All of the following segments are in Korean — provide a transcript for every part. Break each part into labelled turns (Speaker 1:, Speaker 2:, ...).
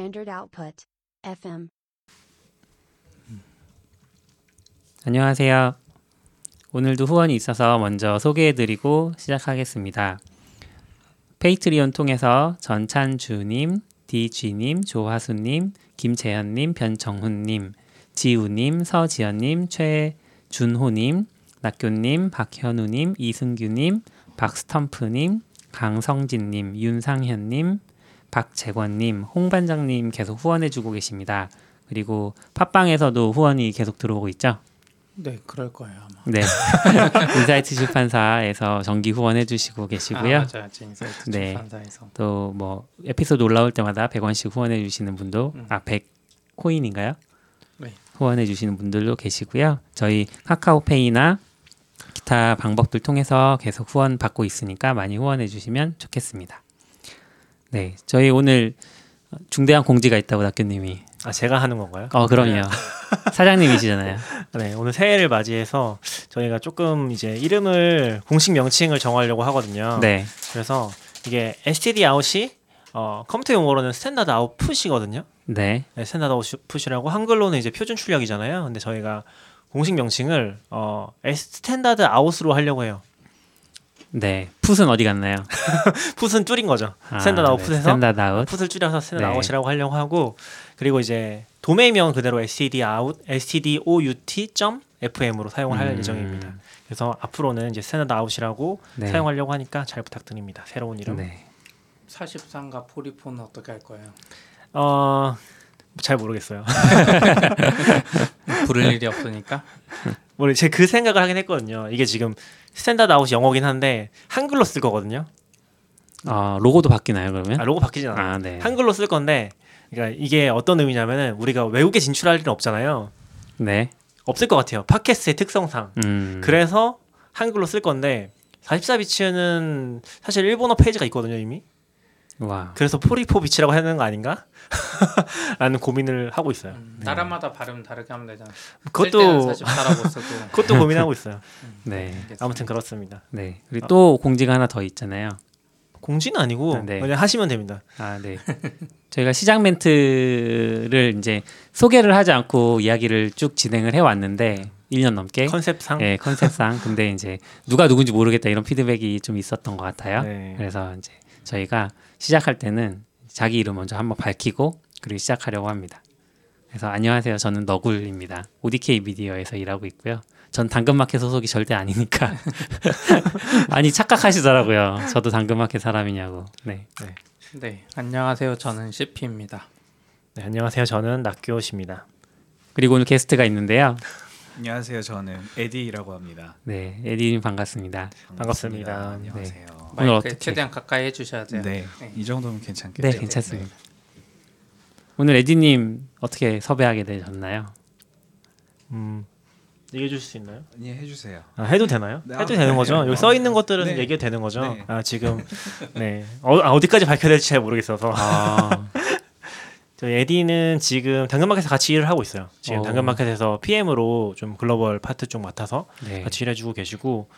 Speaker 1: Standard Output. FM.
Speaker 2: 안녕하세요. 오늘도 후원이 있어서 먼저 소개해드리고 시작하겠습니다. 페이트리온 통해서 전찬주님, 디쥐님, 조화수님, 김재현님, 변정훈님, 지우님, 서지연님, 최준호님, 낙교님, 박현우님, 이승규님, 박스텀프님, 강성진님, 윤상현님, 박재권님, 홍반장님 계속 후원해주고 계십니다. 그리고 팟빵에서도 후원이 계속 들어오고 있죠.
Speaker 3: 네, 그럴 거예요 아마.
Speaker 2: 네. 인사이트 출판사에서 정기 후원해 주시고 계시고요.
Speaker 3: 아, 맞아요, 인사이트
Speaker 2: 네.
Speaker 3: 출판사에서.
Speaker 2: 또 뭐 에피소드 올라올 때마다 100원씩 후원해 주시는 분도
Speaker 3: 음.
Speaker 2: 아 100 코인인가요?
Speaker 3: 네.
Speaker 2: 후원해 주시는 분들도 계시고요. 저희 카카오페이나 기타 방법들 통해서 계속 후원 받고 있으니까 많이 후원해 주시면 좋겠습니다. 네. 저희 오늘 중대한 공지가 있다고 낙교님이.
Speaker 4: 아 제가 하는 건가요?
Speaker 2: 어, 그럼요. 사장님이시잖아요.
Speaker 4: 네 오늘 새해를 맞이해서 저희가 조금 이제 이름을 공식 명칭을 정하려고 하거든요.
Speaker 2: 네.
Speaker 4: 그래서 이게 STD out이 어, 컴퓨터 용어로는 standard output이거든요.
Speaker 2: 네.
Speaker 4: 네, standard output이라고 한글로는 이제 표준 출력이잖아요. 근데 저희가 공식 명칭을 어, standard out으로 하려고 해요.
Speaker 2: 네. put은 어디 갔나요?
Speaker 4: put은 줄인 거죠.
Speaker 2: 아,
Speaker 4: standard
Speaker 2: 네.
Speaker 4: output에서
Speaker 2: standard out.
Speaker 4: put을 줄여서 standard
Speaker 2: 네.
Speaker 4: out이라고 하려고 하고 그리고 이제 도메인명 그대로 std out stdout.fm으로 사용을 할
Speaker 2: 음.
Speaker 4: 예정입니다. 그래서 앞으로는 이제 standard out이라고
Speaker 2: 네.
Speaker 4: 사용하려고 하니까 잘 부탁드립니다. 새로운 이름.
Speaker 2: 네.
Speaker 3: 43과 포리폰은 어떻게 할 거예요?
Speaker 4: 어, 잘 모르겠어요.
Speaker 3: 부를 일이 없으니까.
Speaker 4: 우리 제가 그 생각을 하긴 했거든요. 이게 지금 standard out이 영어긴 한데 한글로 쓸 거거든요.
Speaker 2: 어, 로고도 바뀌나요, 그러면?
Speaker 4: 아, 로고 바뀌진 않아요.
Speaker 2: 아, 네.
Speaker 4: 한글로 쓸 건데 그러니까 이게 어떤 의미냐면은 우리가 외국에 진출할 일은 없잖아요.
Speaker 2: 네.
Speaker 4: 없을 것 같아요. 팟캐스트의 특성상.
Speaker 2: 음.
Speaker 4: 그래서 한글로 쓸 건데 44bits는 사실 일본어 페이지가 있거든요 이미.
Speaker 2: 와.
Speaker 4: 그래서 포리포 비치라고 해야 되는 거 아닌가? 라는 고민을 하고 있어요.
Speaker 3: 음, 나라마다 발음 다르게 하면 되잖아.
Speaker 4: 그것도
Speaker 3: 44라고 써도.
Speaker 4: 그것도 고민하고 있어요.
Speaker 2: 네.
Speaker 4: 아무튼 그렇습니다.
Speaker 2: 네. 그리고 또 공지가 하나 더 있잖아요.
Speaker 4: 공지는 아니고
Speaker 2: 아, 네.
Speaker 4: 그냥 하시면 됩니다.
Speaker 2: 아, 네. 저희가 시작 멘트를 이제 소개를 하지 않고 이야기를 쭉 진행을 해 왔는데 1년 넘게
Speaker 4: 컨셉상
Speaker 2: 네, 컨셉상 근데 이제 누가 누군지 모르겠다 이런 피드백이 좀 있었던 것 같아요.
Speaker 4: 네.
Speaker 2: 그래서 이제 저희가 시작할 때는 자기 이름 먼저 한번 밝히고 그리고 시작하려고 합니다. 그래서 안녕하세요. 저는 너굴입니다. ODK 미디어에서 일하고 있고요. 전 당근마켓 소속이 절대 아니니까 많이 착각하시더라고요. 저도 당근마켓 사람이냐고. 네.
Speaker 3: 네, 안녕하세요. 저는 CP입니다.
Speaker 4: 네, 안녕하세요. 저는 낙교십니다.
Speaker 2: 그리고 오늘 게스트가 있는데요.
Speaker 5: 안녕하세요. 저는 에디라고 합니다.
Speaker 2: 네, 에디님 반갑습니다.
Speaker 4: 반갑습니다.
Speaker 5: 안녕하세요.
Speaker 2: 오늘
Speaker 3: 마이크
Speaker 2: 어떻게-
Speaker 3: 최대한 가까이 해주셔야 돼요.
Speaker 5: 네,
Speaker 3: 네.
Speaker 5: 이 정도면 괜찮겠죠.
Speaker 2: 네, 괜찮습니다. 오늘 에디님 어떻게 섭외하게 되셨나요?
Speaker 4: 음, 얘기해 주실 수 있나요?
Speaker 5: 네, 해주세요.
Speaker 4: 아, 해도 되나요?
Speaker 5: 네,
Speaker 4: 해도
Speaker 5: 아,
Speaker 4: 되는
Speaker 5: 네.
Speaker 4: 거죠? 여기 써 있는 것들은
Speaker 5: 네.
Speaker 4: 얘기해도 되는 거죠?
Speaker 5: 네.
Speaker 4: 아 지금 네 어, 아, 어디까지 밝혀야 될지 잘 모르겠어서
Speaker 2: 아,
Speaker 4: 저희 에디는 지금 당근마켓에서 같이 일을 하고 있어요. 지금
Speaker 2: 어.
Speaker 4: 당근마켓에서 PM으로 좀 글로벌 파트 쪽 맡아서
Speaker 2: 네.
Speaker 4: 같이 일해주고 계시고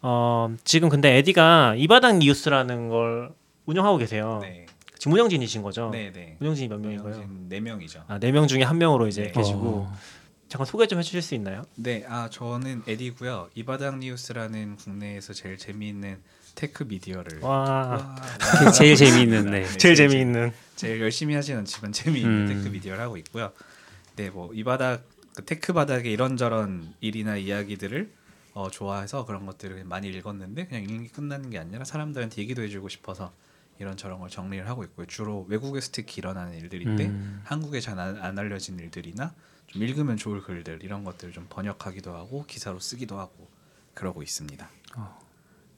Speaker 4: 어, 지금 근데 에디가 이바닥 뉴스라는 걸 운영하고 계세요.
Speaker 5: 네,
Speaker 4: 지금 운영진이신 거죠?
Speaker 5: 네, 네.
Speaker 4: 운영진이 몇 명인가요?
Speaker 5: 네 명이죠.
Speaker 4: 아, 네 명 중에 한 명으로 이제
Speaker 5: 네.
Speaker 4: 계시고
Speaker 2: 어,
Speaker 4: 잠깐 소개 좀 해주실 수 있나요?
Speaker 5: 네, 아 저는 에디고요. 이바닥 뉴스라는 국내에서 제일 재미있는 tech 미디어를
Speaker 4: 와,
Speaker 5: 와,
Speaker 2: 제일 재미있는 네.
Speaker 4: 제일 재미있는
Speaker 5: 제일 열심히 하진 않지만 재미있는
Speaker 2: 음.
Speaker 5: tech 미디어를 하고 있고요. 네, 뭐 이 바닥 그 tech 바닥의 이런저런 일이나 이야기들을 어, 좋아해서 그런 것들을 많이 읽었는데 그냥 읽는 게 끝나는 게 아니라 사람들한테 얘기도 해주고 싶어서 이런 저런 걸 정리를 하고 있고요. 주로 외국에서 특히 일어나는 일들인데
Speaker 2: 음.
Speaker 5: 한국에 잘안 알려진 일들이나 좀 읽으면 좋을 글들 이런 것들을 좀 번역하기도 하고 기사로 쓰기도 하고 그러고 있습니다.
Speaker 2: 어,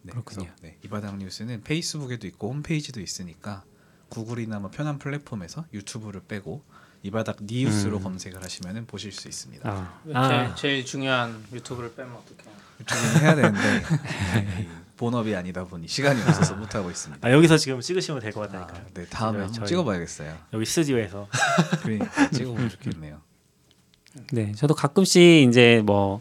Speaker 5: 네,
Speaker 2: 그렇군요.
Speaker 5: 그래서 네, 이바닥 뉴스는 페이스북에도 있고 홈페이지도 있으니까 구글이나 뭐 편한 플랫폼에서 유튜브를 빼고 이바닥 뉴스로
Speaker 2: 음.
Speaker 5: 검색을 하시면 보실 수 있습니다.
Speaker 2: 아,
Speaker 4: 아.
Speaker 3: 제일, 제일 중요한 유튜브를 빼면 어떡해요?
Speaker 5: 유튜브는 해야 되는데 이 본업이 아니다 보니 시간이 없어서 못 하고 있습니다.
Speaker 4: 아, 여기서 지금 찍으시면 될것
Speaker 5: 아,
Speaker 4: 같다니까요.
Speaker 5: 네 다음에 한번
Speaker 4: 저희-
Speaker 5: 찍어봐야겠어요.
Speaker 4: 여기 스튜디오에서
Speaker 5: 그러니까 찍어보면 좋겠네요.
Speaker 2: 네, 저도 가끔씩 이제 뭐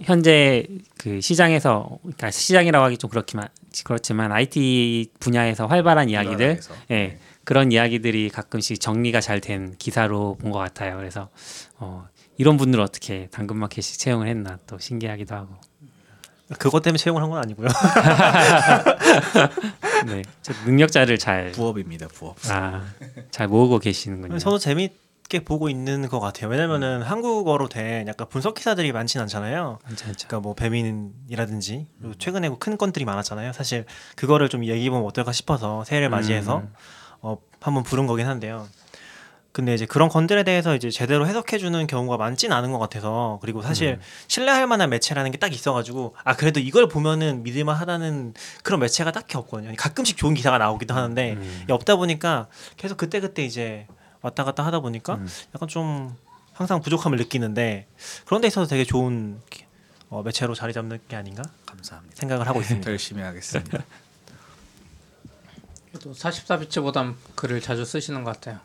Speaker 2: 현재 그 시장에서 그러니까 시장이라고 하기 좀 그렇지만 그렇지만 IT 분야에서 활발한 이야기들. 예.
Speaker 5: 네.
Speaker 2: 그런 이야기들이 가끔씩 정리가 잘 된 기사로 본 것 같아요. 그래서 어, 이런 분들 어떻게 당근마켓이 채용을 했나 또 신기하기도 하고.
Speaker 4: 그것 때문에 채용을 한 건 아니고요.
Speaker 2: 네, 저 능력자를 잘,
Speaker 5: 부업입니다. 부업.
Speaker 2: 아, 잘 모으고 계시는군요.
Speaker 4: 저도 재 밌게 보고 있는 것 같아요. 왜냐면은 한국어로 된 약간 분석 기사들이 많진 않잖아요.
Speaker 2: 괜찮죠.
Speaker 4: 그러니까 뭐 배민이라든지 그리고 최근에 뭐큰 건들이 많았잖아요. 사실 그거를 좀 얘기해 보면 어떨까 싶어서 새해를 맞이해서
Speaker 2: 음.
Speaker 4: 어 한번 부른 거긴 한데요. 근데 이제 그런 건들에 대해서 이제 제대로 해석해 주는 경우가 많진 않은 것 같아서 그리고 사실 신뢰할 만한 매체라는 게 딱 있어가지고 아 그래도 이걸 보면은 믿을만 하다는 그런 매체가 딱히 없거든요. 가끔씩 좋은 기사가 나오기도 하는데
Speaker 2: 음.
Speaker 4: 없다 보니까 계속 그때 그때 이제 왔다 갔다 하다 보니까
Speaker 2: 음.
Speaker 4: 약간 좀 항상 부족함을 느끼는데 그런 데 있어서 되게 좋은 기- 어, 매체로 자리 잡는 게 아닌가
Speaker 5: 감사합니다.
Speaker 4: 생각을 하고 있습니다.
Speaker 5: 더 열심히 하겠습니다.
Speaker 3: 그래도 44비치보단 글을 자주 쓰시는 것 같아요.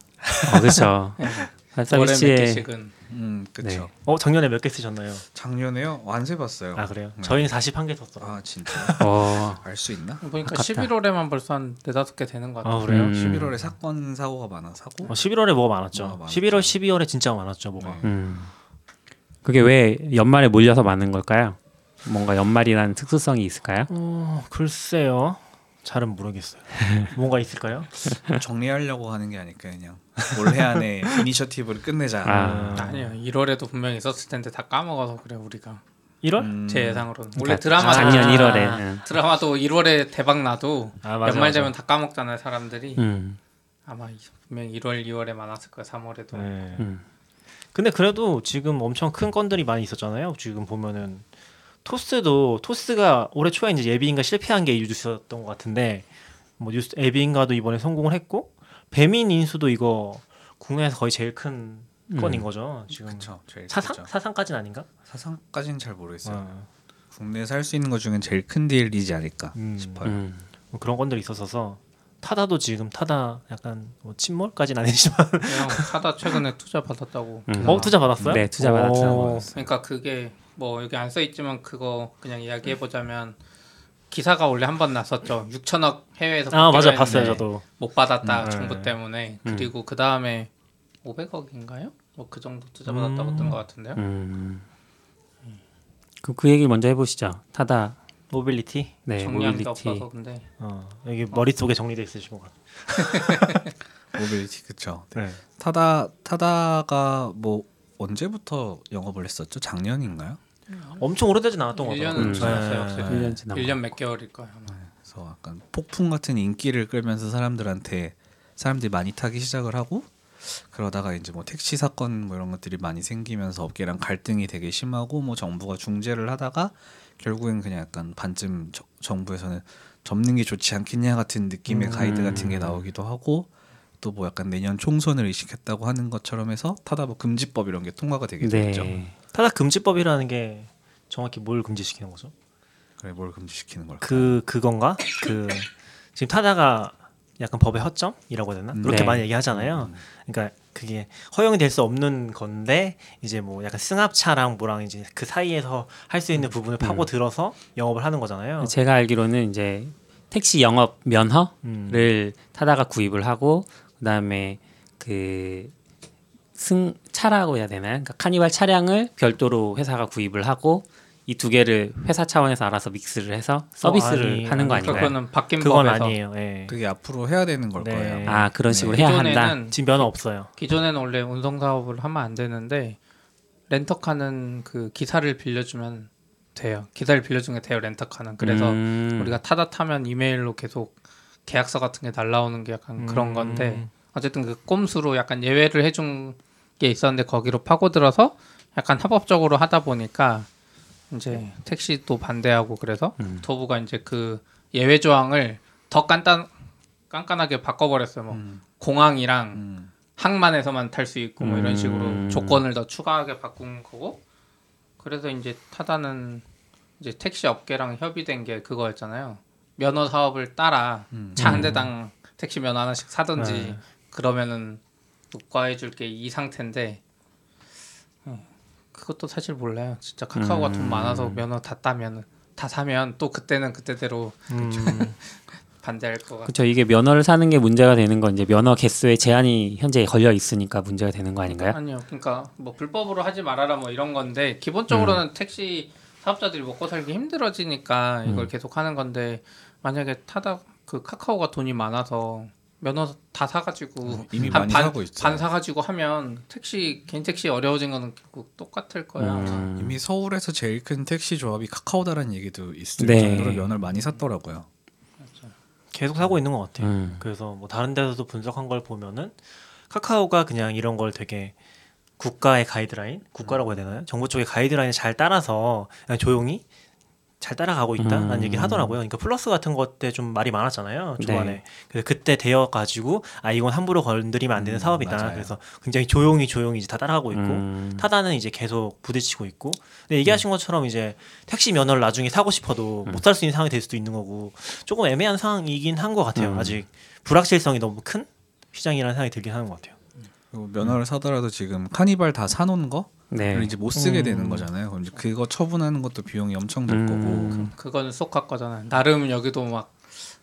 Speaker 2: 어, 그렇죠.
Speaker 3: 월에 몇
Speaker 2: 살사비치에
Speaker 3: 개씩은
Speaker 5: 음, 그렇죠.
Speaker 2: 네.
Speaker 4: 어 작년에 몇 개 쓰셨나요?
Speaker 5: 작년에요? 완세 봤어요.
Speaker 4: 아 그래요?
Speaker 5: 네.
Speaker 4: 저희는 41개 썼어요.
Speaker 5: 아 진짜
Speaker 2: 어,
Speaker 5: 알수 있나?
Speaker 3: 보니까
Speaker 2: 아깝다.
Speaker 3: 11월에만 벌써 한 네다섯 개 되는 것 같아요.
Speaker 4: 아 그래요?
Speaker 2: 음.
Speaker 5: 11월에 사건 사고가 많아 사고.
Speaker 4: 어, 11월에 뭐가 많았죠.
Speaker 5: 뭐가 많았죠.
Speaker 4: 11월, 12월에 진짜 많았죠, 뭐가.
Speaker 5: 네.
Speaker 2: 음. 그게 왜 연말에 몰려서 많은 걸까요? 뭔가 연말이라는 특수성이 있을까요?
Speaker 4: 어, 글쎄요. 잘은 모르겠어요. 뭔가 있을까요?
Speaker 5: 정리하려고 하는 게 아닐까 그냥 올해 안에 이니셔티브를 끝내자.
Speaker 2: 아.
Speaker 3: 아니요. 1월에도 분명히 있었을 텐데 다 까먹어서 그래 우리가
Speaker 4: 1월?
Speaker 5: 음,
Speaker 3: 제 예상으로는
Speaker 2: 그러니까
Speaker 3: 원래 드라마
Speaker 2: 작년
Speaker 4: 아.
Speaker 2: 1월에. 응.
Speaker 3: 드라마도 1월에 대박 나도
Speaker 4: 아, 맞아,
Speaker 3: 연말. 되면 다 까먹잖아요 사람들이
Speaker 2: 음.
Speaker 3: 아마 이- 분명히 1월 2월에 많았을 거예요 3월에도
Speaker 4: 네.
Speaker 2: 음.
Speaker 4: 근데 그래도 지금 엄청 큰 건들이 많이 있었잖아요. 지금 보면은 토스도 토스가 올해 초에 이제 예비인가 실패한 게 뉴스였던 것 같은데 뭐 뉴스 예비인가도 이번에 성공을 했고 배민 인수도 이거 국내에서 거의 제일 큰
Speaker 2: 음.
Speaker 4: 건인 거죠. 지금.
Speaker 5: 제일
Speaker 4: 사상
Speaker 5: 크죠.
Speaker 4: 사상까지는 아닌가?
Speaker 5: 사상까지는 잘 모르겠어요.
Speaker 4: 어.
Speaker 5: 국내에서 할 수 있는 것 중엔 제일 큰 딜이지 않을까
Speaker 4: 음.
Speaker 5: 싶어요.
Speaker 2: 음.
Speaker 4: 뭐 그런 건들이 있었어서 타다도 지금 타다 약간 뭐 침몰까지는 아니지만
Speaker 3: 그냥 사다 최근에 투자 받았다고
Speaker 2: 음.
Speaker 4: 어 투자 받았어요?
Speaker 2: 네, 투자 받았어요.
Speaker 4: 오.
Speaker 3: 그러니까 그게 뭐 여기 안 써 있지만 그거 그냥 이야기해 보자면 기사가 원래 한 번 났었죠 6천억 해외에서
Speaker 4: 아 맞아 봤어요 저도.
Speaker 3: 못 받았다
Speaker 4: 음.
Speaker 3: 정부 때문에
Speaker 2: 음.
Speaker 3: 그리고 그 다음에 500억인가요? 뭐 그 정도 투자 받았다고
Speaker 4: 음.
Speaker 3: 뜬것 같은데요.
Speaker 2: 음. 그, 그 얘기 먼저 해보시죠. 타다
Speaker 4: 모빌리티.
Speaker 2: 네
Speaker 3: 정리한 없어서 근데
Speaker 4: 어, 여기 머릿 속에 정리돼 있으신 것 같아요.
Speaker 5: 모빌리티 그쵸.
Speaker 4: 네.
Speaker 5: 타다 타다가 뭐 언제부터 영업을 했었죠? 작년인가요?
Speaker 4: 엄청 오래되진 않았던 것
Speaker 3: 1년
Speaker 4: 같아요.
Speaker 2: 음.
Speaker 3: 지났어요.
Speaker 4: 네.
Speaker 3: 없어요.
Speaker 2: 일년 지난
Speaker 3: 1년 몇 개월일 거예요. 아마.
Speaker 5: 그래서 약간 폭풍 같은 인기를 끌면서 사람들한테 사람들이 많이 타기 시작을 하고 그러다가 이제 뭐 택시 사건 뭐 이런 것들이 많이 생기면서 업계랑 갈등이 되게 심하고 뭐 정부가 중재를 하다가 결국엔 그냥 약간 반쯤 저- 정부에서는 접는 게 좋지 않겠냐 같은 느낌의
Speaker 4: 음.
Speaker 5: 가이드 같은 게 나오기도 하고 또 뭐 약간 내년 총선을 의식했다고 하는 것처럼 해서 타다 뭐 금지법 이런 게 통과가 되게 됐죠.
Speaker 2: 네.
Speaker 4: 타다 금지법이라는 게 정확히 뭘 금지시키는 거죠?
Speaker 5: 그래 뭘 금지시키는 걸까?
Speaker 4: 그 그건가? 그 지금 타다가 약간 법의 허점이라고 해야 되나? 그렇게
Speaker 2: 네.
Speaker 4: 많이 얘기하잖아요. 그러니까 그게 허용이 될 수 없는 건데 이제 뭐 약간 승합차랑 뭐랑 이제 그 사이에서 할 수 있는 부분을 파고 들어서 영업을 하는 거잖아요.
Speaker 2: 제가 알기로는 이제 택시 영업 면허를
Speaker 4: 음.
Speaker 2: 타다가 구입을 하고 그다음에 그 승 차라고 해야 되나요? 그러니까 카니발 차량을 별도로 회사가 구입을 하고 이 두 개를 회사 차원에서 알아서 믹스를 해서 서비스를
Speaker 4: 아니,
Speaker 2: 하는 거
Speaker 4: 아니,
Speaker 2: 아닌가요?
Speaker 3: 그거는 바뀐
Speaker 4: 그건
Speaker 3: 법에서
Speaker 4: 아니에요. 예.
Speaker 5: 그게 앞으로 해야 되는 걸
Speaker 4: 네.
Speaker 5: 거예요.
Speaker 2: 아 그런 식으로 해야 한다.
Speaker 3: 기존에는
Speaker 4: 지금 면허 없어요.
Speaker 3: 기존에는 원래 운송 사업을 하면 안 되는데 렌터카는 그 기사를 빌려주면 돼요. 기사를 빌려주는 게 돼요. 렌터카는. 그래서
Speaker 2: 음.
Speaker 3: 우리가 타다 타면 이메일로 계속 계약서 같은 게 날라오는 게 약간 그런
Speaker 4: 음.
Speaker 3: 건데 어쨌든 그 꼼수로 약간 예외를 해준 게 있었는데 거기로 파고들어서 약간 합법적으로 하다 보니까 이제 택시도 반대하고 그래서
Speaker 2: 음.
Speaker 3: 도부가 이제 그 예외 조항을 더 간단 깐깐하게 바꿔버렸어요. 뭐
Speaker 5: 음.
Speaker 3: 공항이랑
Speaker 5: 음.
Speaker 3: 항만에서만 탈 수 있고 뭐 이런 식으로
Speaker 2: 음.
Speaker 3: 조건을 더 추가하게 바꾼 거고 그래서 이제 타다는 이제 택시 업계랑 협의된 게 그거였잖아요. 면허 사업을 따라
Speaker 5: 음.
Speaker 3: 차한 대당 택시 면허 하나씩 사든지
Speaker 4: 네.
Speaker 3: 그러면은 녹과해 줄 게 이 상태인데 어, 그것도 사실 몰라요. 진짜 카카오가 돈
Speaker 2: 음.
Speaker 3: 많아서 면허 다 따면 다 사면 또 그때는 그때대로
Speaker 4: 음.
Speaker 3: 반대할 것 같아요.
Speaker 2: 그렇죠. 이게 면허를 사는 게 문제가 되는 건 이제 면허 개수에 제한이 현재 걸려 있으니까 문제가 되는 거 아닌가요?
Speaker 3: 아니요. 그러니까 뭐 불법으로 하지 말아라 뭐 이런 건데 기본적으로는
Speaker 2: 음.
Speaker 3: 택시 사업자들이 먹고 살기 힘들어지니까 이걸
Speaker 2: 음.
Speaker 3: 계속 하는 건데 만약에 타다 그 카카오가 돈이 많아서 면허 다 사가지고
Speaker 5: 이미
Speaker 3: 한
Speaker 5: 많이
Speaker 3: 반,
Speaker 5: 사고 있죠.
Speaker 3: 반 사가지고 하면 택시 개인 택시 어려워진 거는 결국 똑같을 거야.
Speaker 2: 음.
Speaker 5: 이미 서울에서 제일 큰 택시 조합이 카카오다라는 얘기도 있을
Speaker 2: 네.
Speaker 5: 정도로 면허를 많이 샀더라고요.
Speaker 4: 계속 사고 있는 것 같아요.
Speaker 2: 음.
Speaker 4: 그래서 뭐 다른 데서도 분석한 걸 보면은 카카오가 그냥 이런 걸 되게 국가의 가이드라인, 국가라고 해야 되나요? 정부 쪽의 가이드라인을 잘 따라서 그냥 조용히 잘 따라가고 있다라는
Speaker 2: 음.
Speaker 4: 얘기를 하더라고요. 그러니까 플러스 같은 것 때 좀 말이 많았잖아요. 초반에.
Speaker 2: 네.
Speaker 4: 그래서 그때 되어 가지고 아 이건 함부로 건드리면 안 되는
Speaker 5: 음,
Speaker 4: 사업이다.
Speaker 5: 맞아요.
Speaker 4: 그래서 굉장히 조용히 조용히 이제 다 따라가고 있고
Speaker 2: 음.
Speaker 4: 타다는 이제 계속 부딪히고 있고 근데 얘기하신 것처럼 이제 택시 면허를 나중에 사고 싶어도
Speaker 2: 음.
Speaker 4: 못살 수 있는 상황이 될 수도 있는 거고 조금 애매한 상황이긴 한 것 같아요
Speaker 2: 음.
Speaker 4: 아직 불확실성이 너무 큰 시장이라는 생각이 들긴 하는 것 같아요
Speaker 5: 면허를 사더라도 지금 카니발 다 사놓은 거
Speaker 2: 네.
Speaker 5: 를 이제 못 쓰게
Speaker 4: 음.
Speaker 5: 되는 거잖아요. 그럼 이제 그거 처분하는 것도 비용이 엄청 들
Speaker 2: 음.
Speaker 5: 거고.
Speaker 3: 그거는 쏙할 거잖아요. 나름 여기도 막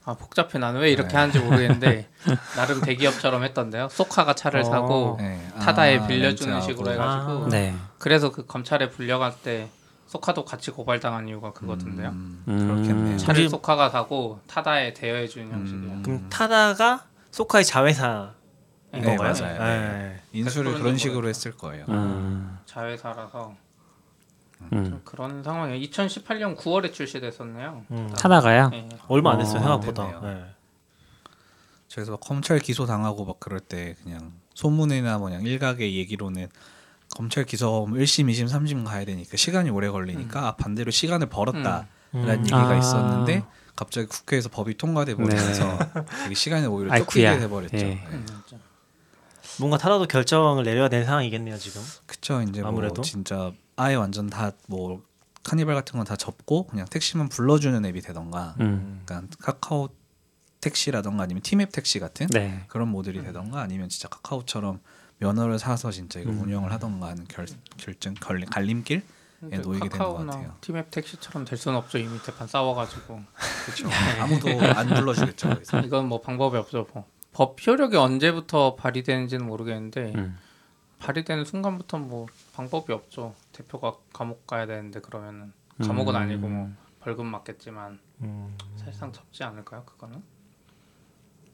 Speaker 3: 아, 복잡해 나는 왜 이렇게
Speaker 5: 네.
Speaker 3: 하는지 모르겠는데 나름 대기업처럼 했던데요. 쏘카가 차를
Speaker 4: 어.
Speaker 3: 사고
Speaker 5: 네.
Speaker 3: 타다에
Speaker 5: 아,
Speaker 3: 빌려주는
Speaker 5: 렌트하고.
Speaker 3: 식으로 해가지고
Speaker 4: 아.
Speaker 2: 네.
Speaker 3: 그래서 그 검찰에 불려갈 때 쏘카도 같이 고발당한 이유가 그거던데요.
Speaker 5: 음,
Speaker 2: 음.
Speaker 5: 그렇겠네요.
Speaker 3: 차를 쏘카가 사고 타다에 대여해 주는 형식이야.
Speaker 5: 음.
Speaker 4: 그럼 타다가 소카의 자회사인
Speaker 3: 네,
Speaker 4: 건가요?
Speaker 5: 맞아요.
Speaker 4: 네.
Speaker 5: 인수를
Speaker 3: 그런
Speaker 5: 식으로
Speaker 3: 보여요.
Speaker 5: 했을 거예요.
Speaker 2: 음.
Speaker 3: 자회사라서
Speaker 2: 음.
Speaker 3: 좀 그런 상황이에요. 2018년 9월에 출시됐었네요.
Speaker 4: 음.
Speaker 2: 타다가요?
Speaker 3: 네.
Speaker 4: 얼마 안
Speaker 2: 어,
Speaker 4: 됐어요 생각보다
Speaker 5: 됐네요.
Speaker 4: 네.
Speaker 5: 그래서 막 검찰 기소 당하고 막 그럴 때 그냥 소문이나 뭐냐 일각의 얘기로는 검찰 기소하면 1심, 2심, 3심 가야 되니까 시간이 오래 걸리니까 아, 반대로 시간을 벌었다라는
Speaker 4: 음.
Speaker 5: 얘기가
Speaker 2: 아.
Speaker 5: 있었는데 갑자기 국회에서 법이 통과돼 버려서 되게 시간이 오히려. 쫓기게 돼 버렸죠.
Speaker 2: 예.
Speaker 5: 네.
Speaker 3: 음.
Speaker 4: 뭔가 타다도 결정을 내려야 되는 상황이겠네요 지금
Speaker 5: 그쵸 이제
Speaker 4: 아무래도?
Speaker 5: 뭐 진짜 아예 완전 다 뭐 카니발 같은 건 다 접고 그냥 택시만 불러주는 앱이 되던가
Speaker 2: 음.
Speaker 5: 그러니까 카카오 택시라던가 아니면 티맵 택시 같은
Speaker 2: 네.
Speaker 5: 그런 모델이 되던가 아니면 진짜 카카오처럼 면허를 사서 진짜 이거
Speaker 2: 음.
Speaker 5: 운영을 하던가 하는 결, 결정 걸림, 갈림길
Speaker 3: 근데
Speaker 5: 놓이게 되는 것 같아요.
Speaker 3: 티맵 택시처럼 될 수는 없죠. 이미 대판 싸워가지고
Speaker 5: 그렇죠 아무도 안 불러주겠죠 그래서
Speaker 3: 이건 뭐 방법이 없죠. 뭐. 법 효력이 언제부터 발휘되는지는 모르겠는데
Speaker 2: 음.
Speaker 3: 발휘되는 순간부터 뭐 방법이 없죠. 대표가 감옥 가야 되는데 그러면은 감옥은
Speaker 2: 음.
Speaker 3: 아니고 뭐 벌금 맞겠지만
Speaker 4: 음.
Speaker 3: 사실상 접지 않을까요? 그거는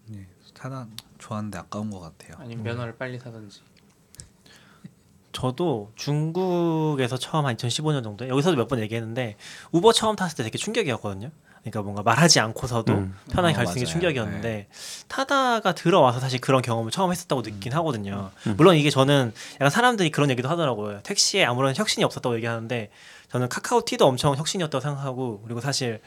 Speaker 5: 네, 타다 좋았는데 아까운 것 같아요.
Speaker 3: 아니면 면허를 빨리 사든지.
Speaker 4: 저도 중국에서 처음 한 2015년 정도에 여기서도 몇 번 얘기했는데 우버 처음 탔을 때 되게 충격이었거든요. 그러니까 뭔가 말하지 않고서도
Speaker 2: 음.
Speaker 4: 편하게
Speaker 5: 어,
Speaker 4: 갈수 있는 게. 충격이었는데 타다가 들어와서 사실 그런 경험을 처음 했었다고 느낀 하거든요.
Speaker 2: 음.
Speaker 4: 물론 이게 저는 약간 사람들이 그런 얘기도 하더라고요. 택시에 아무런 혁신이 없었다고 얘기하는데 저는 카카오 티도 엄청 혁신이었다고 생각하고 그리고 사실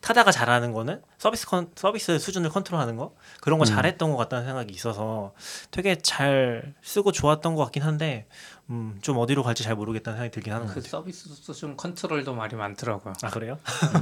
Speaker 4: 타다가 잘하는 거는 서비스 컨, 서비스 수준을 컨트롤하는 거 그런 거
Speaker 2: 음.
Speaker 4: 잘했던 것 같다는 생각이 있어서 되게 잘 쓰고 좋았던 것 같긴 한데 음, 좀 어디로 갈지 잘 모르겠다는 생각이 들긴 하는
Speaker 3: 것그
Speaker 4: 같아요.
Speaker 3: 서비스 수준 컨트롤도 말이 많더라고요.
Speaker 4: 아 그래요?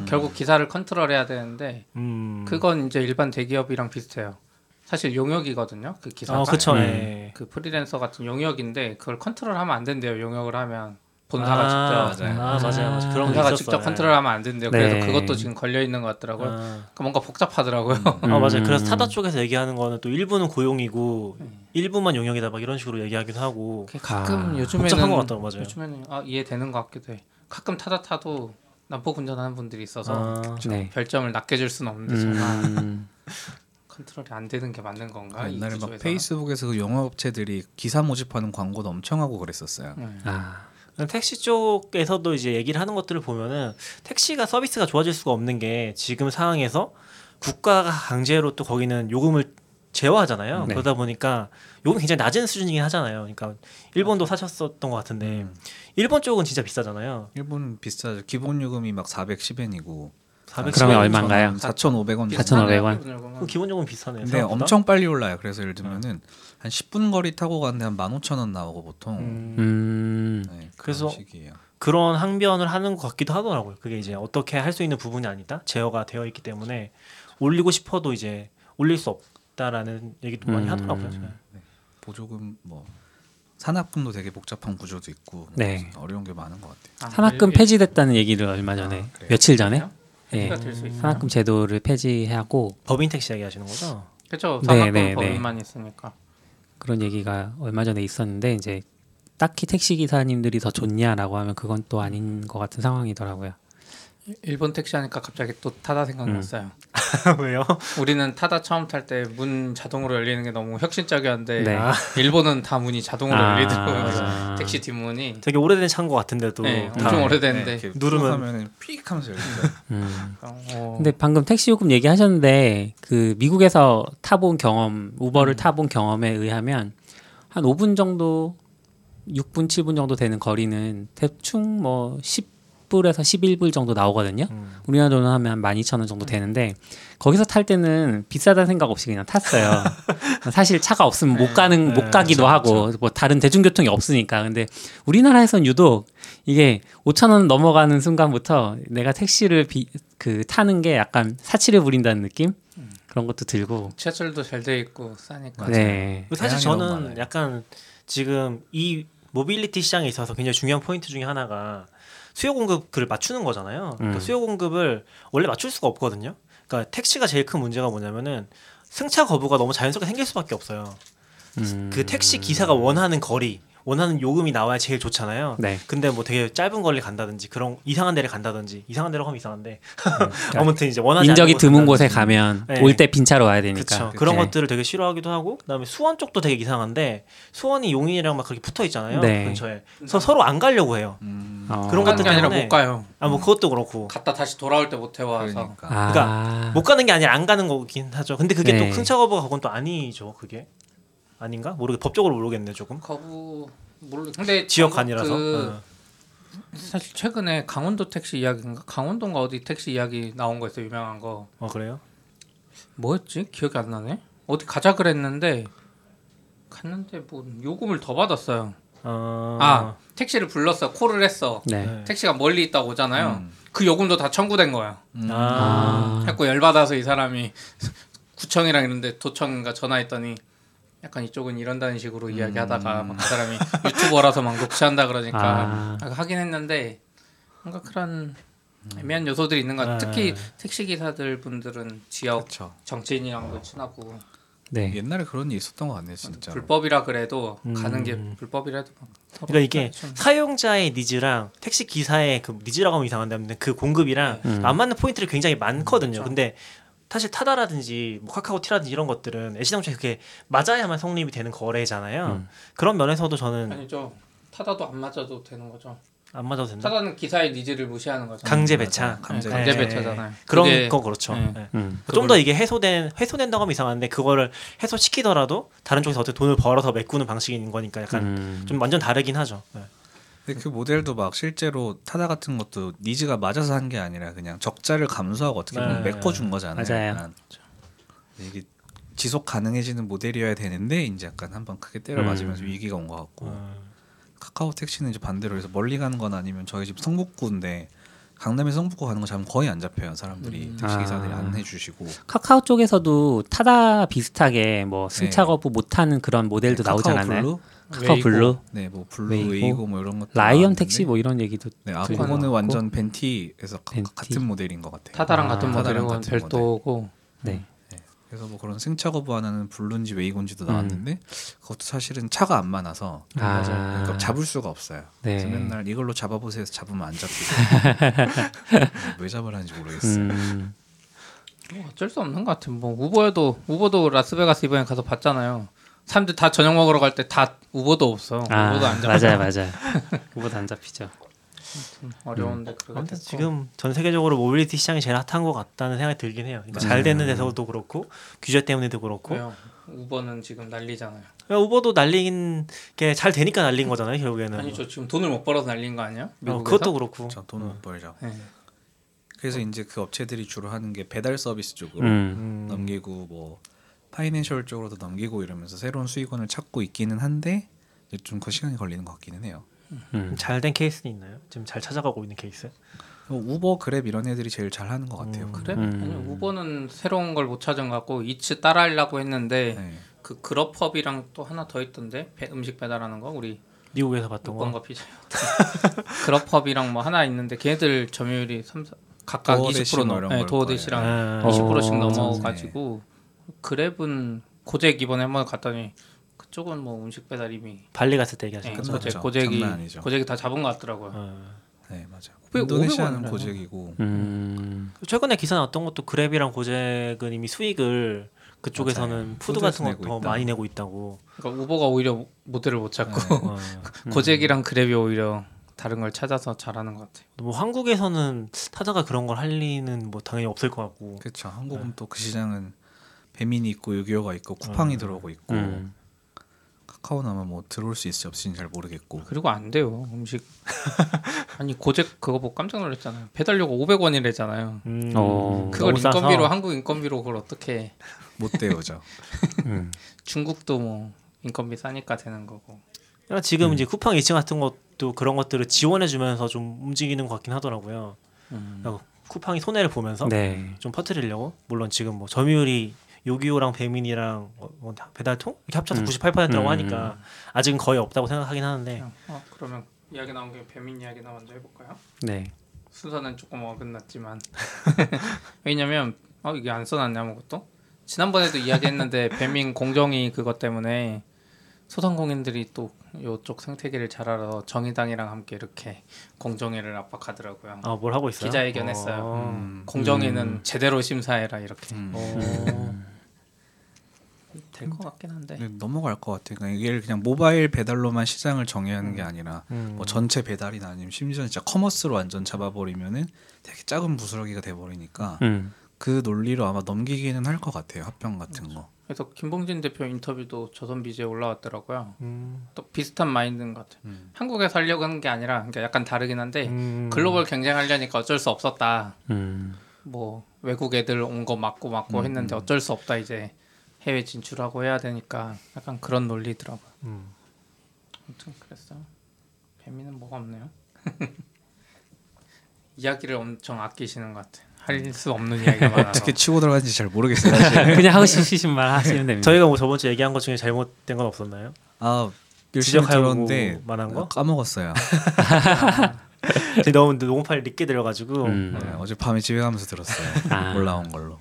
Speaker 3: 결국 기사를 컨트롤해야 되는데
Speaker 4: 음.
Speaker 3: 그건 이제 일반 대기업이랑 비슷해요. 사실 용역이거든요. 그 기사가.
Speaker 4: 아 그쵸.
Speaker 2: 음.
Speaker 4: 네.
Speaker 3: 그 프리랜서 같은 용역인데 그걸 컨트롤하면 안 된대요. 용역을 하면 본사가
Speaker 4: 아,
Speaker 3: 직접
Speaker 5: 맞아요.
Speaker 4: 아 맞아요, 맞아요. 그런 거
Speaker 3: 본사가
Speaker 4: 있었어요.
Speaker 3: 직접 컨트롤하면 안 된대요.
Speaker 2: 네.
Speaker 3: 그래서 그것도 지금 걸려 있는 것 같더라고요.
Speaker 4: 아.
Speaker 3: 그러니까 뭔가 복잡하더라고요.
Speaker 4: 아 맞아요. 그래서
Speaker 2: 음.
Speaker 4: 타다 쪽에서 얘기하는 거는 또 일부는 고용이고 일부만 용역이다 막 이런 식으로 얘기하기도 하고
Speaker 3: 가끔
Speaker 2: 아,
Speaker 3: 요즘에는
Speaker 4: 복잡한 것 같더라고요. 맞아요.
Speaker 3: 요즘에는 아, 이해되는 것 같기도 해. 가끔 타다 타도 난폭 운전하는 분들이 있어서
Speaker 4: 아,
Speaker 2: 네.
Speaker 3: 별점을 낮게 줄 수는 없는데 제가
Speaker 2: 음.
Speaker 3: 컨트롤이 안 되는 게 맞는 건가?
Speaker 5: 아,
Speaker 3: 이
Speaker 5: 옛날에 막? 페이스북에서 그 영업업체들이 기사 모집하는 광고도 엄청 하고 그랬었어요.
Speaker 3: 네.
Speaker 2: 아.
Speaker 4: 택시 쪽에서도 이제 얘기를 하는 것들을 보면은 택시가 서비스가 좋아질 수가 없는 게 지금 상황에서 국가가 강제로 또 거기는 요금을 제어하잖아요.
Speaker 2: 네.
Speaker 4: 그러다 보니까 요금 굉장히 낮은 수준이긴 하잖아요. 그러니까 일본도 사셨었던 것 같은데
Speaker 5: 음.
Speaker 4: 일본 쪽은 진짜 비싸잖아요.
Speaker 5: 일본 비싸죠. 기본 요금이 막 410엔이고
Speaker 2: 그러면 얼마인가요?
Speaker 5: 4,500원.
Speaker 2: 4,500원.
Speaker 3: 비슷하네요,
Speaker 4: 그 기본 요금 비싸네요.
Speaker 5: 근데
Speaker 4: 생각보다.
Speaker 5: 엄청 빨리 올라요. 그래서 예를 들면은 한 10분 거리 타고 가는데 한 15,000원 나오고 보통.
Speaker 4: 음,
Speaker 2: 음.
Speaker 5: 네,
Speaker 4: 그래서
Speaker 5: 그런 식이에요.
Speaker 4: 그런 항변을 하는 것 같기도 하더라고요. 그게 이제 어떻게 할 수 있는 부분이 아니다. 제어가 되어 있기 때문에 올리고 싶어도 이제 올릴 수 없다라는 얘기도 많이
Speaker 2: 음.
Speaker 4: 하더라고요.
Speaker 5: 보조금 뭐 산납금도 되게 복잡한 구조도 있고
Speaker 2: 네.
Speaker 5: 어려운 게 많은 것 같아요.
Speaker 3: 아,
Speaker 2: 산악금
Speaker 3: 일본-
Speaker 2: 폐지됐다는 얘기를 얼마 전에
Speaker 5: 아?
Speaker 2: 며칠 전에 예,
Speaker 3: 해지가 될 수 있어요.
Speaker 2: 산학금 제도를 폐지하고
Speaker 4: 법인 택시 이야기하시는 거죠?
Speaker 3: 그렇죠.
Speaker 2: 네,
Speaker 3: 산학금
Speaker 2: 네, 네.
Speaker 3: 법인만 있으니까.
Speaker 2: 그런 얘기가 얼마 전에 있었는데 이제 딱히 택시 기사님들이 더 좋냐라고 하면 그건 또 아닌 것 같은 상황이더라고요.
Speaker 3: 일본 택시 하니까 갑자기 또 타다 생각났어요.
Speaker 4: 왜요?
Speaker 3: 우리는 타다 처음 탈 때 문 자동으로 열리는 게 너무 혁신적이었는데
Speaker 2: 네.
Speaker 3: 일본은 다 문이 자동으로
Speaker 2: 아,
Speaker 3: 열리더라고요. 택시 뒷문이.
Speaker 4: 되게 오래된 차인 것 같은데도
Speaker 3: 네,
Speaker 4: 다
Speaker 3: 엄청 오래됐는데.
Speaker 5: 이렇게
Speaker 4: 누르면-
Speaker 5: 픽 하면서 열리죠.
Speaker 2: 음.
Speaker 3: 어,
Speaker 2: 근데 방금 택시 요금 얘기하셨는데 그 미국에서 타본 경험, 우버를
Speaker 3: 음.
Speaker 2: 타본 경험에 의하면 한 5분 정도, 6분, 7분 정도 되는 거리는 대충 뭐 10 불에서 11불 정도 나오거든요.
Speaker 4: 음.
Speaker 2: 우리나라 돈으로 하면 한 12,000원 정도 되는데 거기서 탈 때는 비싸다는 생각 없이 그냥 탔어요. 사실 차가 없으면 못 가는
Speaker 4: 네,
Speaker 2: 못 가기도
Speaker 4: 그쵸,
Speaker 2: 하고 뭐 다른 대중교통이 없으니까. 근데 우리나라에선 유독 이게 5,000원 넘어가는 순간부터 내가 택시를 비, 그 타는 게 약간 사치를 부린다는 느낌? 그런 것도 들고.
Speaker 3: 지하철도 잘 돼 있고 싸니까.
Speaker 2: 네.
Speaker 4: 사실
Speaker 5: 대안이 너무
Speaker 4: 저는. 약간 지금 이 모빌리티 시장에 있어서 굉장히 중요한 포인트 중에 하나가 수요 공급을 맞추는 거잖아요. 그러니까
Speaker 2: 음.
Speaker 4: 수요 공급을 원래 맞출 수가 없거든요. 그러니까 택시가 제일 큰 문제가 뭐냐면은 승차 거부가 너무 자연스럽게 생길 수밖에 없어요.
Speaker 2: 음.
Speaker 4: 그 택시 기사가 원하는 거리, 원하는 요금이 나와야 제일 좋잖아요.
Speaker 2: 네.
Speaker 4: 근데 뭐 되게 짧은 거리 간다든지 그런 이상한 데를 간다든지 이상한 데로 하면 이상한데
Speaker 2: 그러니까
Speaker 4: 아무튼 이제 원하지
Speaker 2: 인적이 드문
Speaker 4: 곳에
Speaker 2: 가면
Speaker 4: 네.
Speaker 2: 올때 빈차로 와야 되니까.
Speaker 4: 그렇죠. 그런
Speaker 2: 네.
Speaker 4: 것들을 되게 싫어하기도 하고 그다음에 수원 쪽도 되게 이상한데 수원이 용인이랑 막 그렇게 붙어 있잖아요.
Speaker 2: 네.
Speaker 4: 근처에. 그래서 서로 안 가려고 해요.
Speaker 5: 음,
Speaker 2: 어.
Speaker 4: 그런 것들
Speaker 3: 게 아니라
Speaker 4: 때문에
Speaker 3: 못 가요.
Speaker 4: 아 뭐 그것도 그렇고
Speaker 3: 갔다 다시 돌아올 때 못 해와서.
Speaker 5: 그러니까.
Speaker 2: 아.
Speaker 4: 그러니까 못 가는 게 아니라 안 가는 거긴 하죠. 근데 그게
Speaker 2: 네.
Speaker 4: 또 승차 거부가 그건 또 아니죠. 그게 아닌가? 모르겠 법적으로 모르겠네 조금.
Speaker 3: 거부 모르. 근데
Speaker 4: 지역 간이라서.
Speaker 3: 그
Speaker 4: 어.
Speaker 3: 사실 최근에 강원도 택시 이야기인가 강원도인가 어디 택시 이야기 나온 거 있어 요 유명한 거
Speaker 4: 어 그래요?
Speaker 3: 뭐였지 기억이 안 나네 어디 가자 그랬는데 갔는데 뭐 요금을 더 받았어요
Speaker 4: 어...
Speaker 3: 아 택시를 불렀어 콜을 했어
Speaker 2: 네.
Speaker 4: 네.
Speaker 3: 택시가 멀리 있다 오잖아요
Speaker 5: 음.
Speaker 3: 그 요금도 다 청구된 거야
Speaker 5: 음.
Speaker 4: 아.
Speaker 3: 자꾸 열받아서 이 사람이 구청이랑 이런데 도청인가 전화했더니 약간 이쪽은 이런다는 식으로 이야기하다가 막 그 사람이 유튜버라서 막 녹취한다 그러니까
Speaker 2: 아.
Speaker 3: 아, 하긴 했는데 뭔가 그런 애매한 요소들이 있는 것 같아요.
Speaker 4: 네.
Speaker 3: 특히 택시 기사들 분들은 지역
Speaker 5: 그렇죠.
Speaker 3: 정치인이랑도 친하고
Speaker 2: 네.
Speaker 5: 옛날에 그런 일 있었던 것 같네요, 진짜.
Speaker 3: 불법이라 그래도
Speaker 4: 음.
Speaker 3: 가는 게 불법이라도
Speaker 4: 그러니까 이게
Speaker 3: 좀-
Speaker 4: 사용자의 니즈랑 택시 기사의 그 니즈라고 하면 이상한데 그 공급이랑
Speaker 2: 음.
Speaker 4: 안 맞는 포인트들이 굉장히 많거든요.
Speaker 3: 그렇죠.
Speaker 4: 근데 사실 타다라든지 뭐 카카오 티라든지 이런 것들은 애시당초에 그게 맞아야만 성립이 되는 거래잖아요.
Speaker 2: 음.
Speaker 4: 그런 면에서도 저는
Speaker 3: 아니죠. 타다도 안 맞아도 되는 거죠.
Speaker 4: 안 맞아도 된다.
Speaker 3: 타다는 기사의 needs를 무시하는 거죠.
Speaker 4: 강제. 배차,
Speaker 5: 강제
Speaker 3: 강제
Speaker 4: 네.
Speaker 3: 배차잖아요.
Speaker 4: 그런
Speaker 3: 그게-
Speaker 4: 거 그렇죠.
Speaker 3: 네.
Speaker 4: 네.
Speaker 2: 음.
Speaker 4: 좀더 이게 해소된 해소된다고 하면 이상한데 그거를 해소시키더라도 다른 쪽에서 어떻게 돈을 벌어서 메꾸는 방식인 거니까 약간
Speaker 2: 음.
Speaker 4: 좀 완전 다르긴 하죠. 네.
Speaker 5: 근데 그 모델도 막 실제로 타다 같은 것도 needs가 맞아서 한 게 아니라 그냥 적자를 감수하고 어떻게 보면
Speaker 4: 네.
Speaker 5: 메꿔준 거잖아요.
Speaker 2: 맞아요.
Speaker 5: 이게 지속 가능해지는 모델이어야 되는데 이제 약간 한번 크게 때려 맞으면서
Speaker 2: 음.
Speaker 5: 위기가 온 것 같고
Speaker 4: 어.
Speaker 5: 카카오 택시는 이제 반대로 해서 멀리 가는 건 아니면 저희 집 성북구인데 강남에 성북구 가는 거 잡으면 거의 안 잡혀요 사람들이
Speaker 3: 음.
Speaker 5: 택시 기사들이
Speaker 2: 아.
Speaker 5: 안 해 주시고
Speaker 2: 카카오 쪽에서도 타다 비슷하게 뭐 승차
Speaker 5: 네.
Speaker 2: 거부 못하는 그런 모델도
Speaker 5: 카카오
Speaker 2: 않았나요?
Speaker 5: 블루,
Speaker 2: 카카오
Speaker 3: 웨이고.
Speaker 2: 블루,
Speaker 5: 네 뭐 블루
Speaker 2: 웨이고,
Speaker 5: 웨이고 뭐 이런 것도
Speaker 2: 라이언 택시 뭐 이런 얘기도
Speaker 5: 네, 아 그거는
Speaker 2: 것
Speaker 5: 완전 벤티에서 가-
Speaker 2: 벤티.
Speaker 5: 같은 모델인 것 같아요.
Speaker 3: 타다랑
Speaker 2: 아,
Speaker 3: 같은 모델이고
Speaker 5: 같은
Speaker 3: 별도고
Speaker 2: 네.
Speaker 5: 그래서 뭐 그런 승차 거부 하나는 블루인지 웨이고인지도
Speaker 2: 음.
Speaker 5: 나왔는데 그것도 사실은 차가 안 많아서
Speaker 2: 아.
Speaker 5: 그러니까 잡을 수가 없어요.
Speaker 2: 네.
Speaker 5: 그래서 맨날 이걸로 잡아보세요. 해서 잡으면 안 잡히고 왜 잡으라는지 모르겠어요.
Speaker 2: 음.
Speaker 3: 뭐 어쩔 수 없는 것 같아요. 뭐 우버에도 우버도 라스베가스 이번에 가서 봤잖아요. 사람들 다 저녁 먹으러 갈 때 다 우버도 없어.
Speaker 2: 아,
Speaker 3: 우버도 안 잡혀.
Speaker 2: 맞아요, 맞아요. 그보다 안 잡히죠.
Speaker 3: 어려운데
Speaker 4: 아무튼
Speaker 3: 됐고.
Speaker 4: 지금 전 세계적으로 모빌리티 시장이 제일 핫한 것 같다는 생각이 들긴 해요. 그러니까 잘 되는 데서도 그렇고 규제 때문에도 그렇고
Speaker 3: 왜요? 우버는 지금 난리잖아요.
Speaker 4: 야, 우버도 난린 게 잘 되니까 난린 거잖아요 결국에는.
Speaker 3: 아니죠. 지금 돈을 못 벌어서 난린 거 아니야?
Speaker 4: 어? 그것도 그렇고.
Speaker 5: 저돈못 벌죠.
Speaker 3: 네.
Speaker 5: 그래서 이제 그 업체들이 주로 하는 게 배달 서비스 쪽으로
Speaker 2: 음.
Speaker 4: 음.
Speaker 5: 넘기고 뭐 financial 쪽으로도 넘기고 이러면서 새로운 수익원을 찾고 있기는 한데 좀 그 시간이 걸리는 것 같기는 해요.
Speaker 2: 음.
Speaker 4: 잘된 케이스는 있나요? 지금 잘 찾아가고 있는 케이스?
Speaker 5: 뭐 우버, 그랩 이런 애들이 제일 잘하는 것 같아요.
Speaker 4: 음.
Speaker 3: 그래?
Speaker 2: 음.
Speaker 3: 아니 우버는 새로운 걸 못 찾은 것 같고 이츠 따라하려고 했는데
Speaker 5: 네.
Speaker 3: 그 그럽펍이랑 또 하나 더 있던데 배- 음식 배달하는 거 우리
Speaker 4: 미국에서 봤던 거.
Speaker 3: 피자 그럽펍이랑 뭐 하나 있는데 걔네들 점유율이 3, 각각
Speaker 5: 도어대시 20%뭐
Speaker 3: 넘,
Speaker 5: 이런
Speaker 3: 네,
Speaker 4: 아,
Speaker 2: 어.
Speaker 3: 20%씩
Speaker 2: 어,
Speaker 3: 넘어가지고 그랩은 고잭 이번에 한번 갔더니 그쪽은 뭐 음식 배달 이미
Speaker 4: 발리 갔을 때
Speaker 3: 네,
Speaker 4: 얘기하신
Speaker 5: 끝났죠.
Speaker 4: 거죠.
Speaker 3: 고잭 고잭이. 고잭이 다 잡은 것 같더라고요.
Speaker 4: 어.
Speaker 5: 네.
Speaker 3: 500
Speaker 5: 인도네시아는
Speaker 3: 500
Speaker 5: 고잭이고
Speaker 2: 음.
Speaker 4: 최근에 기사 나왔던 것도 그랩이랑 고잭은 이미 수익을 그쪽에서는
Speaker 5: 맞아요. food
Speaker 4: 같은 거 더. 많이 내고 있다고.
Speaker 3: 그러니까 우버가 오히려 모델을 못 찾고
Speaker 5: 네.
Speaker 4: 어.
Speaker 3: 고잭이랑 그랩이 오히려 다른 걸 찾아서 잘하는 것 같아요.
Speaker 4: 뭐 한국에서는 타다가 그런 걸 할 리는 뭐 당연히 없을 것 같고.
Speaker 5: 그렇죠. 한국은 또그 시장은 배민이 있고 유기어가 있고 쿠팡이
Speaker 4: 음.
Speaker 5: 들어오고 있고
Speaker 2: 음.
Speaker 5: 카카오는 아마 뭐 들어올 수 있을지 없을지는 잘 모르겠고
Speaker 3: 그리고 안 돼요 음식. 아니 고잭 그거 보고 깜짝 놀랐잖아요. 배달료가 500원이래잖아요.
Speaker 4: 음,
Speaker 2: 어.
Speaker 3: 그걸
Speaker 4: 너무 싸서.
Speaker 3: 인건비로 한국 인건비로 그걸 어떻게
Speaker 5: 못 데우죠.
Speaker 2: 음.
Speaker 3: 중국도 뭐 인건비 싸니까 되는 거고.
Speaker 4: 그러니까 지금 이제 쿠팡 2층 같은 것도 그런 것들을 지원해주면서 좀 움직이는 것 같긴 하더라고요.
Speaker 3: 음.
Speaker 4: 그러니까 쿠팡이 손해를 보면서
Speaker 2: 네.
Speaker 4: 좀 퍼뜨리려고 물론 지금 뭐 점유율이 요기요랑 배민이랑 어, 뭐 배달통 이렇게 합쳐서
Speaker 2: 음.
Speaker 4: 98%라고
Speaker 2: 음.
Speaker 4: 하니까 아직은 거의 없다고 생각하긴 하는데
Speaker 3: 어, 그러면 이야기 나온 김에 배민 이야기나 먼저 해볼까요?
Speaker 2: 네.
Speaker 3: 순서는 조금 어긋났지만 왜냐면 어 이게 안 써놨네 아무것도 지난번에도 이야기했는데 배민 공정위 그것 때문에 소상공인들이 또 요쪽 생태계를 잘 알아서 정의당이랑 함께 이렇게 공정위를 압박하더라고요.
Speaker 4: 아 뭘 하고 있어요?
Speaker 3: 기자회견했어요.
Speaker 4: 어.
Speaker 5: 음.
Speaker 3: 공정위는
Speaker 2: 음.
Speaker 3: 제대로 심사해라 이렇게
Speaker 5: 음.
Speaker 4: 어.
Speaker 3: 될것 같긴 한데
Speaker 5: 근데 넘어갈 것 같아요. 그러니까 이게 그냥 모바일 배달로만 시장을 정의하는 게 아니라
Speaker 4: 음.
Speaker 5: 뭐 전체 배달이나 아니면 심지어 진짜 commerce로 완전 잡아버리면은 되게 작은 부스러기가 돼버리니까
Speaker 2: 음.
Speaker 5: 그 논리로 아마 넘기기는 할 것 같아요. 합병 같은 거.
Speaker 3: 그래서 김봉진 대표 인터뷰도 조선 비즈에 올라왔더라고요.
Speaker 4: 음.
Speaker 3: 또 비슷한 마인드인 것 같아요.
Speaker 5: 음.
Speaker 3: 한국에서 하려고 하는 게 아니라 그러니까 약간 다르긴 한데
Speaker 4: 음.
Speaker 3: 글로벌 경쟁하려니까 어쩔 수 없었다.
Speaker 2: 음.
Speaker 3: 뭐 외국 애들 온 거 맞고 맞고
Speaker 5: 음,
Speaker 3: 했는데
Speaker 5: 음.
Speaker 3: 어쩔 수 없다 이제 해외 진출하고 해야 되니까 약간 그런 논리더라고요.
Speaker 4: 음.
Speaker 3: 아무튼 그랬어요. 배미는 뭐가 없네요. 이야기를 엄청 아끼시는 것 같아요. 할수 없는 이야기가 많아서.
Speaker 5: 어떻게 치고 들어가는지 잘 모르겠어요. 사실.
Speaker 2: 그냥 하고 싶으신 말 하시면 됩니다.
Speaker 4: 저희가 뭐 저번 주에 얘기한 것 중에 잘못된 건 없었나요?
Speaker 5: 아 열심히
Speaker 4: 지적하고
Speaker 5: 들었는데
Speaker 4: 말한 거?
Speaker 5: 까먹었어요.
Speaker 4: 너무 녹음 파일 늦게 들어가지고
Speaker 2: 음.
Speaker 5: 네, 어젯밤에 집에 가면서 들었어요.
Speaker 2: 아.
Speaker 5: 올라온 걸로.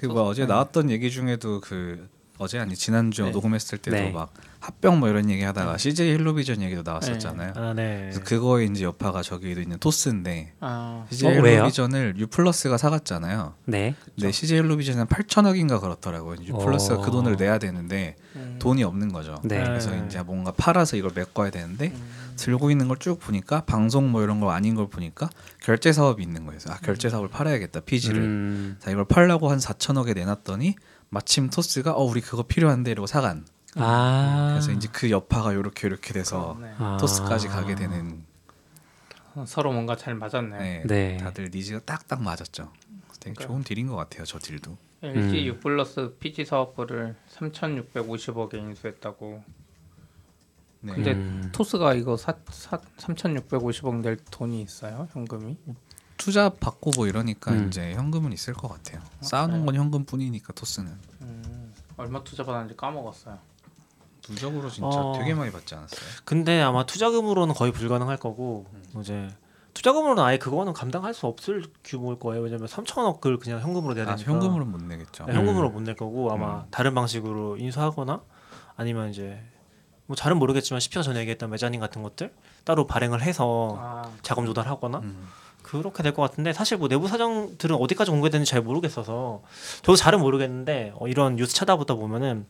Speaker 3: 네.
Speaker 5: 그뭐 어제 나왔던 얘기 중에도 그 어제 아니 지난주
Speaker 4: 네.
Speaker 5: 녹음했을 때도
Speaker 2: 네.
Speaker 5: 막 합병 뭐 이런 얘기 하다가 CJ 헬로비전 얘기도 나왔었잖아요.
Speaker 4: 아 네.
Speaker 5: 그래서 그거에 이제 여파가 저기도 있는 토스인데
Speaker 3: 아,
Speaker 5: CJ
Speaker 2: 어?
Speaker 5: 헬로비전을 유플러스가 사갔잖아요.
Speaker 2: 네.
Speaker 5: 근데 CJ 헬로비전은 8천억인가 그렇더라고요. 유플러스가
Speaker 2: 어.
Speaker 5: 그 돈을 내야 되는데
Speaker 3: 음.
Speaker 5: 돈이 없는 거죠.
Speaker 2: 네.
Speaker 5: 그래서 이제 뭔가 팔아서 이걸 메꿔야 되는데
Speaker 3: 음.
Speaker 5: 들고 있는 걸 쭉 보니까 방송 뭐 이런 거 아닌 걸 보니까 결제 사업이 있는 거예요. 아 결제 사업을 팔아야겠다 피지를.
Speaker 2: 음.
Speaker 5: 자 이걸 팔려고 한 4천억에 내놨더니 마침 토스가 어 우리 그거 필요한데 이러고 사간.
Speaker 2: 아.
Speaker 5: 그래서 이제 그 여파가 요렇게 요렇게 돼서
Speaker 3: 네.
Speaker 2: 아.
Speaker 5: 토스까지 가게 되는
Speaker 3: 어, 서로 뭔가 잘 맞았네.
Speaker 5: 네,
Speaker 2: 네.
Speaker 5: 다들 니즈가 딱딱 맞았죠. 되게
Speaker 3: 그러니까요.
Speaker 5: 좋은 딜인 것 같아요. 저 딜도.
Speaker 3: LG
Speaker 2: 음.
Speaker 3: U 플러스 PG 사업부를 3,650억에 인수했다고.
Speaker 5: 네.
Speaker 3: 근데
Speaker 2: 음.
Speaker 3: 토스가 이거 사, 사 3,650억 낼 돈이 있어요? 현금이?
Speaker 5: 투자 받고 뭐 이러니까
Speaker 2: 음.
Speaker 5: 이제 현금은 있을 것 같아요. 쌓아놓은 건 현금뿐이니까 토스는
Speaker 3: 음, 얼마 투자 받았는지 까먹었어요.
Speaker 5: 누적으로 진짜
Speaker 4: 어.
Speaker 5: 되게 많이 받지 않았어요.
Speaker 4: 근데 아마 투자금으로는 거의 불가능할 거고 이제 투자금으로는 아예 그거는 감당할 수 없을 규모일 거예요. 왜냐면 3천억을 그냥 현금으로 내야
Speaker 5: 아,
Speaker 4: 되니까.
Speaker 5: 현금으로 못 내겠죠.
Speaker 4: 네, 현금으로 못낼 거고 아마
Speaker 5: 음.
Speaker 4: 다른 방식으로 인수하거나 아니면 이제 뭐 잘은 모르겠지만 10편 전에 얘기했던 메자닌 같은 것들 따로 발행을 해서
Speaker 3: 아,
Speaker 4: 자금 조달하거나
Speaker 5: 음.
Speaker 4: 그렇게 될 것 같은데 사실 뭐 내부 사정들은 어디까지 공개되는지 잘 모르겠어서 저도 잘은 모르겠는데 어, 이런 뉴스 찾아보다 보면은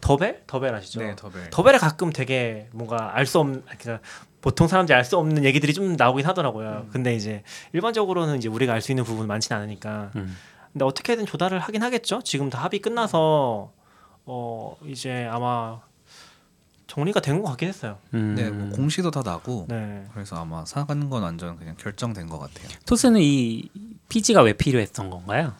Speaker 4: 더벨 더벨 아시죠?
Speaker 5: 네, 더벨.
Speaker 4: 더벨에 가끔 되게 뭔가 알 수 없는 그냥 보통 사람들이 알 수 없는 얘기들이 좀 나오긴 하더라고요. 근데 이제 일반적으로는 이제 우리가 알 수 있는 부분 많지는 않으니까.
Speaker 2: 음.
Speaker 4: 근데 어떻게든 조달을 하긴 하겠죠. 지금 다 합의 끝나서 어 이제 아마 정리가 된 것 같긴 했어요.
Speaker 2: 음.
Speaker 5: 네, 뭐 공시도 다 나고
Speaker 4: 네.
Speaker 5: 그래서 아마 사가는 건 완전 그냥 결정된 것 같아요.
Speaker 2: 토스는 이 PG가 왜 필요했던 건가요?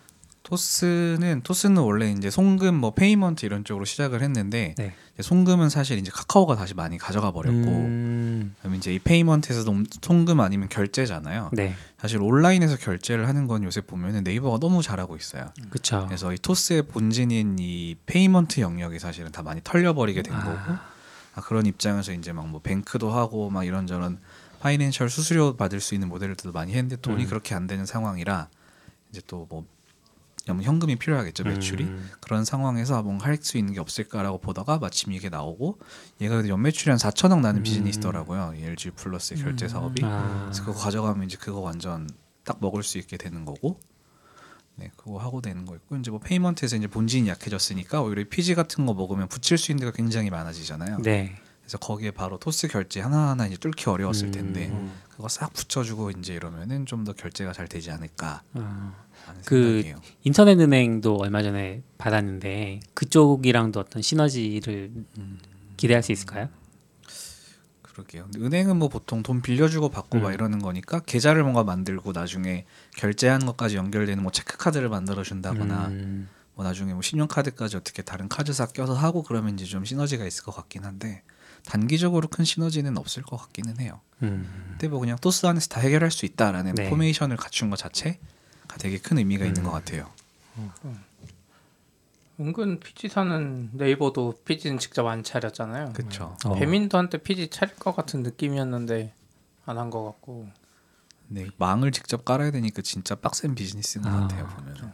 Speaker 5: 토스는 토스는 원래 이제 송금 뭐 payment 이런 쪽으로 시작을 했는데
Speaker 2: 네.
Speaker 5: 이제 송금은 사실 이제 카카오가 다시 많이 가져가 버렸고
Speaker 2: 음.
Speaker 5: 그다음에 이제 이 payment에서도 송금 아니면 결제잖아요.
Speaker 2: 네.
Speaker 5: 사실 온라인에서 결제를 하는 건 요새 보면은 네이버가 너무 잘하고 있어요.
Speaker 2: 그렇죠.
Speaker 5: 그래서 이 토스의 본진인 이 payment 영역이 사실은 다 많이 털려버리게 된 거고 아, 그런 입장에서 이제 막 뭐 뱅크도 하고 막 이런저런 financial 수수료 받을 수 있는 모델들도 많이 했는데 돈이
Speaker 2: 음.
Speaker 5: 그렇게 안 되는 상황이라 이제 또뭐 현금이 필요하겠죠 매출이
Speaker 2: 음.
Speaker 5: 그런 상황에서 뭔가 할 수 있는 게 없을까라고 보다가 마침 이게 나오고 얘가 그래도 연매출이 한 4천억 나는
Speaker 2: 음.
Speaker 5: 비즈니스더라고요 이 LG 플러스의 결제 사업이
Speaker 2: 아.
Speaker 5: 그래서 그거 가져가면 이제 그거 완전 딱 먹을 수 있게 되는 거고 네 그거 하고 되는 거 있고 이제 뭐 payment에서 이제 본진이 약해졌으니까 오히려 PG 같은 거 먹으면 붙일 수 있는 데가 굉장히 많아지잖아요
Speaker 2: 네.
Speaker 5: 그래서 거기에 바로 토스 결제 하나하나 이제 뚫기 어려웠을 텐데
Speaker 2: 음.
Speaker 5: 그거 싹 붙여주고 이제 이러면은 좀 더 결제가 잘 되지 않을까
Speaker 2: 아. 그
Speaker 5: 생각이에요.
Speaker 2: 인터넷 은행도 얼마 전에 받았는데 그쪽이랑도 어떤 시너지를
Speaker 5: 음.
Speaker 2: 기대할 수 있을까요?
Speaker 5: 그러게요. 은행은 뭐 보통 돈 빌려주고 받고 막
Speaker 2: 음.
Speaker 5: 이러는 거니까 계좌를 뭔가 만들고 나중에 결제하는 것까지 연결되는 뭐 체크 카드를 만들어 준다거나
Speaker 2: 음.
Speaker 5: 뭐 나중에 뭐 신용카드까지 어떻게 다른 카드사 껴서 하고 그러면 이제 좀 시너지가 있을 것 같긴 한데 단기적으로 큰 시너지는 없을 것 같기는 해요.
Speaker 2: 음.
Speaker 5: 근데 뭐 그냥 토스 안에서 다 해결할 수 있다라는
Speaker 2: 네.
Speaker 5: 포메이션을 갖춘 것 자체가 되게 큰 의미가 있는
Speaker 2: 음.
Speaker 5: 것 같아요.
Speaker 3: 은근 PG사는 네이버도 PG는 직접 안 차렸잖아요.
Speaker 5: 그렇죠.
Speaker 2: 어.
Speaker 3: 배민도 한때 PG 차릴 것 같은 느낌이었는데 안 한 것 같고.
Speaker 5: 네, 망을 직접 깔아야 되니까 진짜 빡센 비즈니스인 것
Speaker 2: 아,
Speaker 5: 같아요 보면.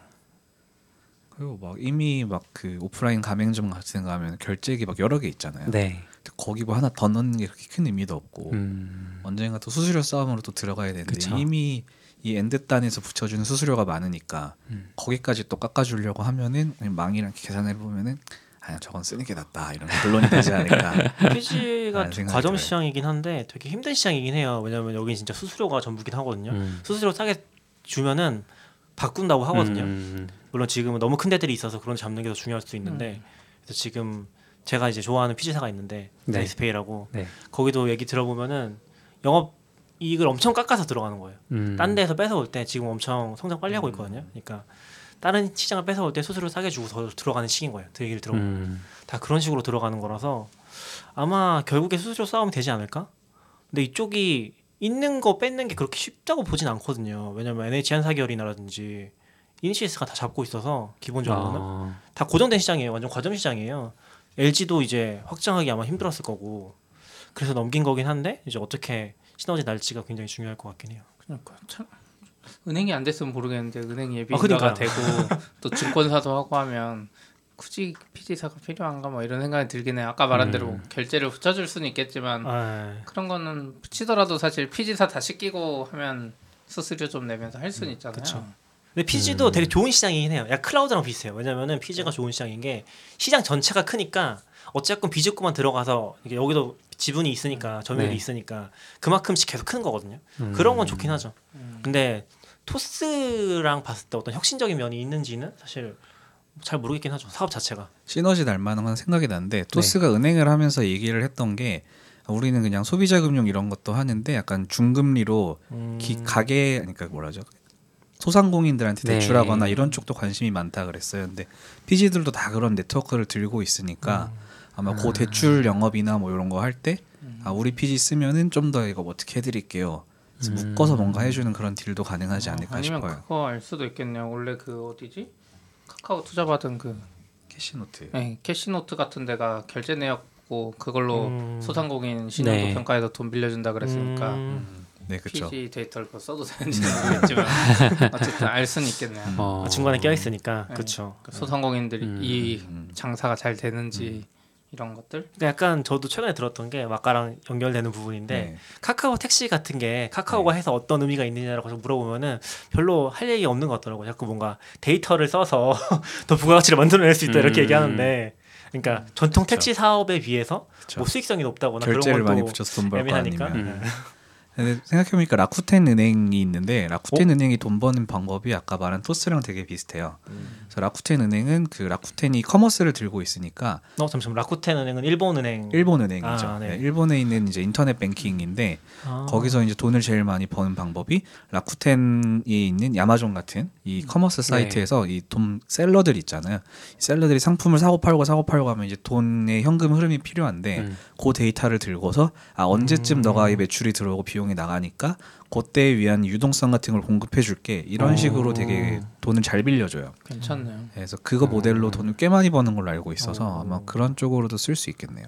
Speaker 5: 그리고 막 이미 막 그 오프라인 가맹점 같은 거 하면 결제기 막 여러 개 있잖아요.
Speaker 2: 네.
Speaker 5: 근데 거기 뭐 하나 더 넣는 게 그렇게 큰 의미도 없고
Speaker 2: 음.
Speaker 5: 언젠가 또 수수료 싸움으로 또 들어가야 되는데
Speaker 2: 그쵸.
Speaker 5: 이미 이 end 단에서 붙여주는 수수료가 많으니까
Speaker 2: 음.
Speaker 5: 거기까지 또 깎아주려고 하면은 망이랑 계산해 보면은 아 저건 쓰는 게 낫다 이런 결론이 되지 않을까.
Speaker 4: PG가 과점. 시장이긴 한데 되게 힘든 시장이긴 해요. 왜냐면 여기 진짜 수수료가 전부긴 하거든요.
Speaker 2: 음.
Speaker 4: 수수료 싸게 주면은 바꾼다고 하거든요.
Speaker 2: 음.
Speaker 4: 물론 지금은 너무 큰 데들이 있어서 그런 데 잡는 게 더 중요할 수도 있는데 그래서 지금 제가 이제 좋아하는 PG사가 있는데
Speaker 2: 네.
Speaker 4: 나이스페이라고
Speaker 2: 네.
Speaker 4: 거기도 얘기 들어보면은 영업 이익을 엄청 깎아서 들어가는 거예요.
Speaker 2: 음.
Speaker 4: 딴 데에서 뺏어올 때 지금 엄청 성장 빨리 하고 있거든요. 그러니까 다른 시장을 뺏어올 때 수수료 싸게 주고 더 들어가는 시기인 거예요. 그 얘기를 들어보면
Speaker 2: 음.
Speaker 4: 다 그런 식으로 들어가는 거라서 아마 결국에 수수료 싸움이 되지 않을까? 근데 이쪽이 있는 거 뺏는 게 그렇게 쉽다고 보진 않거든요. 왜냐면 NHN 한사결이라든지 이니시스가 다 잡고 있어서 기본적으로는
Speaker 2: 아.
Speaker 4: 다 고정된 시장이에요. 완전 과점 시장이에요. LG도 이제 확장하기 아마 힘들었을 거고 그래서 넘긴 거긴 한데 이제 어떻게 시너지 날지가 굉장히 중요할 것 같긴 해요.
Speaker 3: 그러니까 참 은행이 안 됐으면 모르겠는데 은행
Speaker 4: 아,
Speaker 3: 예비인가가
Speaker 4: 그러니까요.
Speaker 3: 되고 또 증권사도 하고 하면 굳이 피지사가 필요한가 뭐 이런 생각이 들긴 해요. 아까 말한
Speaker 2: 음.
Speaker 3: 대로 결제를 붙여줄 수는 있겠지만
Speaker 4: 아,
Speaker 3: 그런 거는 붙이더라도 사실 피지사 다 시키고 하면 수수료 좀 내면서 할 수는 있잖아요.
Speaker 4: 그쵸. 근데 피지도
Speaker 2: 음.
Speaker 4: 되게 좋은 시장이긴 해요. 야 클라우드랑 비슷해요. 왜냐면은 피지가 좋은 시장인 게 시장 전체가 크니까 어쨌건 비즈코만 들어가서 이게 여기도 지분이 있으니까 점유율이
Speaker 2: 네.
Speaker 4: 있으니까 그만큼씩 계속 크는 거거든요.
Speaker 2: 음.
Speaker 4: 그런 건 좋긴 하죠.
Speaker 3: 음.
Speaker 4: 근데 토스랑 봤을 때 어떤 혁신적인 면이 있는지는 사실 잘 모르겠긴 하죠. 사업 자체가.
Speaker 5: 시너지 날 만한 건 생각이
Speaker 2: 네.
Speaker 5: 나는데 토스가 은행을 하면서 얘기를 했던 게 우리는 그냥 소비자 금융 이런 것도 하는데 약간 중금리로
Speaker 4: 음,
Speaker 5: 기, 가게 그러니까 뭐라죠 소상공인들한테
Speaker 2: 네.
Speaker 5: 대출하거나 이런 쪽도 관심이 많다 그랬어요. 근데 피지들도 다 그런 네트워크를 들고 있으니까 아마 그 대출 영업이나 뭐 이런 거 할 때 아, 우리 PG 쓰면은 좀 더 이거 뭐 어떻게 해드릴게요. 그래서
Speaker 2: 음.
Speaker 5: 묶어서 뭔가 해주는 그런 deal도 가능하지
Speaker 3: 어,
Speaker 5: 않을까
Speaker 3: 아니면
Speaker 5: 싶어요.
Speaker 3: 그거 알 수도 있겠네요. 원래 그 어디지? 카카오 투자 받은 그
Speaker 5: 캐시노트.
Speaker 3: 네, 캐시노트 같은 데가 결제 내역고 그걸로
Speaker 4: 음.
Speaker 3: 소상공인 신용도
Speaker 2: 네.
Speaker 3: 평가해서 돈 빌려준다 그랬으니까
Speaker 4: 음,
Speaker 5: 네, 그렇죠.
Speaker 3: PG 데이터를 그거 써도 되는지는 모르겠지만 어쨌든 알 수는 있겠네요.
Speaker 2: 어.
Speaker 4: 아, 중간에 껴 있으니까
Speaker 3: 네.
Speaker 4: 그렇죠.
Speaker 3: 그 소상공인들이
Speaker 2: 음.
Speaker 3: 이
Speaker 5: 음.
Speaker 3: 장사가 잘 되는지 이런 것들.
Speaker 4: 근데 약간 저도 최근에 들었던 게 아까랑 연결되는 부분인데
Speaker 5: 네.
Speaker 4: 카카오 택시 같은 게 카카오가 해서 어떤 의미가 있느냐라고 물어보면은 별로 할 얘기 없는 것 같더라고요. 자꾸 뭔가 데이터를 써서 더 부가가치를 만들어낼 수 있다 이렇게
Speaker 2: 음.
Speaker 4: 얘기하는데, 그러니까 전통
Speaker 5: 그쵸.
Speaker 4: 택시 사업에 비해서
Speaker 5: 그쵸.
Speaker 4: 뭐 수익성이 높다거나
Speaker 5: 결제를
Speaker 4: 그런
Speaker 5: 많이
Speaker 4: 건또
Speaker 5: 붙여서 돈벌거
Speaker 4: 애매하니까.
Speaker 2: 음.
Speaker 5: 생각해보니까 라쿠텐 은행이 있는데 라쿠텐 은행이 돈 버는 방법이 아까 말한 토스랑 되게 비슷해요. 그래서 라쿠텐 은행은 그 라쿠텐이 commerce를 들고 있으니까
Speaker 4: 어 잠시만 라쿠텐 은행은 일본 은행.
Speaker 5: 일본 은행이죠.
Speaker 4: 아, 네.
Speaker 5: 네, 일본에 있는 이제 인터넷 뱅킹인데
Speaker 4: 아.
Speaker 5: 거기서 이제 돈을 제일 많이 버는 방법이 라쿠텐이 있는 아마존 같은 이 commerce 사이트에서 이런 seller들 있잖아요. 이 seller들이 상품을 사고 팔고 사고 팔고 하면 이제 돈의 현금 흐름이 필요한데
Speaker 2: 음.
Speaker 5: 그 데이터를 들고서 아 언제쯤
Speaker 4: 음.
Speaker 5: 너가 이 매출이 들어오고 비용 이 나가니까 그때에 위한 유동성 같은 걸 공급해 줄게 이런
Speaker 2: 오.
Speaker 5: 식으로 되게 돈을 잘 빌려줘요.
Speaker 3: 괜찮네요.
Speaker 5: 그래서 그거
Speaker 2: 음.
Speaker 5: 모델로 돈을 꽤 많이 버는 걸로 알고 있어서
Speaker 4: 오.
Speaker 5: 아마 그런 쪽으로도 쓸 수 있겠네요.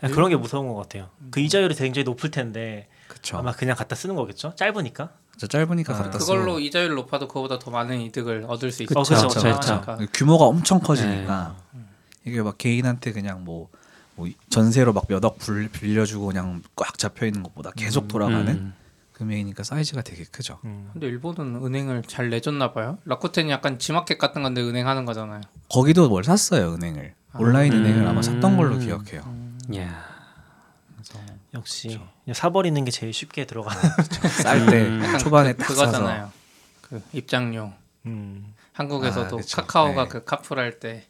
Speaker 4: 그런 게 무서운 것 같아요. 그 이자율이 굉장히 높을 텐데
Speaker 5: 그쵸.
Speaker 4: 아마 그냥 갖다 쓰는 거겠죠. 짧으니까.
Speaker 5: 저 짧으니까
Speaker 4: 아,
Speaker 5: 갖다
Speaker 3: 그걸로
Speaker 5: 쓰고.
Speaker 3: 이자율 높아도 그거보다 더 많은 이득을 얻을 수 있죠.
Speaker 4: 그쵸.
Speaker 3: 그러니까
Speaker 5: 규모가 엄청 커지니까 이게 막 개인한테 그냥 뭐, 뭐 전세로 막 몇 억 빌려주고 그냥 꽉 잡혀 있는 것보다 계속 돌아가는
Speaker 2: 음.
Speaker 5: 금액이니까 사이즈가 되게 크죠.
Speaker 4: 음.
Speaker 3: 근데 일본은 은행을 잘 내줬나 봐요. 라쿠텐이 약간 지마켓 같은 건데 은행 하는 거잖아요.
Speaker 5: 거기도 뭘 샀어요 은행을 온라인
Speaker 2: 음.
Speaker 5: 은행을 아마 샀던 걸로 기억해요.
Speaker 2: 야.
Speaker 5: 그래서
Speaker 4: 역시 그냥 사버리는 게 제일 쉽게 들어가는.
Speaker 5: 쌀때
Speaker 2: 음.
Speaker 3: 약간
Speaker 5: 초반에
Speaker 3: 그,
Speaker 5: 딱
Speaker 3: 그거잖아요. 그 입장료.
Speaker 4: 음.
Speaker 3: 한국에서도
Speaker 5: 아.
Speaker 3: 카카오가
Speaker 5: 네.
Speaker 3: 그 카풀 할때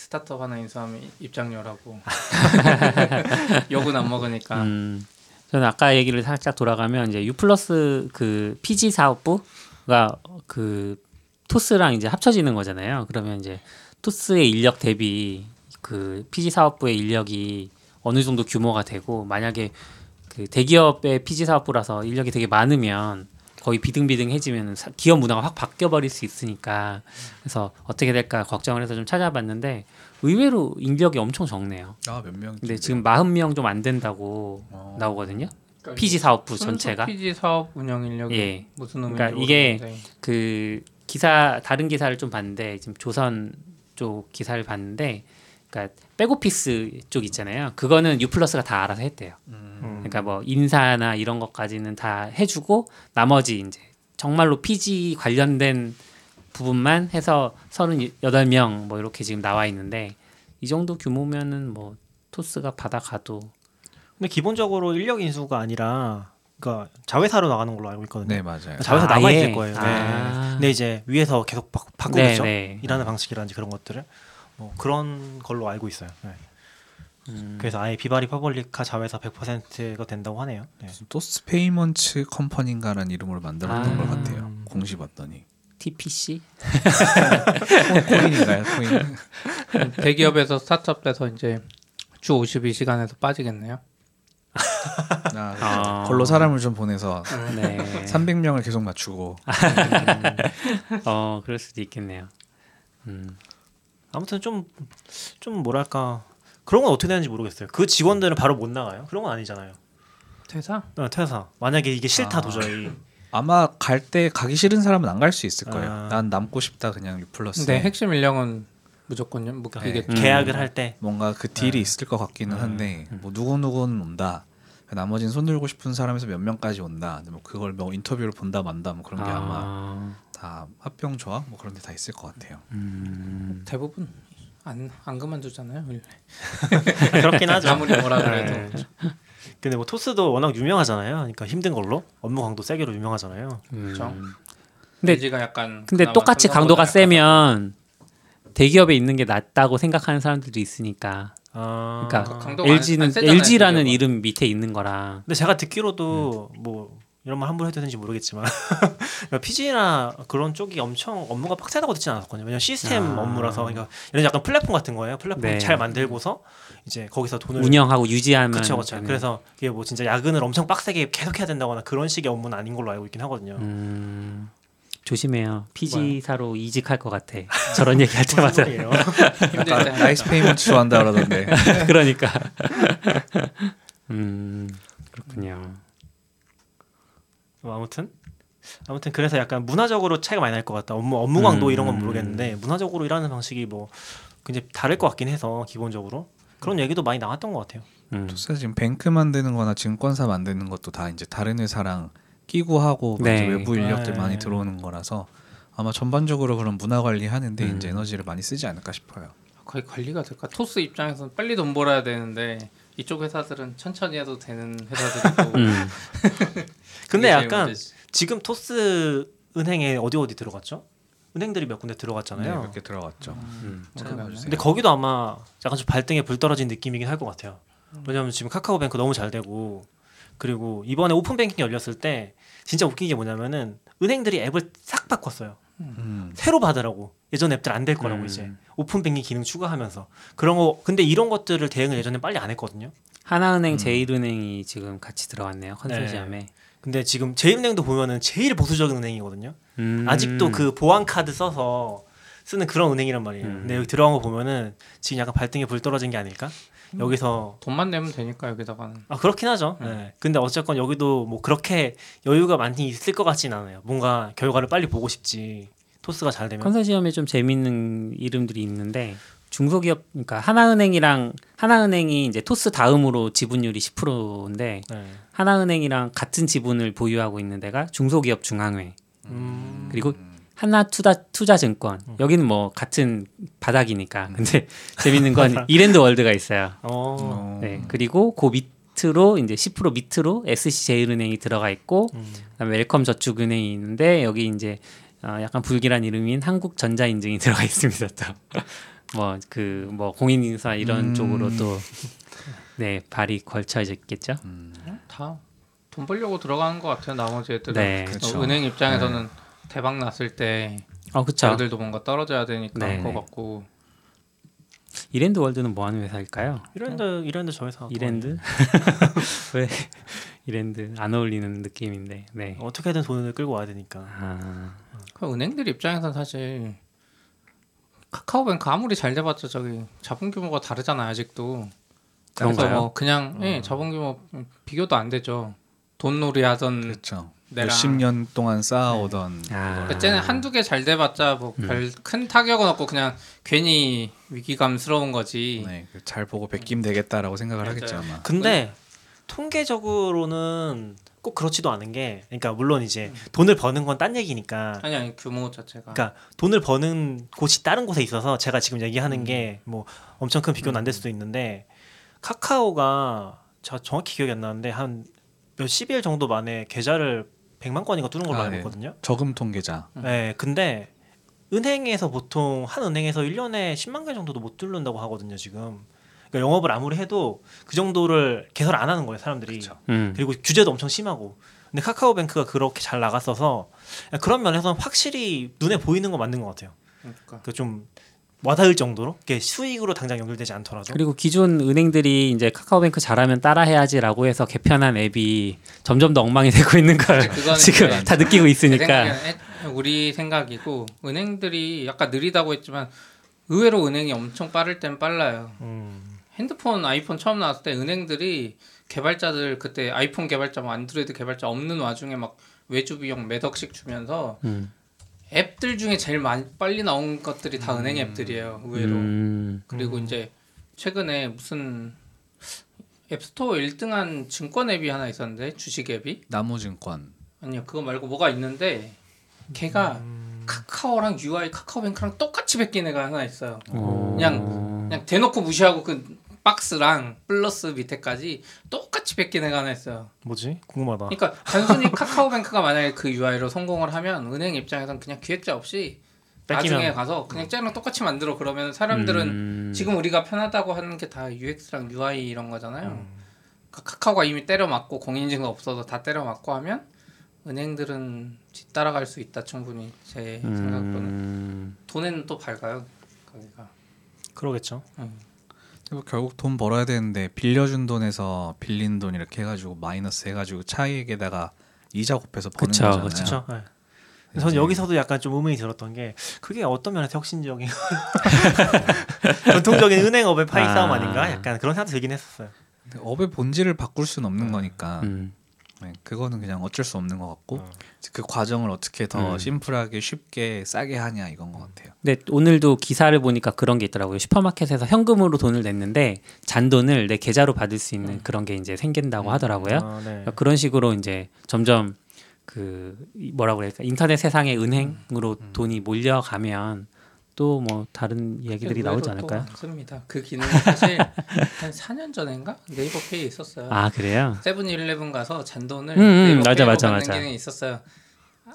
Speaker 3: 스타트업 하나 인수하면 입장료라고 욕은 안 먹으니까
Speaker 2: 음. 저는 아까 얘기를 살짝 돌아가면 이제 U 플러스 그 PG 사업부가 그 토스랑 이제 합쳐지는 거잖아요. 그러면 이제 토스의 인력 대비 그 PG 사업부의 인력이 어느 정도 규모가 되고 만약에 그 대기업의 PG 사업부라서 인력이 되게 많으면 거의 비등비등해지면 사- 기업 문화가 확 바뀌어 버릴 수 있으니까 그래서 어떻게 될까 걱정을 해서 좀 찾아봤는데 의외로 인력이 엄청 적네요.
Speaker 5: 아 몇 명?
Speaker 2: 근데 지금 40명 좀 안 된다고
Speaker 5: 어.
Speaker 2: 나오거든요.
Speaker 3: 그러니까
Speaker 2: PG 사업부 전체가
Speaker 3: PG 사업 운영 인력이
Speaker 2: 예.
Speaker 3: 무슨 의미인지
Speaker 2: 그러니까 이게
Speaker 3: 모르겠는데.
Speaker 2: 그 기사 다른 기사를 좀 봤는데 지금 조선 쪽 기사를 봤는데 그러니까 백오피스 쪽 있잖아요. 그거는 U 플러스가 다 알아서 했대요.
Speaker 4: 음.
Speaker 2: 그러니까 뭐 인사나 이런 것까지는 다 해주고 나머지 이제 정말로 PG 관련된 부분만 해서 38명 뭐 이렇게 지금 나와 있는데 이 정도 규모면은 뭐 토스가 받아가도
Speaker 4: 근데 기본적으로 인력 인수가 아니라 그러니까 자회사로 나가는 걸로 알고 있거든요.
Speaker 5: 네 맞아요.
Speaker 4: 자회사
Speaker 2: 아,
Speaker 4: 남아
Speaker 2: 예.
Speaker 4: 있을 거예요. 네.
Speaker 2: 아.
Speaker 4: 근데 이제 위에서 계속 바, 바꾸겠죠.
Speaker 2: 네, 네.
Speaker 4: 일하는 방식이라든지 그런 것들을 뭐 그런 걸로 알고 있어요. 네.
Speaker 2: 음.
Speaker 4: 그래서 아예 비바리 퍼블리카 자회사 100%가 된다고 하네요. 네.
Speaker 5: 토스 페이먼츠 컴퍼니인가라는 이름으로 만들었던
Speaker 2: 아.
Speaker 5: 것 같아요. 공시 봤더니
Speaker 2: TPC
Speaker 5: 코인인가요? 코인.
Speaker 3: 대기업에서 스타트업 돼서 이제 주 52시간에서 빠지겠네요.
Speaker 5: 아,
Speaker 2: 아.
Speaker 5: 걸로 사람을 좀 보내서
Speaker 2: 네.
Speaker 5: 300명을 계속 맞추고
Speaker 2: 어 그럴 수도 있겠네요. 음.
Speaker 4: 아무튼 좀좀 뭐랄까 그런 건 어떻게 되는지 모르겠어요. 그 직원들은 바로 못 나가요. 그런 건 아니잖아요.
Speaker 3: 퇴사?
Speaker 4: 어, 퇴사. 만약에 이게 싫다
Speaker 5: 아.
Speaker 4: 도저히.
Speaker 5: 아마 갈 때 가기 싫은 사람은 안 갈 수 있을 거예요.
Speaker 4: 아.
Speaker 5: 난 남고 싶다 그냥 유플러스.
Speaker 3: 근데 핵심 인력은 무조건요. 뭐
Speaker 4: 그러니까
Speaker 3: 이게
Speaker 2: 음.
Speaker 4: 계약을 할때
Speaker 5: 뭔가 그 딜이
Speaker 4: 네.
Speaker 5: 있을 것 같기는
Speaker 4: 네.
Speaker 5: 한데 뭐 누구 누구는 온다. 나머지는 손 들고 싶은 사람에서 몇 명까지 온다. 뭐 그걸 뭐 인터뷰를 본다 만다 뭐 그런 게 아. 마
Speaker 2: 아,
Speaker 5: 다 합병 조합 뭐 그런 게다 있을 것 같아요.
Speaker 2: 음.
Speaker 3: 대부분 안, 안 그만두잖아요. 원래.
Speaker 4: 그렇긴 하죠.
Speaker 3: 아무리 뭐라 그래도.
Speaker 4: 네. 근데 뭐 토스도 워낙 유명하잖아요. 그러니까 힘든 걸로 업무 강도 세게로 유명하잖아요.
Speaker 2: 음.
Speaker 3: 그렇죠.
Speaker 2: 근데-
Speaker 3: 약간
Speaker 2: 근데 똑같이 강도가
Speaker 3: 약간
Speaker 2: 세면 대기업에 있는 게 낫다고 생각하는 사람들도 있으니까.
Speaker 4: 아,
Speaker 2: 그러니까 LG는
Speaker 3: 안 세잖아요,
Speaker 2: LG라는
Speaker 3: 대기업은.
Speaker 2: 이름 밑에 있는 거랑.
Speaker 4: 근데 제가 듣기로도 뭐 이런 말 함부로 해도 되는지 모르겠지만 PG나 그런 쪽이 엄청 업무가 빡세다고 듣진 않았거든요. 왜냐면 시스템
Speaker 2: 아.
Speaker 4: 업무라서 그러니까 이런 약간 플랫폼 같은 거예요. 플랫폼
Speaker 2: 네.
Speaker 4: 잘 만들고서 이제 거기서 돈을
Speaker 2: 운영하고 유지하면
Speaker 4: 그렇죠, 그렇죠. 그래서 이게 뭐 진짜 야근을 엄청 빡세게 계속 해야 된다거나 그런 식의 업무는 아닌 걸로 알고 있긴 하거든요.
Speaker 2: 음, 조심해요. PG사로 이직할 것 같아. 저런 얘기 할 때마다.
Speaker 4: 무슨 소리예요?
Speaker 3: 힘들 때
Speaker 5: 아까 나이스 페이먼트 좋아한다 그러던데.
Speaker 2: 그러니까. 음 그렇군요.
Speaker 4: 뭐 아무튼 아무튼 그래서 약간 문화적으로 차이가 많이 날 것 같다. 업무 업무 강도
Speaker 2: 음.
Speaker 4: 이런 건 모르겠는데 문화적으로 일하는 방식이 뭐 굉장히 다를 것 같긴 해서 기본적으로 그런 얘기도 많이 나왔던 것 같아요.
Speaker 2: 음.
Speaker 5: 토스가 지금 뱅크 만드는-거나 증권사 만드는 것도 다 이제 다른 회사랑 끼고 하고 막
Speaker 2: 네.
Speaker 5: 외부 인력들
Speaker 4: 네.
Speaker 5: 많이 들어오는 거라서 아마 전반적으로 그런 문화 관리하는데
Speaker 2: 음.
Speaker 5: 이제 에너지를 많이 쓰지 않을까 싶어요.
Speaker 3: 거의 관리가 될까? 토스 입장에서는 빨리 돈 벌어야 되는데 이쪽 회사들은 천천히 해도 되는 회사들이고.
Speaker 2: 음.
Speaker 4: 근데 약간
Speaker 3: 문제지.
Speaker 4: 지금 토스 은행에 어디 어디 들어갔죠? 은행들이 몇 군데
Speaker 5: 네,
Speaker 4: 들어갔잖아요.
Speaker 5: 몇개 들어갔죠.
Speaker 2: 음.
Speaker 5: 찾아봐주세요.
Speaker 4: 근데 거기도 아마 약간 좀 발등에 불 떨어진 느낌이긴 할 것 같아요. 왜냐하면 지금 카카오뱅크 너무 잘 되고 그리고 이번에 오픈 뱅킹 열렸을 때 진짜 웃긴 게 뭐냐면은 은행들이 앱을 싹 바꿨어요.
Speaker 5: 음.
Speaker 4: 새로 받으라고 예전 앱들 안 될 거라고
Speaker 2: 음.
Speaker 4: 이제 오픈 뱅킹 기능 추가하면서 그런 거 근데 이런 것들을 대응을 예전에 빨리 안 했거든요.
Speaker 2: 하나은행,
Speaker 5: 음.
Speaker 2: 제일은행이 지금 같이 들어갔네요 컨소시엄에.
Speaker 4: 근데 지금 제일은행도 보면은 제일 보수적인 은행이거든요.
Speaker 2: 음.
Speaker 4: 아직도 그 보안 카드 써서 쓰는 그런 은행이란 말이에요.
Speaker 2: 음.
Speaker 4: 근데 여기 들어간 거 보면은 지금 약간 발등에 불 떨어진 게 아닐까? 여기서
Speaker 3: 돈만 내면 되니까 여기다가는
Speaker 4: 아 그렇긴 하죠.
Speaker 3: 음.
Speaker 4: 네. 근데 어쨌건 여기도 뭐 그렇게 여유가 많이 있을 것 같진 않아요. 뭔가 결과를 빨리 보고 싶지. 토스가 잘 되면.
Speaker 2: 컨소시엄에 좀 재밌는 이름들이 있는데 중소기업 그러니까 하나은행이랑 하나은행이 이제 토스 다음으로 지분율이 10%인데
Speaker 4: 네.
Speaker 2: 하나은행이랑 같은 지분을 보유하고 있는 데가 중소기업 중앙회
Speaker 4: 음.
Speaker 2: 그리고 하나 투자 투자증권 여기는 뭐 같은 바닥이니까 근데 재밌는 건 이랜드 월드가 있어요.
Speaker 4: 어.
Speaker 2: 네 그리고 그 밑으로 이제 10% 밑으로 SC 제일은행이 들어가 있고
Speaker 4: 음.
Speaker 2: 그다음에 웰컴 저축은행이 있는데 여기 이제 어, 약간 불길한 이름인 한국전자인증이 들어가 있습니다. 또 뭐 그 뭐 공인인증서 이런
Speaker 5: 음.
Speaker 2: 쪽으로 또네 발이 걸쳐져 있겠죠.
Speaker 5: 음.
Speaker 3: 다돈 벌려고 들어가는 것 같아요. 나머지 애들은
Speaker 2: 네.
Speaker 3: 어,
Speaker 5: 그쵸.
Speaker 3: 은행 입장에서는 대박 났을 때
Speaker 2: 어 그렇죠.
Speaker 3: 자기들도 뭔가 떨어져야 되니까
Speaker 2: 네,
Speaker 3: 할것
Speaker 2: 네.
Speaker 3: 같고
Speaker 2: 이랜드 월드는 뭐 하는 회사일까요?
Speaker 4: 이랜드 이랜드 저 회사
Speaker 2: 이랜드 왜 이랜드 안 어울리는 느낌인데 네.
Speaker 4: 어떻게든 돈을 끌고 와야 되니까.
Speaker 2: 아,
Speaker 3: 그 은행들 입장에서는 사실 카카오뱅크 아무리 잘 돼봤자 저기 자본 규모가 다르잖아요 아직도. 그래서? 뭐 그냥 예 자본 규모 비교도 안 되죠. 돈놀이 하던
Speaker 5: 그렇죠. 몇십 년 동안 쌓아오던
Speaker 2: 아.
Speaker 3: 그러니까 쟤는 한두 개 잘 돼봤자 뭐 별큰 타격은 없고 그냥 괜히 위기감스러운 거지.
Speaker 5: 네, 그잘 보고 베끼면 되겠다라고 생각을
Speaker 3: 맞아요.
Speaker 5: 하겠죠 아마.
Speaker 4: 근데 통계적으로는 꼭 그렇지도 않은 게, 그러니까 물론 이제 돈을 버는 건 딴 얘기니까.
Speaker 3: 아니 아니 규모 자체가.
Speaker 4: 그러니까 돈을 버는 곳이 다른 곳에 있어서 제가 지금 얘기하는 게뭐 엄청 큰 비교는 안 될 수도 있는데 카카오가 저 정확히 기억이 안 나는데 한 몇십 일 정도 만에 계좌를 100만 건인가 뚫은 걸로
Speaker 5: 아,
Speaker 4: 알고
Speaker 5: 네.
Speaker 4: 있거든요.
Speaker 5: 저금통 계좌.
Speaker 3: 음.
Speaker 4: 네, 근데 은행에서 보통 한 은행에서 1년에 10만 개 정도도 못 뚫는다고 하거든요, 지금. 그러니까 영업을 아무리 해도 그 정도를 개설 안 하는 거예요, 사람들이.
Speaker 2: 음.
Speaker 4: 그리고 규제도 엄청 심하고. 근데 카카오뱅크가 그렇게 잘 나갔어서 그런 면에서는 확실히 눈에 보이는 거 맞는 것 같아요.
Speaker 3: 그러니까.
Speaker 4: 그 좀 와닿을 정도로 이게 수익으로 당장 연결되지 않더라도.
Speaker 2: 그리고 기존 은행들이 이제 카카오뱅크 잘하면 따라해야지라고 해서 개편한 앱이 점점 더 엉망이 되고 있는 걸 지금 다 느끼고
Speaker 3: 제
Speaker 2: 있으니까
Speaker 3: 우리 생각이고 은행들이 약간 느리다고 했지만 의외로 은행이 엄청 빠를 땐 빨라요.
Speaker 4: 음.
Speaker 3: 핸드폰, 아이폰 처음 나왔을 때 은행들이 개발자들 그때 아이폰 개발자, 뭐 안드로이드 개발자 없는 와중에 막 외주 비용 몇 억씩 주면서
Speaker 2: 음.
Speaker 3: 앱들 중에 제일 많이 빨리 나온 것들이 다 은행 앱들이에요. 의외로.
Speaker 2: 음.
Speaker 3: 그리고 이제 최근에 무슨 앱스토어 1등한 증권 앱이 하나 있었는데 주식 앱이
Speaker 5: 나무증권.
Speaker 3: 아니요 그거 말고 뭐가 있는데 걔가 카카오랑 UI 카카오뱅크랑 똑같이 베낀 애가 하나 있어요.
Speaker 2: 어.
Speaker 3: 그냥 그냥 대놓고 무시하고 그 박스랑 플러스 밑에까지 똑같이 베낀 애가 하나 있어요.
Speaker 4: 뭐지? 궁금하다.
Speaker 3: 그러니까 단순히 카카오뱅크가 만약에 그 UI로 성공을 하면 은행 입장에선 그냥 기획자 없이 나중에
Speaker 4: 뺏기면
Speaker 3: 가서 그냥 쟤랑 똑같이 만들어 그러면 사람들은
Speaker 2: 음.
Speaker 3: 지금 우리가 편하다고 하는 게 다 UX랑 UI 이런 거잖아요.
Speaker 4: 음.
Speaker 3: 그 카카오가 이미 때려 맞고 공인인증도 없어서 다 때려 맞고 하면 은행들은 뒤따라갈 수 있다 충분히 제 생각으로는
Speaker 2: 음.
Speaker 3: 돈에는 또 밝아요 거기가.
Speaker 4: 그러겠죠.
Speaker 5: 뭐 결국 돈 벌어야 되는데 빌려준 돈에서 빌린 돈 이렇게 해가지고 마이너스 해가지고 차익에다가 이자 곱해서 버는
Speaker 2: 그쵸,
Speaker 5: 거잖아요.
Speaker 4: 그렇죠. 네. 저는
Speaker 5: 이제-
Speaker 4: 여기서도 약간 좀 의문이 들었던 게 그게 어떤 면에서 혁신적인 전통적인 은행업의 파이
Speaker 2: 아.
Speaker 4: 싸움 아닌가? 약간 그런 생각도 들긴 했었어요.
Speaker 5: 근데 업의 본질을 바꿀 수는 없는 거니까
Speaker 2: 음.
Speaker 5: 네, 그거는 그냥 어쩔 수 없는 것 같고
Speaker 4: 어.
Speaker 5: 그 과정을 어떻게 더
Speaker 2: 음.
Speaker 5: 심플하게 쉽게 싸게 하냐 이건 것 같아요.
Speaker 2: 근데 오늘도 기사를 보니까 그런 게 있더라고요. 슈퍼마켓에서 현금으로 돈을 냈는데 잔돈을 내 계좌로 받을 수 있는 그런 게 이제 생긴다고 하더라고요.
Speaker 4: 아, 네.
Speaker 2: 그러니까 그런 식으로 이제 점점 그 이- 뭐라고 그럴까 인터넷 세상의 은행으로 돈이 몰려가면 또 뭐 다른 이야기들이 나오지 않을까요?
Speaker 3: 많습니다. 그 기능 사실 한 4년 전인가 네이버 페이 있었어요.
Speaker 2: 아 그래요?
Speaker 3: 세븐일레븐 가서 잔돈을
Speaker 2: 음, 음,
Speaker 3: 네이버
Speaker 2: 맞아,
Speaker 3: 페이로
Speaker 2: 맞아,
Speaker 3: 받는
Speaker 2: 맞아.
Speaker 3: 기능이 있었어요.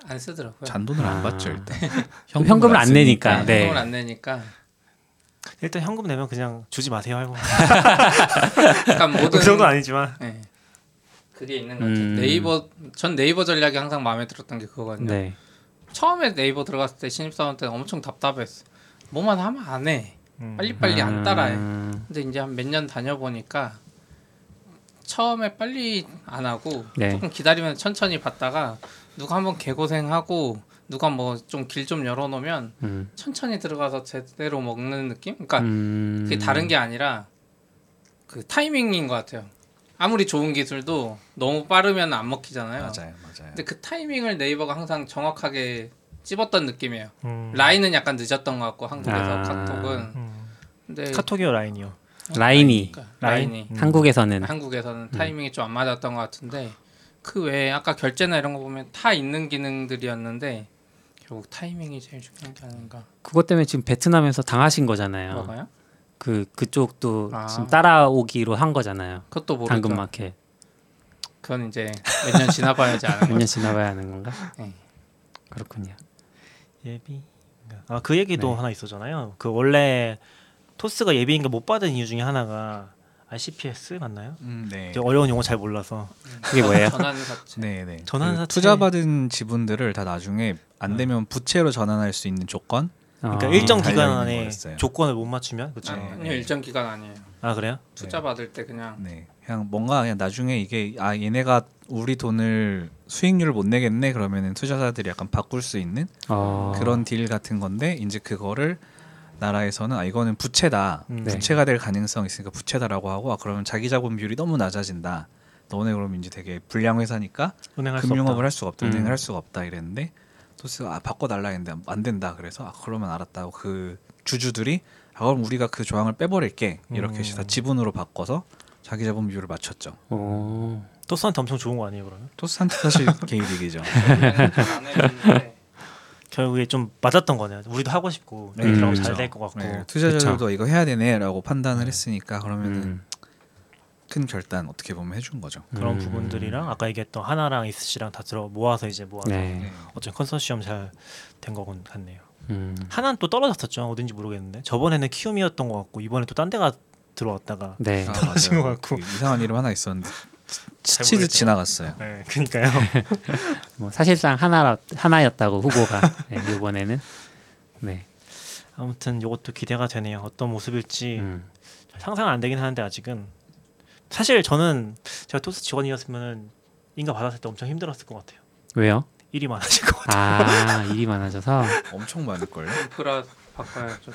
Speaker 3: 안 쓰더라고요.
Speaker 5: 잔돈을
Speaker 2: 아.
Speaker 5: 안 받죠 일단.
Speaker 2: 현금을 안 내니까. 네.
Speaker 3: 현금을 안 내니까.
Speaker 4: 일단 현금 내면 그냥 주지 마세요 하고
Speaker 3: 약간 모든
Speaker 4: 그 정도 아니지만
Speaker 3: 네. 그게 있는 것 같아요.
Speaker 2: 음.
Speaker 3: 네이버 전 네이버 전략이 항상 마음에 들었던 게 그거거든요.
Speaker 2: 네.
Speaker 3: 처음에 네이버 들어갔을 때 신입사원 때 엄청 답답했어. 뭐만 하면 안 해.
Speaker 4: 음.
Speaker 3: 빨리빨리 안 따라해.
Speaker 2: 음,
Speaker 3: 근데 이제 한 몇 년 다녀보니까 처음에 빨리 안 하고
Speaker 2: 네.
Speaker 3: 조금 기다리면 천천히 받다가 누가 한번 개고생하고 누가 뭐 좀 길좀 열어놓으면
Speaker 2: 음,
Speaker 3: 천천히 들어가서 제대로 먹는 느낌? 그러니까
Speaker 2: 음.
Speaker 3: 그게 다른 게 아니라 그 타이밍인 것 같아요. 아무리 좋은 기술도 너무 빠르면 안 먹히잖아요.
Speaker 5: 맞아요, 맞아요.
Speaker 3: 근데 그 타이밍을 네이버가 항상 정확하게 찝었던 느낌이에요.
Speaker 4: 음.
Speaker 3: 라인은 약간 늦었던 것 같고 한국에서
Speaker 2: 아.
Speaker 3: 카톡은.
Speaker 4: 음.
Speaker 3: 근데
Speaker 4: 카톡이요 라인이요.
Speaker 2: 라인이
Speaker 3: 그러니까
Speaker 4: 라인?
Speaker 3: 라인이
Speaker 4: 음.
Speaker 2: 한국에서는
Speaker 3: 한국에서는 타이밍이 좀 안 맞았던 것 같은데 그 외에 아까 결제나 이런 거 보면 다 있는 기능들이었는데 결국 타이밍이 제일 중요한 게 아닌가.
Speaker 2: 그것 때문에 지금 베트남에서 당하신 거잖아요.
Speaker 3: 뭐가요?
Speaker 2: 그 그쪽도
Speaker 3: 아.
Speaker 2: 지금 따라오기로 한 거잖아요.
Speaker 3: 그것도 모르죠.
Speaker 2: 당근마켓
Speaker 3: 그건 이제 몇 년 지나봐야지 아는
Speaker 2: 몇
Speaker 3: 거죠.
Speaker 2: 년 지나봐야 하는 건가?
Speaker 3: 네.
Speaker 2: 그렇군요.
Speaker 4: 예비. 아그 얘기도
Speaker 2: 네.
Speaker 4: 하나 있었잖아요. 그 원래 토스가 예비인가 못 받은 이유 중에 하나가 RCPS 맞나요?
Speaker 5: 음, 네.
Speaker 4: 어려운 용어 잘 몰라서
Speaker 2: 그게 뭐예요?
Speaker 3: 전환 사채.
Speaker 5: 네, 네.
Speaker 4: 전환
Speaker 5: 그
Speaker 4: 사채-
Speaker 5: 투자받은 지분들을 다 나중에 안 되면 부채로 전환할 수 있는 조건.
Speaker 4: 그러니까
Speaker 2: 어.
Speaker 4: 일정 기간 안에
Speaker 5: 거였어요.
Speaker 4: 조건을 못 맞추면 그렇죠.
Speaker 5: 네.
Speaker 3: 아니요 일정 기간 아니에요.
Speaker 4: 아 그래요?
Speaker 3: 투자 받을 때 그냥
Speaker 5: 네. 그냥 뭔가 그냥 나중에 이게 아 얘네가 우리 돈을 수익률을 못 내겠네 그러면은 투자자들이 약간 바꿀 수 있는
Speaker 2: 어.
Speaker 5: 그런 딜 같은 건데 이제 그거를 나라에서는 아 이거는 부채다
Speaker 4: 음.
Speaker 2: 네.
Speaker 5: 부채가 될 가능성 이 있으니까 부채다라고 하고 아 그러면 자기 자본 비율이 너무 낮아진다 너네 그럼 이제 되게 불량 회사니까
Speaker 4: 은행할 수
Speaker 5: 금융업을
Speaker 4: 없다.
Speaker 5: 할 수가 없다
Speaker 2: 음.
Speaker 5: 은행을 할 수가 없다 이랬는데 토스가 아 바꿔달라 했는데 안 된다 그래서 아 그러면 알았다고 그 주주들이 아 그럼 우리가 그 조항을 빼버릴게 이렇게 해서 다
Speaker 4: 음.
Speaker 5: 지분으로 바꿔서 자기 자본 비율을 맞췄죠
Speaker 2: 오.
Speaker 4: 토스한테 엄청 좋은 거 아니에요 그러면?
Speaker 5: 토스한테 사실 개이득이죠
Speaker 4: 결국에 좀 맞았던 거네요. 우리도 하고 싶고
Speaker 5: 네,
Speaker 4: 그러면
Speaker 2: 그렇죠.
Speaker 4: 잘될 것 같고.
Speaker 5: 네, 투자자들도 이거 해야 되네라고 판단을 했으니까 그러면은
Speaker 2: 음.
Speaker 5: 큰 결단 어떻게 보면 해준 거죠.
Speaker 4: 그런
Speaker 2: 음.
Speaker 4: 부분들이랑 아까 얘기했던 하나랑 이스씨랑 다 들어 모아서 이제 모아서
Speaker 2: 네.
Speaker 4: 어쩐 컨소시엄 잘 된 거군 같네요.
Speaker 2: 음.
Speaker 4: 하나는 또 떨어졌었죠. 어딘지 모르겠는데 저번에는 키움이었던 것 같고 이번에 또 딴 데가 들어왔다가
Speaker 2: 네.
Speaker 5: 아,
Speaker 4: 떨어진 것
Speaker 5: 맞아요.
Speaker 4: 같고.
Speaker 5: 그 이상한 이름 하나 있었는데
Speaker 4: 잘
Speaker 5: 치즈. 지나갔어요.
Speaker 4: 네, 그러니까요.
Speaker 2: 뭐 사실상 하나 하나였다고 후보가 네, 이번에는 네.
Speaker 4: 아무튼 이것도 기대가 되네요. 어떤 모습일지
Speaker 2: 음.
Speaker 4: 상상 안 되긴 하는데 아직은 사실 저는 제가 토스 직원이었으면 인가 받았을 때 엄청 힘들었을 것 같아요.
Speaker 2: 왜요?
Speaker 4: 일이 많아질 것 같아요.
Speaker 2: 아 일이 많아져서
Speaker 5: 엄청 많을 걸요.
Speaker 3: 인프라 바꿔야죠.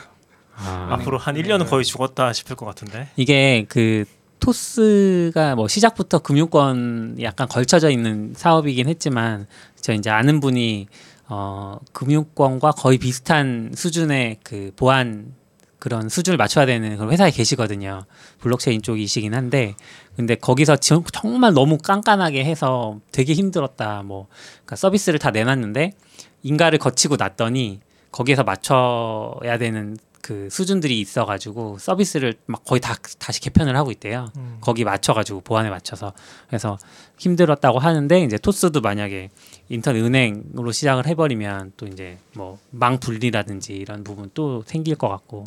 Speaker 2: 아,
Speaker 4: 앞으로 한
Speaker 3: 네.
Speaker 4: 1년은 거의 죽었다 싶을 것 같은데.
Speaker 2: 이게 그 토스가 뭐 시작부터 금융권 약간 걸쳐져 있는 사업이긴 했지만 저 이제 아는 분이 어 금융권과 거의 비슷한 수준의 그 보안 그런 수준을 맞춰야 되는 그런 회사에 계시거든요. 블록체인 쪽 이시긴 한데 근데 거기서 지- 정말 너무 깐깐하게 해서 되게 힘들었다. 뭐 그러니까 서비스를 다 내놨는데 인가를 거치고 났더니 거기에서 맞춰야 되는 그 수준들이 있어가지고 서비스를 막 거의 다 다시 개편을 하고 있대요.
Speaker 4: 음.
Speaker 2: 거기 맞춰가지고 보안에 맞춰서 그래서 힘들었다고 하는데 이제 토스도 만약에 인터넷 은행으로 시작을 해버리면 또 이제 뭐 망 분리라든지 이런 부분 또 생길 것 같고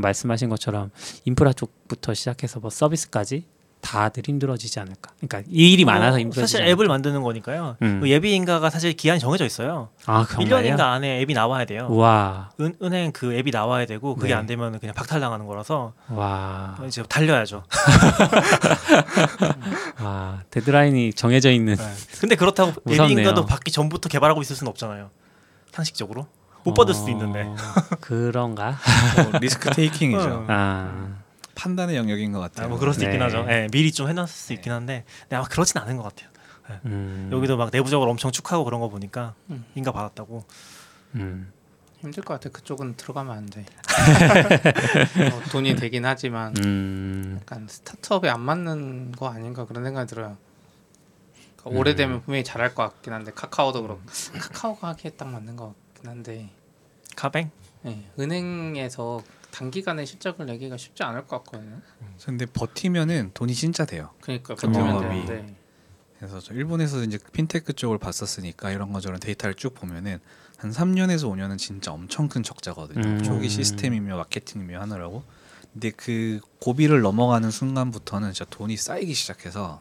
Speaker 2: 말씀하신 것처럼 인프라 쪽부터 시작해서 뭐 서비스까지 다들 힘들어지지 않을까. 그러니까 이 일이 많아서
Speaker 4: 뭐
Speaker 2: 힘들어지지
Speaker 4: 사실 앱을 만드는 거니까요.
Speaker 2: 음.
Speaker 4: 그 예비 인가가 사실 기한이 정해져 있어요.
Speaker 2: 아 그런가요?
Speaker 4: 1년인가 안에 앱이 나와야 돼요.
Speaker 2: 우와
Speaker 4: 은, 은행 그 앱이 나와야 되고 그게
Speaker 2: 네.
Speaker 4: 안 되면 그냥 박탈당하는 거라서
Speaker 2: 와,
Speaker 4: 이제 달려야죠.
Speaker 2: 와 데드라인이 정해져 있는
Speaker 4: 네. 근데 그렇다고 예비. 인가도 받기 전부터 개발하고 있을 수는 없잖아요. 상식적으로 못 받을 수도 있는데.
Speaker 2: 어, 그런가?
Speaker 5: 뭐 리스크 테이킹이죠.
Speaker 4: 어.
Speaker 2: 아
Speaker 5: 판단의 영역인 것 같아요.
Speaker 4: 아, 뭐 그럴 수
Speaker 2: 네.
Speaker 4: 있긴 하죠. 예, 미리 좀 해놨을 수 있긴 한데, 근데 아마 그렇진 않은 것 같아요.
Speaker 2: 음,
Speaker 4: 여기도 막 내부적으로 엄청 축하하고 그런 거 보니까
Speaker 3: 음.
Speaker 4: 인가 받았다고.
Speaker 2: 음,
Speaker 3: 힘들 것 같아. 그쪽은 들어가면 안 돼. 어, 돈이 되긴 하지만
Speaker 2: 음,
Speaker 3: 약간 스타트업에 안 맞는 거 아닌가 그런 생각이 들어요. 그러니까
Speaker 2: 음.
Speaker 3: 오래되면 분명히 잘할 것 같긴 한데 카카오도 그렇고 카카오가 하기에 딱 맞는 것 같긴 한데
Speaker 4: 카뱅?
Speaker 3: 예, 은행에서 단기간에 실적을 내기가 쉽지 않을 것 같거든요.
Speaker 5: 근데 버티면은 돈이 진짜 돼요.
Speaker 3: 그러니까. 버티면 되는데
Speaker 5: 그래서 저 일본에서 이제 핀테크 쪽을 봤었으니까 이런 거 저런 데이터를 쭉 보면은 한 3년에서 5년은 진짜 엄청 큰 적자거든요.
Speaker 2: 음.
Speaker 5: 초기 시스템이며 마케팅이며 하느라고. 근데 그 고비를 넘어가는 순간부터는 진짜 돈이 쌓이기 시작해서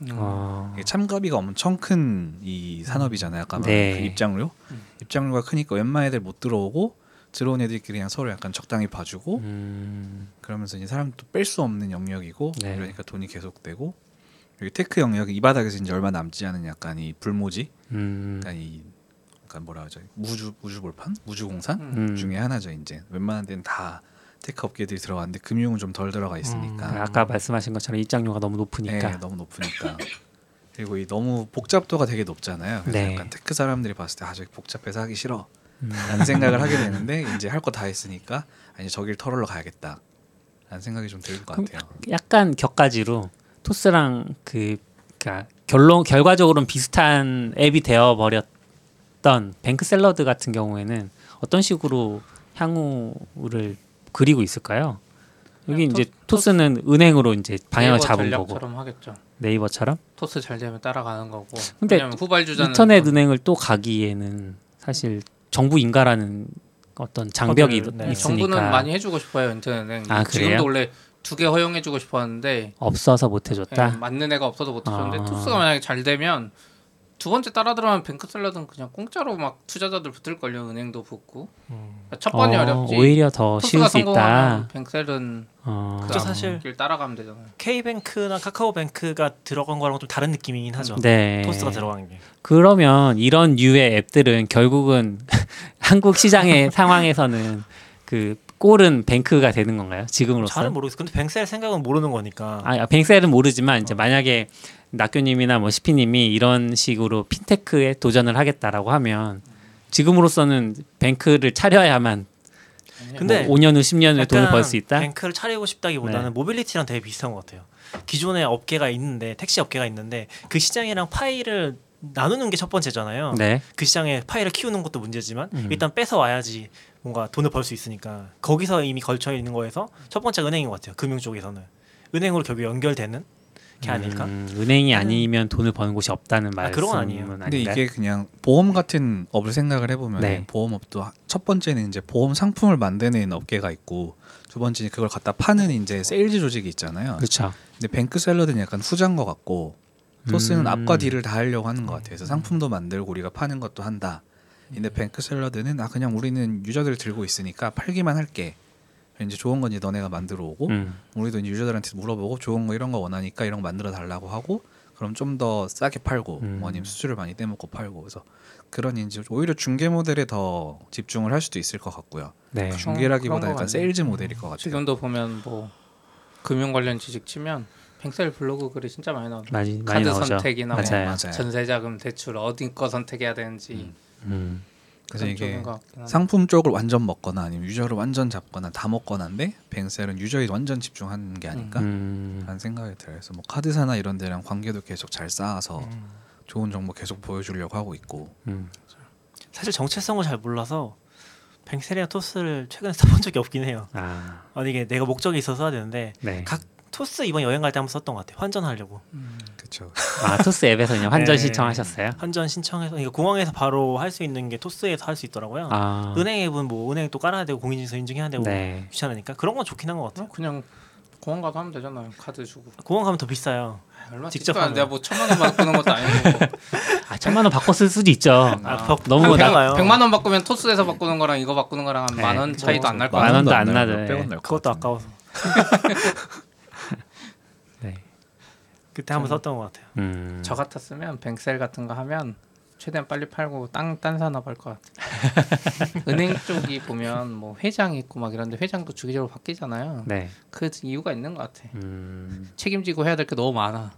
Speaker 5: 이게 참가비가 엄청 큰 이 산업이잖아요. 아까
Speaker 2: 네.
Speaker 5: 그 입장료.
Speaker 3: 음.
Speaker 5: 입장료가 크니까 웬만한 애들 못 들어오고 들어온 애들끼리 그냥 서로 약간 적당히 봐주고
Speaker 2: 음,
Speaker 5: 그러면서 이제 사람도 뺄 수 없는 영역이고
Speaker 2: 네.
Speaker 5: 이러니까 돈이 계속되고 여기 테크 영역이 이 바닥에서 이제 얼마 남지 않은 약간 이 불모지,
Speaker 2: 음,
Speaker 5: 약간 이 약간 뭐라 하죠 무주 무주 벌판, 무주공산
Speaker 3: 음.
Speaker 2: 음,
Speaker 5: 중에 하나죠. 이제 웬만한 데는 다 테크 업계들이 들어갔는데 금융은 좀 덜 들어가 있으니까
Speaker 2: 그 아까 말씀하신 것처럼 입장료가 너무 높으니까
Speaker 5: 네, 너무 높으니까 그리고 이 너무 복잡도가 되게 높잖아요. 그래서
Speaker 2: 네.
Speaker 5: 약간 테크 사람들이 봤을 때 아 저기 복잡해서 하기 싫어
Speaker 2: 음.
Speaker 5: 라는 생각을 하게 되는데 이제 할 거 다 했으니까 아니 저길 털으러 가야겠다 라는 생각이 좀 들 것 같아요.
Speaker 2: 약간 곁가지로 토스랑 그 그러니까 결론 결과적으로는 비슷한 앱이 되어 버렸던 뱅크 샐러드 같은 경우에는 어떤 식으로 향후를 그리고 있을까요? 여기 이제
Speaker 3: 토-
Speaker 2: 토스 는 은행으로 이제 방향을 잡은 거고
Speaker 3: 하겠죠.
Speaker 2: 네이버처럼
Speaker 3: 토스 잘 되면 따라가는 거고.
Speaker 2: 근데
Speaker 3: 후발주자는
Speaker 2: 인터넷
Speaker 3: 또-
Speaker 2: 은행을 또 가기에는 사실 정부 인가라는 어떤 장벽이
Speaker 4: 네.
Speaker 2: 있으니까
Speaker 3: 정부는 많이 해주고 싶어요 인터넷 은행.
Speaker 2: 아?
Speaker 3: 지금도 원래 두 개 허용해주고 싶었는데
Speaker 2: 없어서 못
Speaker 3: 예,
Speaker 2: 해줬다.
Speaker 3: 맞는 애가 없어서 못 해줬는데
Speaker 2: 아.
Speaker 3: 토스가 만약에 잘 되면 두 번째 따라 들어가면 뱅크 샐러드는 그냥 공짜로 막 투자자들 붙을 걸요 은행도 붙고 그러니까 첫 번이
Speaker 2: 어,
Speaker 3: 어렵지
Speaker 2: 오히려 더 쉬울 수 있다.
Speaker 3: 성공하면 뱅크샐은
Speaker 2: 어.
Speaker 3: 그
Speaker 4: 그죠,
Speaker 3: 앞
Speaker 4: 사실.
Speaker 3: 길 따라가면 되잖아요
Speaker 4: K뱅크나 카카오뱅크가 들어간 거랑 좀 다른 느낌이긴 하죠.
Speaker 2: 네.
Speaker 4: 토스가 들어간 게.
Speaker 2: 그러면 이런 류의 앱들은 결국은 한국 시장의 상황에서는 그 꼴은 뱅크가 되는 건가요? 지금으로서?
Speaker 4: 잘은 모르겠어. 근데 뱅셀 생각은 모르는 거니까.
Speaker 2: 아, 뱅셀은 모르지만
Speaker 4: 어.
Speaker 2: 이제 만약에 낙교님이나 뭐 시피님이 이런 식으로 핀테크에 도전을 하겠다라고 하면 지금으로서는 뱅크를 차려야만
Speaker 4: 근데
Speaker 2: 뭐 5년 후 10년 후에 돈을 벌 수 있다.
Speaker 4: 뱅크를 차리고 싶다기보다는
Speaker 2: 네.
Speaker 4: 모빌리티랑 되게 비슷한 것 같아요. 기존에 업계가 있는데 택시 업계가 있는데 그 시장이랑 파이를 나누는 게 첫 번째잖아요.
Speaker 2: 네.
Speaker 4: 그 시장에 파이를 키우는 것도 문제지만
Speaker 2: 음.
Speaker 4: 일단 뺏어 와야지 뭔가 돈을 벌 수 있으니까 거기서 이미 걸쳐 있는 거에서 첫 번째 은행인 것 같아요. 금융 쪽에서는 은행으로 결국 연결되는 게 아닐까?
Speaker 2: 음, 은행이 아니면 돈을 버는 곳이 없다는
Speaker 4: 아,
Speaker 2: 말씀은
Speaker 4: 그런 건 아니에요.
Speaker 5: 근데
Speaker 2: 아닌가요?
Speaker 5: 이게 그냥 보험 같은 업을 생각을 해보면
Speaker 2: 네.
Speaker 5: 보험업도 첫 번째는 이제 보험 상품을 만드는 업계가 있고 두 번째는 그걸 갖다 파는 이제 세일즈 조직이 있잖아요.
Speaker 2: 그렇죠.
Speaker 5: 근데 뱅크 샐러드는 약간 후자인 것 같고 토스는
Speaker 2: 음.
Speaker 5: 앞과 뒤를 다 하려고 하는 것 같아요. 그래서 상품도 만들고 우리가 파는 것도 한다. 근데 뱅크 샐러드는 아 그냥 우리는 유저들을 들고 있으니까 팔기만 할게. 이제 좋은 건 이제 너네가 만들어 오고
Speaker 2: 음.
Speaker 5: 우리도 이제 유저들한테 물어보고 좋은 거 이런 거 원하니까 이런 거 만들어 달라고 하고 그럼 좀 더 싸게 팔고
Speaker 2: 음.
Speaker 5: 뭐 아니면 수수료 많이 떼먹고 팔고 그래서 그런 이제 오히려 중개 모델에 더 집중을 할 수도 있을 것 같고요.
Speaker 2: 네.
Speaker 5: 중개라기보다 약간. 세일즈 모델일 것 같아요.
Speaker 3: 지금도 보면 뭐 금융 관련 지식 치면 뱅셀 블로그 글이 진짜 많이 나오죠
Speaker 2: 많이 많이
Speaker 3: 카드
Speaker 2: 나오죠.
Speaker 3: 선택이나 뭐
Speaker 2: 맞아요.
Speaker 5: 맞아요.
Speaker 3: 전세자금 대출 어디 거 선택해야 되는지
Speaker 2: 음.
Speaker 5: 그래서 이게. 상품 쪽을 완전 먹거나 아니면 유저를 완전 잡거나 다 먹거나인데 뱅셀은 유저에 완전 집중하는 게 아닐까
Speaker 2: 음.
Speaker 5: 라는 생각이 들어요. 그래서 뭐 카드사나 이런 데랑 관계도 계속 잘 쌓아서
Speaker 4: 음.
Speaker 5: 좋은 정보 계속 보여주려고 하고 있고
Speaker 2: 음.
Speaker 4: 사실 정체성을 잘 몰라서 뱅셀이나 토스를 최근에 써본 적이 없긴 해요.
Speaker 2: 아,
Speaker 4: 아니 이게 내가 목적이 있어서 써야 되는데
Speaker 2: 네.
Speaker 4: 각 토스 이번 여행 갈 때 한번 썼던 것 같아요. 환전하려고.
Speaker 5: 그렇죠.
Speaker 2: 아, 토스 앱에서 그냥 환전
Speaker 4: 네.
Speaker 2: 신청하셨어요?
Speaker 4: 환전 신청해서 그러니까 공항에서 바로 할 수 있는 게 토스에서 할 수 있더라고요.
Speaker 2: 아.
Speaker 4: 은행 앱은 뭐 은행 또 깔아야 되고 공인인증서 인증해야 되고
Speaker 2: 네.
Speaker 4: 귀찮으니까 그런 건 좋긴 한 것 같아요.
Speaker 3: 어, 그냥 공항 가서 하면 되잖아요 카드 주고
Speaker 4: 공항 가면 더 비싸요.
Speaker 3: 아, 얼마
Speaker 4: 직접 하면.
Speaker 3: 내가 뭐 천만 원 바꾸는 것도 아니고
Speaker 2: 아, 천만 원 바꿔 쓸 수도 있죠.
Speaker 4: 아,
Speaker 3: 아,
Speaker 4: 버-
Speaker 2: 너무 나-
Speaker 4: 나가요.
Speaker 3: 100만 원 바꾸면 토스에서 바꾸는 거랑 이거 바꾸는 거랑 한
Speaker 2: 네.
Speaker 3: 만원 차이도 안 날
Speaker 2: 것만
Speaker 3: 같아요.
Speaker 2: 원도 안. 나죠.
Speaker 4: 그것도. 아까워서
Speaker 2: 네.
Speaker 4: 그때 한번 썼던 것 같아요.
Speaker 2: 음.
Speaker 3: 저 같았으면 뱅셀 같은 거 하면 최대한 빨리 팔고 딴 산업 할 것 같아요. 은행 쪽이 보면 뭐 회장 있고 막 이런데 회장도 주기적으로 바뀌잖아요.
Speaker 2: 네.
Speaker 3: 그 이유가 있는 것 같아.
Speaker 2: 음.
Speaker 3: 책임지고 해야 될 게 너무 많아.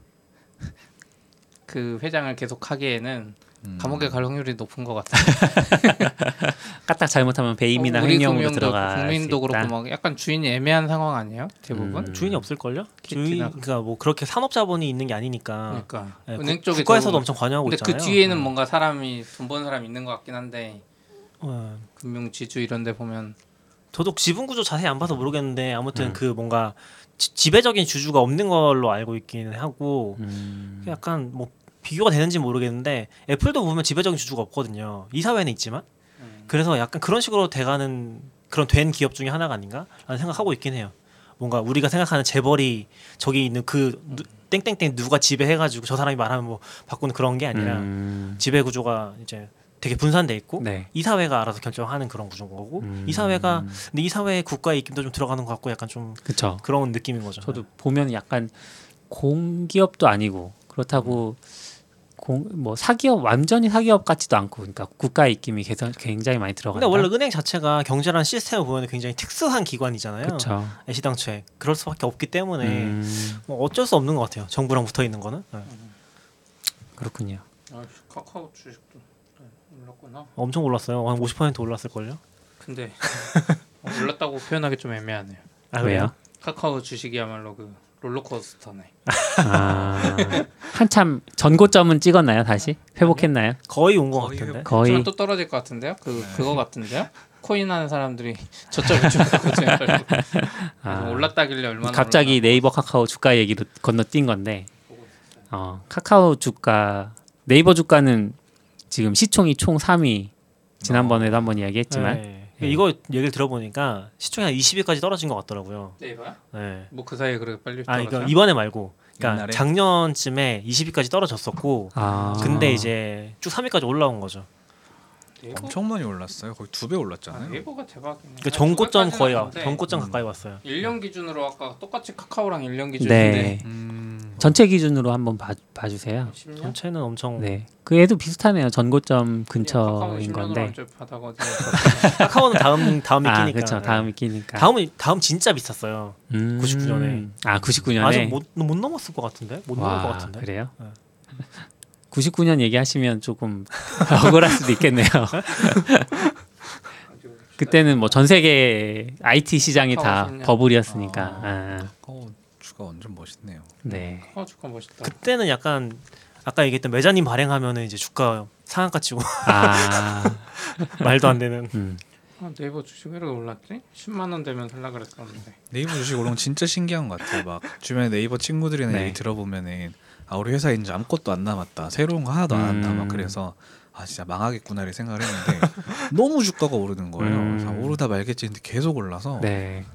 Speaker 3: 그 회장을 계속 하기에는
Speaker 5: 음.
Speaker 3: 감옥에 갈 확률이 높은 것 같아.
Speaker 2: 까딱 잘못하면 배임이나
Speaker 3: 어,
Speaker 2: 횡령으로 들어가
Speaker 3: 국민도
Speaker 2: 수 있다.
Speaker 3: 그렇고 막 약간 주인이 애매한 상황 아니에요? 대부분.
Speaker 2: 음.
Speaker 4: 주인이 없을걸요? 주인. 그러니까 뭐 그렇게 산업자본이 있는 게 아니니까.
Speaker 3: 그러니까
Speaker 4: 네,
Speaker 3: 은행
Speaker 4: 국-
Speaker 3: 쪽에
Speaker 4: 국가에서도 엄청 관여하고
Speaker 3: 근데
Speaker 4: 있잖아요.
Speaker 3: 그 뒤에는
Speaker 4: 음.
Speaker 3: 뭔가 사람이 돈 버는 사람이 있는 것 같긴 한데
Speaker 4: 어,
Speaker 3: 금융 지주 이런데 보면
Speaker 4: 저도 지분 구조 자세히 안 봐서 모르겠는데 아무튼
Speaker 2: 음.
Speaker 4: 그 뭔가 지, 지배적인 주주가 없는 걸로 알고 있기는 하고
Speaker 2: 음.
Speaker 4: 약간 뭐 비교가 되는지 모르겠는데 애플도 보면 지배적인 주주가 없거든요. 이사회는 있지만 그래서 약간 그런 식으로 돼가는 그런 된 기업 중에 하나가 아닌가라는 생각하고 있긴 해요. 뭔가 우리가 생각하는 재벌이 저기 있는 그 누, 땡땡땡 누가 지배해가지고 저 사람이 말하면 뭐 바꾸는 그런 게 아니라
Speaker 2: 음.
Speaker 4: 지배 구조가 이제 되게 분산돼 있고
Speaker 2: 네.
Speaker 4: 이사회가 알아서 결정하는 그런 구조인 거고
Speaker 2: 음.
Speaker 4: 이사회가 근데 이사회에 국가의 입김도 좀 들어가는 것 같고 약간 좀
Speaker 2: 그렇죠.
Speaker 4: 그런 느낌인 거죠.
Speaker 2: 저도 보면 약간 공기업도 아니고 그렇다고 공, 뭐 사기업 완전히 사기업 같지도 않고 그러니까 국가의 입김이 계속 굉장히 많이 들어간다.
Speaker 4: 근데 원래 은행 자체가 경제라는 시스템을 보면 굉장히 특수한 기관이잖아요.
Speaker 2: 그렇죠.
Speaker 4: 애시당초에 그럴 수밖에 없기 때문에
Speaker 2: 음,
Speaker 4: 뭐 어쩔 수 없는 것 같아요. 정부랑 붙어 있는 거는 네.
Speaker 2: 그렇군요.
Speaker 3: 아, 카카오 주식도 네, 올랐구나.
Speaker 4: 엄청 올랐어요. 한 50% 올랐을 걸요.
Speaker 3: 근데 어, 올랐다고 표현하기 좀 애매하네요.
Speaker 4: 아,
Speaker 2: 왜요?
Speaker 3: 카카오 주식이야말로 그 롤러코스터네.
Speaker 2: 아, 한참 전고점은 찍었나요? 다시 회복했나요?
Speaker 4: 거의 온 것 같은데.
Speaker 2: 거의
Speaker 3: 좀또 떨어질 것 같은데요? 그 그거 같은데요? 코인 하는 사람들이 저점 이쪽하고 제가
Speaker 2: 아,
Speaker 3: 올랐다길래 얼마나
Speaker 2: 갑자기 네이버 카카오 주가 얘기로 건너뛴 건데 어, 카카오 주가 네이버 주가는 지금 시총이 총 3위 지난번에도 한번 이야기했지만
Speaker 4: 네. 이거 얘기를 들어보니까 시총이 한 20위까지 떨어진 것 같더라고요.
Speaker 3: 네이버야?
Speaker 4: 네.
Speaker 3: 뭐 그 사이에 그렇게 빨리
Speaker 4: 아? 이거 이번에 말고, 그러니까
Speaker 5: 옛날에?
Speaker 4: 작년쯤에 20위까지 떨어졌었고,
Speaker 2: 아,
Speaker 4: 근데 이제 쭉 3위까지 올라온 거죠.
Speaker 3: 네이버?
Speaker 5: 엄청 많이 올랐어요. 거의 두배
Speaker 3: 아,
Speaker 5: 올랐잖아요.
Speaker 3: 네이버가 대박이네.
Speaker 4: 그러니까 전고점 거의
Speaker 3: 전
Speaker 4: 전고점
Speaker 5: 음.
Speaker 4: 가까이 왔어요.
Speaker 3: 1년 기준으로 아까 똑같이 카카오랑 1년 기준인데
Speaker 2: 네
Speaker 5: 음,
Speaker 2: 전체 기준으로 한번 봐, 봐주세요.
Speaker 3: 10년?
Speaker 4: 전체는 엄청
Speaker 2: 네, 그 애도 비슷하네요. 전고점 근처인
Speaker 3: 10년으로
Speaker 2: 건데.
Speaker 4: 카카오는 다음 다음
Speaker 2: 아,
Speaker 4: 위기니까.
Speaker 2: 그렇죠. 다음 끼니까.
Speaker 4: 다음 다음 진짜 비쌌어요.
Speaker 2: 음,
Speaker 4: 99 년에.
Speaker 2: 아, 99년에.
Speaker 4: 아직 못, 못 넘었을 것 같은데? 못 넘을 것 같은데?
Speaker 2: 그래요?
Speaker 4: 네.
Speaker 2: 99년 얘기하시면 조금 억울할 수도 있겠네요. 그때는 뭐 전 세계 IT 시장이 다 버블이었으니까.
Speaker 5: 아.
Speaker 2: 아,
Speaker 5: 어, 주가 완전 멋있네요.
Speaker 2: 네.
Speaker 3: 카카오 주가 멋있다.
Speaker 4: 그때는 약간 아까 얘기했던 메자님 발행하면은 이제 주가 상한가 치고
Speaker 2: 아,
Speaker 4: 말도 안 되는.
Speaker 2: 음.
Speaker 3: 아, 네이버 주식 왜 이렇게 올랐지? 10만 원 되면 살라 그랬었는데.
Speaker 5: 네이버 주식 오른 거 진짜 신기한 것 같아요. 막 주변에 네이버 친구들이나
Speaker 2: 네.
Speaker 5: 얘기 들어보면은 아 우리 회사에 이제 아무것도 안 남았다. 새로운 거 하나도 안 한다.
Speaker 2: 음.
Speaker 5: 막 그래서 아 진짜 망하겠구나를 생각을 했는데 너무 주가가 오르는 거예요.
Speaker 2: 음.
Speaker 5: 오르다 말겠지 했는데 계속 올라서
Speaker 2: 네.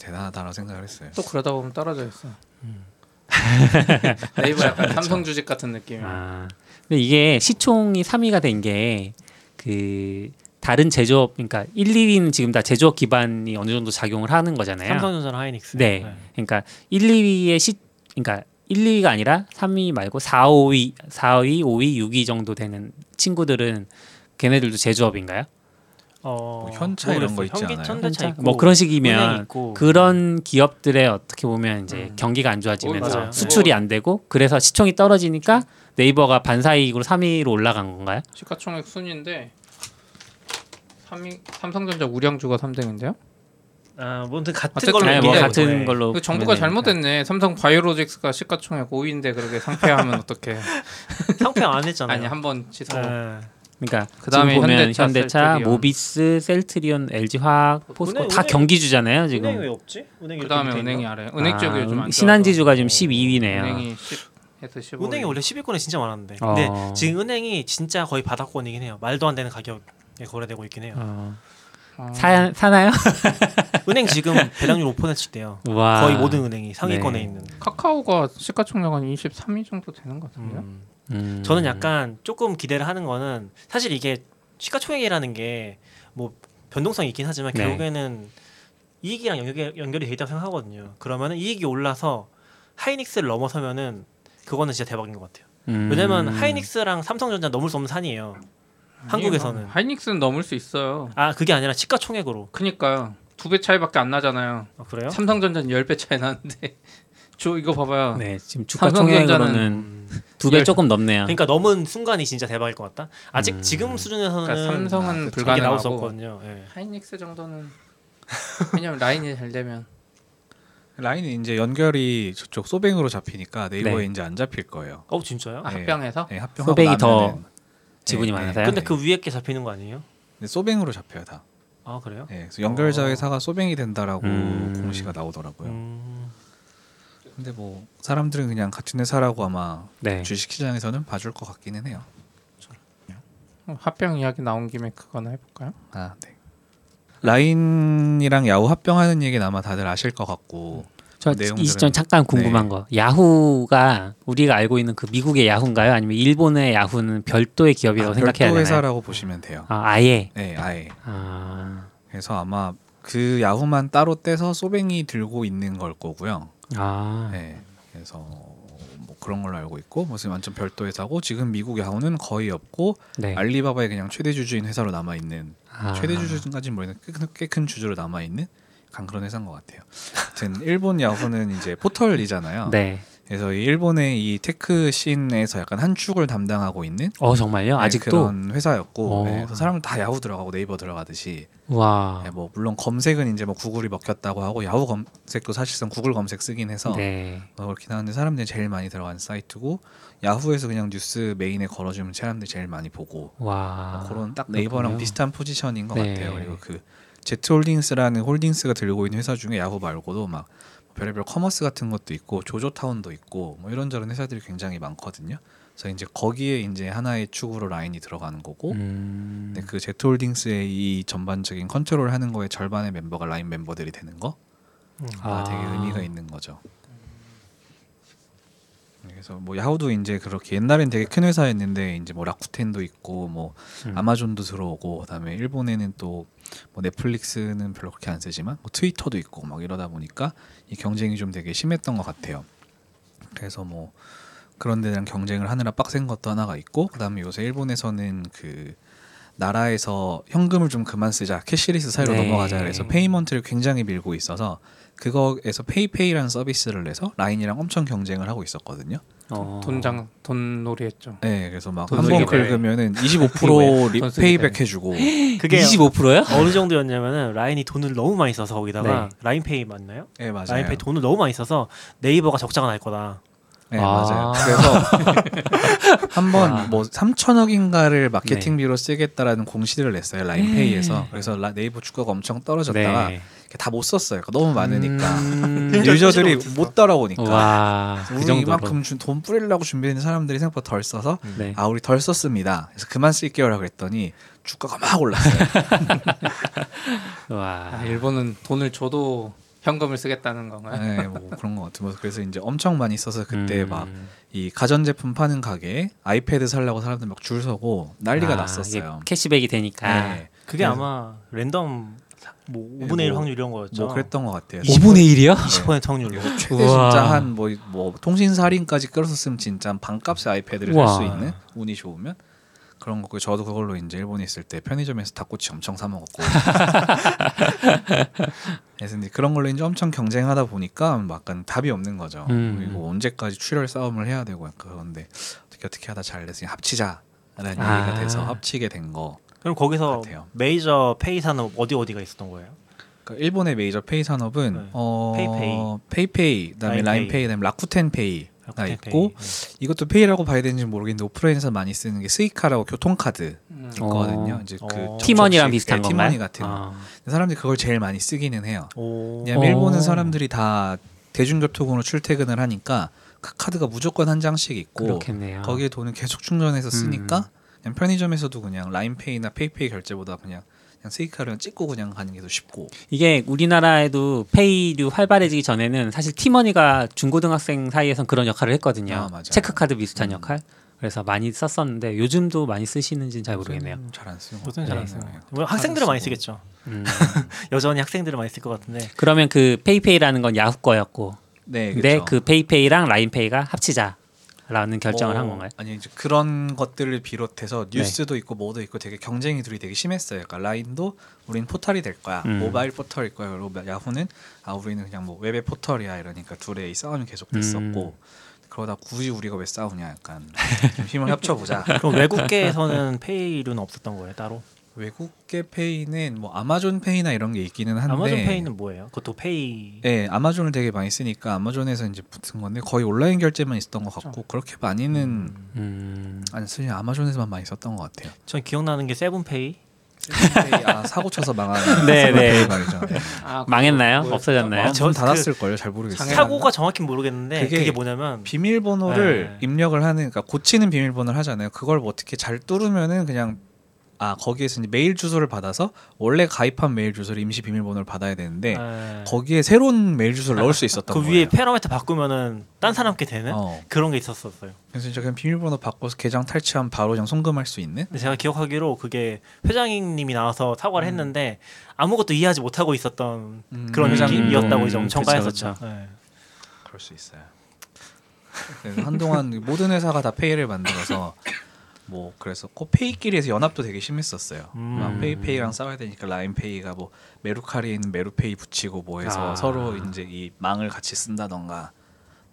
Speaker 5: 아, 대단하다라고 생각을 했어요.
Speaker 3: 또 그러다 보면 떨어져 있어.
Speaker 2: 음.
Speaker 3: 네이버 약간 삼성 주식 같은 느낌이야.
Speaker 2: 아. 근데 이게 시총이 3위가 된 게 그 다른 제조업 그러니까 1, 2위는 지금 다 제조업 기반이 어느 정도 작용을 하는 거잖아요.
Speaker 4: 삼성전자랑 하이닉스.
Speaker 2: 네. 그러니까 1, 2위의 시 그러니까 1, 2위가 아니라 3위 말고 4, 5위, 4위, 5위, 6위 정도 되는 친구들은 걔네들도 제조업인가요?
Speaker 4: 어,
Speaker 5: 뭐 현차 이런 거
Speaker 4: 모르겠어요.
Speaker 5: 있지 않아요?
Speaker 4: 현대차 있고
Speaker 2: 뭐 그런 식이면
Speaker 4: 있고.
Speaker 2: 그런 기업들의 어떻게 보면 이제
Speaker 4: 음.
Speaker 2: 경기가 안
Speaker 3: 어,
Speaker 2: 좋아지면서
Speaker 4: 맞아요.
Speaker 2: 수출이 안 되고 그래서 시총이 떨어지니까 네이버가 반사이익으로 3위로 올라간 건가요?
Speaker 3: 시가총액 순인데 3위 삼성전자 우량주가 3등인데요?
Speaker 4: 아, 뭐든 같은 걸로
Speaker 3: 네,
Speaker 2: 네, 뭐 같은
Speaker 4: 네.
Speaker 2: 걸로
Speaker 3: 그 정부가
Speaker 2: 되니까.
Speaker 3: 잘못했네. 삼성 바이오로직스가 시가총액 5위인데 그렇게 상폐하면 어떡해?
Speaker 4: 상패 안 했잖아요.
Speaker 3: 아니 한번 취소.
Speaker 4: 네.
Speaker 2: 그러니까
Speaker 3: 그다음에
Speaker 2: 지금 보면
Speaker 3: 현대차,
Speaker 2: 현대차,
Speaker 3: 셀트리온.
Speaker 2: 모비스, 셀트리온, LG화학, 포스코
Speaker 4: 은행-
Speaker 2: 다
Speaker 4: 은행-
Speaker 2: 경기주잖아요
Speaker 4: 은행이 왜
Speaker 2: 지금.
Speaker 4: 없지? 은행이
Speaker 3: 그다음에 은행이? 아래. 은행 쪽이
Speaker 2: 아,
Speaker 3: 요즘 안
Speaker 2: 신한지주가 지금
Speaker 3: 좋아서.
Speaker 2: 12위네요.
Speaker 3: 은행이 10에서 15.
Speaker 4: 은행이 원래 10위권에 진짜 많았는데. 근데
Speaker 2: 어.
Speaker 4: 지금 은행이 진짜 거의 바닥권이긴 해요. 말도 안 되는 가격에 거래되고 있긴 해요.
Speaker 2: 어.
Speaker 3: 아,
Speaker 2: 사 사나요?
Speaker 4: 은행 지금 배당률 5%씩 돼요.
Speaker 2: 와.
Speaker 4: 거의 모든 은행이 상위권에
Speaker 2: 네.
Speaker 4: 있는.
Speaker 3: 카카오가 시가총액 한 23위 정도 되는 것 같은데요?
Speaker 4: 음.
Speaker 2: 음.
Speaker 4: 저는 약간 조금 기대를 하는 거는 사실 이게 시가총액이라는 게 뭐 변동성이 있긴 하지만
Speaker 2: 네.
Speaker 4: 결국에는 이익이랑 연결, 연결이 돼 있다고 생각하거든요. 그러면은 이익이 올라서 하이닉스를 넘어서면은 그거는 진짜 대박인 것 같아요.
Speaker 2: 음.
Speaker 4: 왜냐면 하이닉스랑 삼성전자 넘을 수 없는 산이에요. 한국에서는.
Speaker 3: 하이닉스는 넘을 수 있어요.
Speaker 4: 아 그게 아니라 시가총액으로.
Speaker 3: 그니까요. 두 배 차이밖에 안 나잖아요.
Speaker 4: 아, 그래요?
Speaker 3: 삼성전자는 10배 차이 나는데 저 이거 봐봐요.
Speaker 2: 네 지금 주가 총액으로는
Speaker 4: 음.
Speaker 2: 두배
Speaker 3: 열-
Speaker 2: 조금 넘네요.
Speaker 4: 그러니까 넘은 순간이 진짜 대박일 것 같다. 아직
Speaker 2: 음.
Speaker 4: 지금 수준에서는
Speaker 3: 그러니까 삼성은
Speaker 5: 아,
Speaker 4: 저게
Speaker 3: 불가능하고.
Speaker 4: 예.
Speaker 3: 하이닉스 정도는 왜냐면 라인이 잘 되면
Speaker 5: 라인이 이제 연결이 저쪽 소뱅으로 잡히니까 네이버에
Speaker 2: 네.
Speaker 5: 이제 안 잡힐 거예요.
Speaker 4: 어 진짜요?
Speaker 3: 아,
Speaker 5: 네.
Speaker 3: 합병해서
Speaker 5: 네, 합병하고
Speaker 2: 소뱅이 더
Speaker 5: 나면은-
Speaker 2: 지분이
Speaker 5: 네, 네.
Speaker 2: 많아서요?
Speaker 4: 근데 그 위에 게 잡히는 거 아니에요?
Speaker 5: 근데 소뱅으로 잡혀요 다.
Speaker 4: 아 그래요?
Speaker 5: 네, 그래서 연결자
Speaker 4: 어.
Speaker 5: 회사가 소뱅이 된다라고
Speaker 2: 음.
Speaker 5: 공시가 나오더라고요.
Speaker 4: 음.
Speaker 5: 근데 뭐 사람들은 그냥 같은 회사라고 아마
Speaker 2: 네.
Speaker 5: 주식 시장에서는 봐줄 것 같기는 해요.
Speaker 3: 어, 합병 이야기 나온 김에 그거나 해볼까요?
Speaker 5: 아 네. 라인이랑 야후 합병하는 얘기는 아마 다들 아실 것 같고
Speaker 2: 저
Speaker 5: 내용들은-
Speaker 2: 이 시점 잠깐 궁금한
Speaker 5: 네.
Speaker 2: 거. 야후가 우리가 알고 있는 그 미국의 야후인가요? 아니면 일본의 야후는 별도의 기업이라고
Speaker 5: 아,
Speaker 2: 생각해야
Speaker 5: 별도
Speaker 2: 되나요?
Speaker 5: 회사라고 보시면 돼요.
Speaker 2: 아 아예.
Speaker 5: 네, 아예.
Speaker 2: 아,
Speaker 5: 그래서 아마 그 야후만 따로 떼서 소뱅이 들고 있는 걸 거고요.
Speaker 2: 아.
Speaker 5: 네. 그래서 뭐 그런 걸로 알고 있고 무슨 완전 별도 회사고 지금 미국 야후는 거의 없고
Speaker 2: 네.
Speaker 5: 알리바바의 그냥 최대 주주인 회사로 남아 있는
Speaker 2: 아.
Speaker 5: 최대 주주까지는 모르겠는데 꽤 큰 주주로 남아 있는 간 그런 회사인 것 같아요. 아무튼 일본 야후는 이제 포털이잖아요.
Speaker 2: 네.
Speaker 5: 그래서 이 일본의 이 테크 scene에서 약간 한 축을 담당하고 있는
Speaker 2: 어 정말요?
Speaker 5: 네,
Speaker 2: 아직도
Speaker 5: 그런 회사였고
Speaker 2: 어.
Speaker 5: 네, 그래서 사람은 다 야후 들어가고 네이버 들어가듯이
Speaker 2: 와.
Speaker 5: 네, 뭐 물론 검색은 이제 뭐 구글에 먹혔다고 하고 야후 검색도 사실상 구글 검색 쓰긴 해서
Speaker 2: 네.
Speaker 5: 뭐 그렇긴 한데 사람들이 제일 많이 들어가는 사이트고 야후에서 그냥 뉴스 메인에 걸어주면 사람들이 제일 많이 보고
Speaker 2: 와.
Speaker 5: 그런 딱 네이버랑
Speaker 2: 그렇군요.
Speaker 5: 비슷한 포지션인 것
Speaker 2: 네.
Speaker 5: 같아요. 그리고 그 제트홀딩스라는 홀딩스가 들고 있는 회사 중에 야후 말고도 막 별의별 commerce 같은 것도 있고 조조타운도 있고 뭐 이런저런 회사들이 굉장히 많거든요. 그래서 이제 거기에 이제 하나의 축으로 라인이 들어가는 거고
Speaker 2: 음.
Speaker 5: 근데 그 제트홀딩스의 이 전반적인 컨트롤 하는 거에 절반의 멤버가 라인 member들이 되는 거 아,
Speaker 2: 아.
Speaker 5: 되게 의미가 있는 거죠. 그래서 뭐 야후도 이제 그렇게 옛날엔 되게 큰 회사였는데 이제 뭐 라쿠텐도 있고 뭐
Speaker 2: 음.
Speaker 5: 아마존도 들어오고 그다음에 일본에는 또 뭐 넷플릭스는 별로 그렇게 안 쓰지만 뭐 트위터도 있고 막 이러다 보니까 이 경쟁이 좀 되게 심했던 것 같아요. 그래서 뭐 그런 데랑 경쟁을 하느라 빡센 것도 하나가 있고 그다음에 요새 일본에서는 그 나라에서 현금을 좀 그만 쓰자 cashless 사회로
Speaker 2: 네.
Speaker 5: 넘어가자 그래서 payment를 굉장히 밀고 있어서 그거에서 페이페이라는 서비스를 내서 라인이랑 엄청 경쟁을 하고 있었거든요.
Speaker 2: 어.
Speaker 3: 돈장 돈놀이 했죠.
Speaker 5: 네, 그래서 막돈한 번? 긁으면은 돈25% 리,
Speaker 3: payback.
Speaker 5: 해주고
Speaker 2: 25%요?
Speaker 4: 어느 정도였냐면은 라인이 돈을 너무 많이 써서 거기다가
Speaker 2: 네.
Speaker 4: 라인페이 맞나요?
Speaker 5: 네 맞아요.
Speaker 4: 라인페이 돈을 너무 많이 써서 네이버가 적자가 날 거다.
Speaker 5: 네
Speaker 2: 아.
Speaker 5: 맞아요. 그래서 한
Speaker 2: 와.
Speaker 5: 번뭐 3천억인가를 마케팅비로 쓰겠다라는 공시를 냈어요 라인페이에서. 그래서 라- 네이버 주가가 엄청 떨어졌다가
Speaker 2: 네.
Speaker 5: 다못 썼어요. 그러니까 너무 많으니까
Speaker 2: 음.
Speaker 5: 유저들이 못 따라오니까.
Speaker 2: 와. 그
Speaker 5: 우리
Speaker 2: 정도로.
Speaker 5: 이만큼 준돈 뿌리려고 준비했는 사람들이 생각보다 덜 써서
Speaker 2: 네.
Speaker 5: 아 우리 덜 썼습니다. 그래서 그만 쓸게요라 그랬더니 주가가 막 올랐어요.
Speaker 2: 와.
Speaker 3: 아, 일본은 돈을 줘도 현금을 쓰겠다는 건가요?
Speaker 5: 네, 뭐 그런 것 같아요. 그래서 이제 엄청 많이 써서 그때
Speaker 2: 음.
Speaker 5: 막이 가전제품 파는 가게에 아이패드 살려고 사람들 막 줄 서고 난리가
Speaker 2: 아,
Speaker 5: 났었어요.
Speaker 2: 캐시백이 되니까.
Speaker 5: 네.
Speaker 4: 그게
Speaker 5: 그래서-
Speaker 4: 아마 랜덤 뭐
Speaker 5: 네,
Speaker 4: 5분의 1
Speaker 5: 뭐-
Speaker 4: 확률 이런 거였죠.
Speaker 5: 뭐 그랬던 것 같아요.
Speaker 2: 5분의 1이요?
Speaker 4: 20% 확률로.
Speaker 5: 최대. 진짜 한 뭐 뭐 통신사 할인까지 끌었었으면 진짜 한 반값의 아이패드를 살. 수 있는 운이 좋으면 그런 거고 저도 그걸로 이제 일본에 있을 때 편의점에서 닭꼬치 엄청 사 먹었고 그래서 이제 그런 걸로 이제 엄청 경쟁하다 보니까 뭐 약간 답이 없는 거죠
Speaker 2: 음.
Speaker 5: 그리고 언제까지 출혈 싸움을 해야 되고 약간 그런데 어떻게 어떻게 하다 잘 됐으니 합치자라는
Speaker 2: 아.
Speaker 5: 얘기가 돼서 합치게 된 거
Speaker 4: 그럼 거기서
Speaker 5: 같아요.
Speaker 4: 메이저 페이 산업 어디 어디가 있었던 거예요?
Speaker 5: 그러니까 일본의 메이저 페이 산업은
Speaker 4: 네.
Speaker 5: 어,
Speaker 4: 페이페이.
Speaker 5: 페이페이, 그다음에
Speaker 4: 라인페이.
Speaker 5: 라인페이, 그다음에 라쿠텐 페이 가
Speaker 4: 라쿠텐
Speaker 5: 있고
Speaker 4: 페이.
Speaker 5: 이것도 페이라고 봐야 되는지 모르겠는데 오프라인에서 많이 쓰는 게 스이카라고 교통카드
Speaker 3: 음.
Speaker 5: 있거든요.
Speaker 2: 어.
Speaker 5: 이제 그
Speaker 4: 어.
Speaker 2: 티머니랑
Speaker 5: 접촉식,
Speaker 2: 비슷한
Speaker 5: 네? 티머니 같은 거.
Speaker 2: 아.
Speaker 5: 사람들이 그걸 제일 많이 쓰기는 해요.
Speaker 4: 오.
Speaker 5: 왜냐면
Speaker 2: 어.
Speaker 5: 일본은 사람들이 다 대중교통으로 출퇴근을 하니까 그 카드가 무조건 한 장씩 있고
Speaker 2: 그렇겠네요.
Speaker 5: 거기에 돈을 계속 충전해서
Speaker 2: 음.
Speaker 5: 쓰니까 그냥 편의점에서도 그냥 라인페이나 페이페이 결제보다 그냥 그냥 스이카를 찍고 그냥 가는 게 더 쉽고
Speaker 2: 이게 우리나라에도 페이류 활발해지기 전에는 사실 티머니가 중고등학생 사이에선 그런 역할을 했거든요.
Speaker 5: 아.
Speaker 2: 체크카드 비슷한
Speaker 5: 음.
Speaker 2: 역할. 그래서 많이 썼었는데 요즘도 많이 쓰시는지는 잘 모르겠네요.
Speaker 5: 잘안
Speaker 4: 요즘
Speaker 5: 것
Speaker 4: 잘안.
Speaker 5: 네.
Speaker 4: 뭐 학생들은 많이
Speaker 5: 쓰고.
Speaker 4: 쓰겠죠.
Speaker 2: 음.
Speaker 4: 여전히 학생들은 많이 쓸 것 같은데.
Speaker 2: 그러면 그 페이페이라는 건 야후 거였고,
Speaker 5: 네,
Speaker 2: 근데
Speaker 5: 그쵸.
Speaker 2: 그 페이페이랑 라인페이가 합치자 라는 결정을
Speaker 5: 어,
Speaker 2: 한 건가요?
Speaker 5: 아니 이제 그런 것들을 비롯해서
Speaker 2: 네.
Speaker 5: 뉴스도 있고 뭐도 있고 되게 경쟁이 둘이 되게 심했어요. 그러니까 라인도 우린 포털이 될 거야,
Speaker 2: 음.
Speaker 5: 모바일 포털일 거야. 그리고 야후는 아 우리는 그냥 뭐 웹의 포털이야 이러니까 둘의 이 싸움이 계속 됐었고
Speaker 2: 음.
Speaker 5: 그러다 굳이 우리가 왜 싸우냐 약간 좀 힘을 합쳐보자.
Speaker 4: 그럼 외국계에서는 페이류는 없었던 거예요 따로?
Speaker 5: 외국계 페이는 뭐 아마존 페이나 이런 게 있기는 한데
Speaker 4: 아마존 페이는 뭐예요? 그것도 페이.
Speaker 5: 네, 아마존을 되게 많이 쓰니까 아마존에서 이제 붙은 건데 거의 온라인 결제만 있었던 것 같고 그렇게 많이는
Speaker 2: 음.
Speaker 5: 안 쓰니 아마존에서만 많이 썼던 것 같아요.
Speaker 4: 전 기억나는 게 세븐페이.
Speaker 5: 세븐페이, 아 사고 쳐서 망한
Speaker 2: 네,
Speaker 5: 세븐페이
Speaker 2: 네.
Speaker 5: 말이죠. 네.
Speaker 3: 아,
Speaker 2: 망했나요? 없어졌나요?
Speaker 5: 아, 전
Speaker 4: 그-
Speaker 5: 닫았을 걸요. 잘 모르겠어요.
Speaker 4: 사고가 정확히 모르겠는데
Speaker 5: 그게
Speaker 4: 그게, 뭐냐면
Speaker 5: 비밀번호를
Speaker 4: 네.
Speaker 5: 입력을 하는 그러니까 고치는 비밀번호를 하잖아요. 그걸 뭐 어떻게 잘 뚫으면은 그냥 아 거기에서 이제 메일 주소를 받아서 원래 가입한 메일 주소를 임시 비밀번호를 받아야 되는데
Speaker 4: 에,
Speaker 5: 거기에 새로운 메일 주소를 넣을 수 있었던
Speaker 4: 그
Speaker 5: 거예요.
Speaker 4: 위에 parameter 바꾸면은 딴 사람께 되는
Speaker 5: 어.
Speaker 4: 그런 게 있었었어요.
Speaker 5: 그래서 이제 그냥 비밀번호 바꿔서 계정 탈취하면 바로 그냥 송금할 수 있는
Speaker 4: 근데 제가 기억하기로 그게 회장님이 나와서 사과를
Speaker 5: 음.
Speaker 4: 했는데 아무것도 이해하지 못하고 있었던
Speaker 5: 음,
Speaker 4: 그런
Speaker 5: 회장님.
Speaker 4: 느낌이었다고
Speaker 2: 음,
Speaker 4: 이제 엄청 까였었죠. 네.
Speaker 5: 그럴 수 있어요. 한동안 모든 회사가 다 페이를 만들어서 뭐 그래서 코 페이끼리에서 연합도 되게 심했었어요.
Speaker 4: 음.
Speaker 5: 막 페이페이랑 싸워야 되니까 라인페이가 뭐 메루카리에는 메루페이 붙이고 뭐 해서
Speaker 2: 아.
Speaker 5: 서로 이제 이 망을 같이 쓴다던가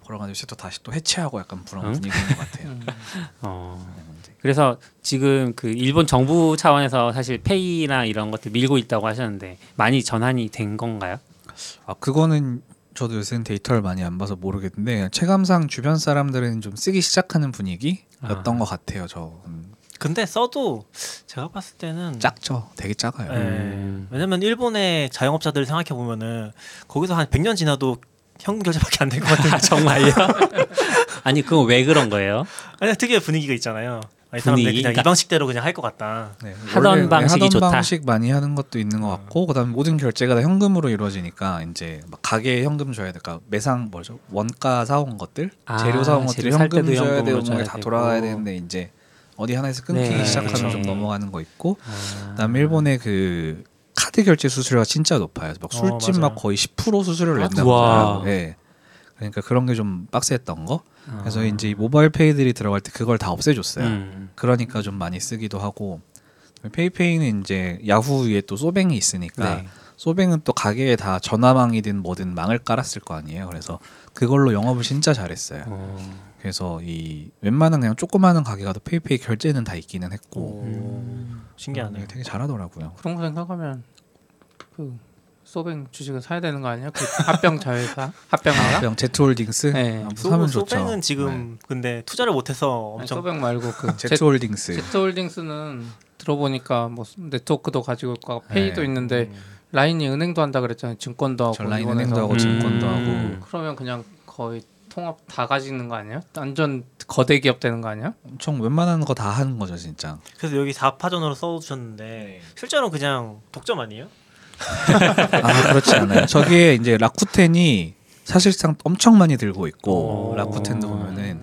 Speaker 5: 그래가지고 또 다시 또 해체하고 약간 그런
Speaker 2: 응?
Speaker 5: 분위기인 것 같아요.
Speaker 3: 음.
Speaker 2: 어.
Speaker 5: 이제
Speaker 2: 그래서 지금 그 일본 정부 차원에서 사실 페이나 이런 것들 밀고 있다고 하셨는데 많이 전환이 된 건가요?
Speaker 5: 아 그거는 저도 요새는 데이터를 많이 안 봐서 모르겠는데 체감상 주변 사람들은 좀 쓰기 시작하는 분위기였던
Speaker 2: 아.
Speaker 5: 것 같아요. 저 음,
Speaker 4: 근데 써도 제가 봤을 때는
Speaker 5: 작죠. 되게 작아요.
Speaker 4: 네.
Speaker 2: 음.
Speaker 4: 왜냐면 일본의 자영업자들 생각해 보면은 거기서 한 100년 지나도 현금 결제밖에 안 될 것 같은
Speaker 2: 아, 정말요? 아니 그건 왜 그런 거예요?
Speaker 4: 아니 특유의 분위기가 있잖아요.
Speaker 2: 분위기?
Speaker 4: 그냥
Speaker 2: 그러니까-
Speaker 4: 이 방식대로 그냥 할 것 같다.
Speaker 5: 네,
Speaker 2: 하던 방식이
Speaker 5: 하던
Speaker 2: 좋다.
Speaker 5: 방식 많이 하는 것도 있는 것 같고 그다음에 모든 결제가 다 현금으로 이루어지니까 이제 막 가게에 현금 줘야 될까 매상 뭐죠 원가 사온 것들
Speaker 2: 아,
Speaker 5: 재료 사온 것들이
Speaker 2: 살
Speaker 5: 현금 줘야 되고 다. 돌아가야 되는데 이제 어디 하나에서 끊기기
Speaker 2: 네,
Speaker 5: 시작하면
Speaker 2: 그렇죠.
Speaker 5: 좀 넘어가는 거 있고
Speaker 2: 아.
Speaker 5: 그다음에 일본의 그 카드 결제 수수료가 진짜 높아요. 막
Speaker 4: 어,
Speaker 5: 술집
Speaker 4: 맞아요.
Speaker 5: 막 거의 10% 수수료를
Speaker 2: 아,
Speaker 5: 낸다고. 하더라고요. 네. 그러니까 그런 게 좀 빡셌던 거. 그래서
Speaker 2: 아.
Speaker 5: 이제 이 모바일 페이들이 들어갈 때 그걸 다 없애줬어요.
Speaker 2: 음.
Speaker 5: 그러니까 좀 많이 쓰기도 하고 페이페이는 이제 야후 위에 또 소뱅이 있으니까
Speaker 2: 네.
Speaker 5: 소뱅은 또 가게에 다 전화망이든 뭐든 망을 깔았을 거 아니에요. 그래서 그걸로 영업을 진짜 잘했어요.
Speaker 2: 어.
Speaker 5: 그래서 이 웬만한 그냥 조그마한 가게 가도 페이페이 결제는 다 있기는 했고
Speaker 4: 오, 신기하네요.
Speaker 5: 되게 잘하더라고요.
Speaker 3: 그런 거 생각하면 그 소뱅 주식을 사야 되는 거 아니야? 그 합병 자회사 합병인가?
Speaker 5: 그냥 제트홀딩스
Speaker 3: 네.
Speaker 5: 아,
Speaker 4: 소,
Speaker 5: 사면 좋죠.
Speaker 4: 소뱅은 지금 근데 투자를 못해서
Speaker 3: 아니,
Speaker 4: 엄청
Speaker 3: 소뱅 말고 그
Speaker 5: 네.
Speaker 3: 제-
Speaker 5: 제트홀딩스
Speaker 3: 제트홀딩스는 들어보니까 뭐 네트워크도 가지고 있고 페이도
Speaker 5: 네.
Speaker 3: 있는데 라인이 은행도 한다 그랬잖아요. 증권도 하고
Speaker 5: 전라인. 은행도 하고
Speaker 2: 음.
Speaker 5: 증권도 하고
Speaker 3: 그러면 그냥 거의 통합 다 가지는 거 아니에요? 완전 거대 기업 되는 거 아니야?
Speaker 5: 엄청 웬만한 거 다 하는 거죠 진짜.
Speaker 4: 그래서 여기 4파전으로 써주셨는데 실제로 그냥 독점 아니에요?
Speaker 5: 아 그렇지 않아요. 저기에 이제 라쿠텐이 사실상 엄청 많이 들고 있고
Speaker 4: 오.
Speaker 5: 라쿠텐도 보면은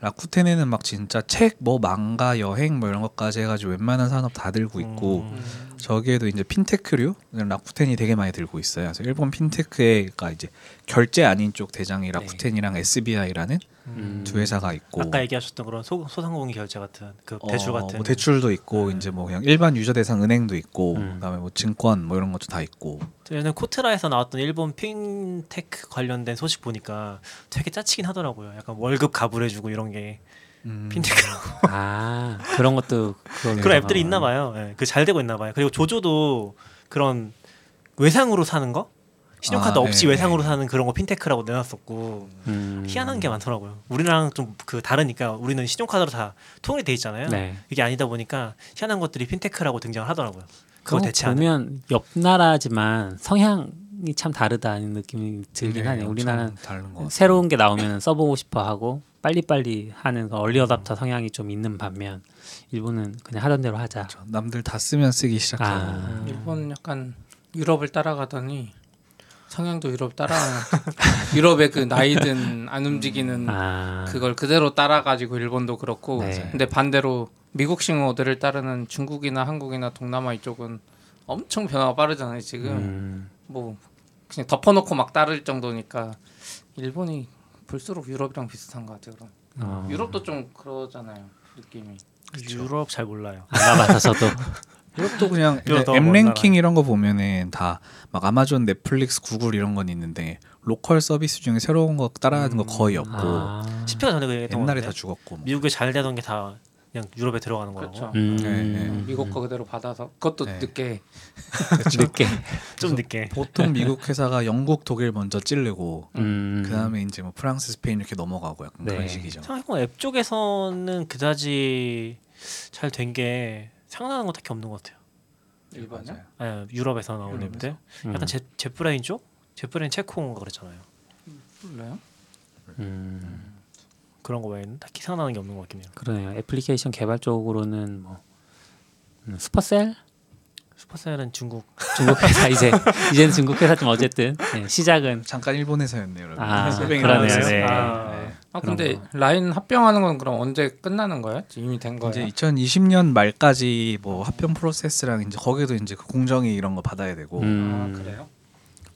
Speaker 5: 라쿠텐에는 막 진짜 책 뭐 망가 여행 뭐 이런 것까지 해가지고 웬만한 산업 다 들고 있고
Speaker 4: 음.
Speaker 5: 저기에도 이제 핀테크류 라쿠텐이 되게 많이 들고 있어요. 그래서 일본 핀테크가 이제 결제 아닌 쪽 대장이 라쿠텐이랑 SBI라는
Speaker 2: 음.
Speaker 5: 두 회사가 있고
Speaker 4: 아까 얘기하셨던 그런 소, 소상공인 결제 같은 그 대출
Speaker 5: 어,
Speaker 4: 같은
Speaker 5: 뭐 대출도 있고
Speaker 4: 네.
Speaker 5: 이제 뭐 그냥 일반 user 대상 은행도 있고
Speaker 2: 음.
Speaker 5: 그다음에 뭐 증권 뭐 이런 것도 다 있고
Speaker 4: 저는 코트라에서 나왔던 일본 핀테크 관련된 소식 보니까 되게 짜치긴 하더라고요. 약간 월급 가불해주고 이런 게
Speaker 5: 음.
Speaker 4: 핀테크라고
Speaker 2: 아 그런 것도 그런
Speaker 4: 그런 앱들이 있나 봐요. 예, 그잘 되고 있나 봐요. 그리고 조조도 그런 외상으로 사는 거 신용카드
Speaker 5: 아,
Speaker 4: 없이
Speaker 5: 네,
Speaker 4: 외상으로
Speaker 5: 네.
Speaker 4: 사는 그런 거 핀테크라고 내놨었고
Speaker 2: 음.
Speaker 4: 희한한 게 많더라고요. 우리랑 좀 그 다르니까 우리는 신용카드로 다 통일이 돼 있잖아요.
Speaker 2: 네.
Speaker 4: 이게 아니다 보니까 희한한 것들이 핀테크라고 등장을 하더라고요. 그거 대체하는.
Speaker 2: 보면 옆 나라지만 성향 이 참 다르다는 느낌이 들긴
Speaker 5: 네,
Speaker 2: 하네요. 우리나라는. 새로운 게 나오면 써보고 싶어 하고 빨리빨리 하는 그 early adopter 성향이 좀 있는 반면 일본은 그냥 하던 대로 하자.
Speaker 5: 그렇죠. 남들 다 쓰면 쓰기 시작하고
Speaker 2: 아.
Speaker 3: 일본 약간 유럽을 따라가더니 성향도 유럽 따라 유럽의 그 나이든 안 움직이는
Speaker 2: 아.
Speaker 3: 그걸 그대로 따라가지고 일본도 그렇고
Speaker 2: 네.
Speaker 3: 근데 반대로 미국식 모델을 따르는 중국이나 한국이나 동남아 이쪽은 엄청 변화가 빠르잖아요 지금
Speaker 2: 음.
Speaker 3: 뭐 그냥 덮어놓고 막 따를 정도니까 일본이 볼수록 유럽이랑 비슷한 것 같아요 그럼
Speaker 2: 어.
Speaker 3: 유럽도 좀 그러잖아요 느낌이
Speaker 4: 유럽 잘 몰라요.
Speaker 2: 안 가봐서 저도
Speaker 5: 이것도 그냥
Speaker 4: 이거 더
Speaker 5: M
Speaker 4: 먼
Speaker 5: 랭킹
Speaker 4: 나라야.
Speaker 5: 이런 거 보면은 다 막 아마존, 넷플릭스, 구글 이런 건 있는데 로컬 서비스 중에 새로운 거 따라하는 거 거의 없고
Speaker 2: 아.
Speaker 4: 10회가 전에 그
Speaker 5: 옛날에 다 죽었고 뭐.
Speaker 4: 미국에 잘 되던 게 다 그냥 유럽에 들어가는 거라고.
Speaker 3: 그렇죠.
Speaker 2: 음.
Speaker 5: 네, 네.
Speaker 3: 미국 거 그대로 받아서 그것도
Speaker 5: 네.
Speaker 3: 늦게
Speaker 2: 늦게.
Speaker 4: 좀 늦게.
Speaker 5: 보통 미국 회사가 영국, 독일 먼저 찌르고
Speaker 2: 음.
Speaker 5: 그다음에 이제 뭐 프랑스, 스페인 이렇게 넘어가고 약간
Speaker 2: 네.
Speaker 5: 그런 식이죠.
Speaker 4: 생각해보면 앱 쪽에서는 그다지 잘 된 게 생각나는 건 딱히 없는 것 같아요.
Speaker 3: 일본이요?
Speaker 5: 맞아요.
Speaker 4: 아, 유럽에서 나온? 앱들.
Speaker 2: 음.
Speaker 4: 약간 제 제프라인 쪽? 제프라인 체코인가 그랬잖아요.
Speaker 3: 몰라요?
Speaker 2: 음.
Speaker 4: 그런 거 외에는 딱히 생각나는 게 없는 것 같긴 해요.
Speaker 2: 그러네요. 애플리케이션 개발 쪽으로는 뭐 음, 슈퍼셀
Speaker 4: 슈퍼셀은 중국.
Speaker 2: 중국 회사 이제 이제는 중국 회사지만 어쨌든 네, 시작은
Speaker 5: 잠깐 일본 회사였네요. 여러분.
Speaker 2: 아, 그러네요. 네.
Speaker 4: 아,
Speaker 3: 아 근데
Speaker 2: 거.
Speaker 3: 라인 합병하는 건 그럼 언제 끝나는 거예요? 이미 된 거예요?
Speaker 5: 이제 2020년 말까지 뭐 합병 프로세스랑 이제 거기도 이제 그 공정위 이런 거 받아야 되고
Speaker 2: 음.
Speaker 3: 아 그래요?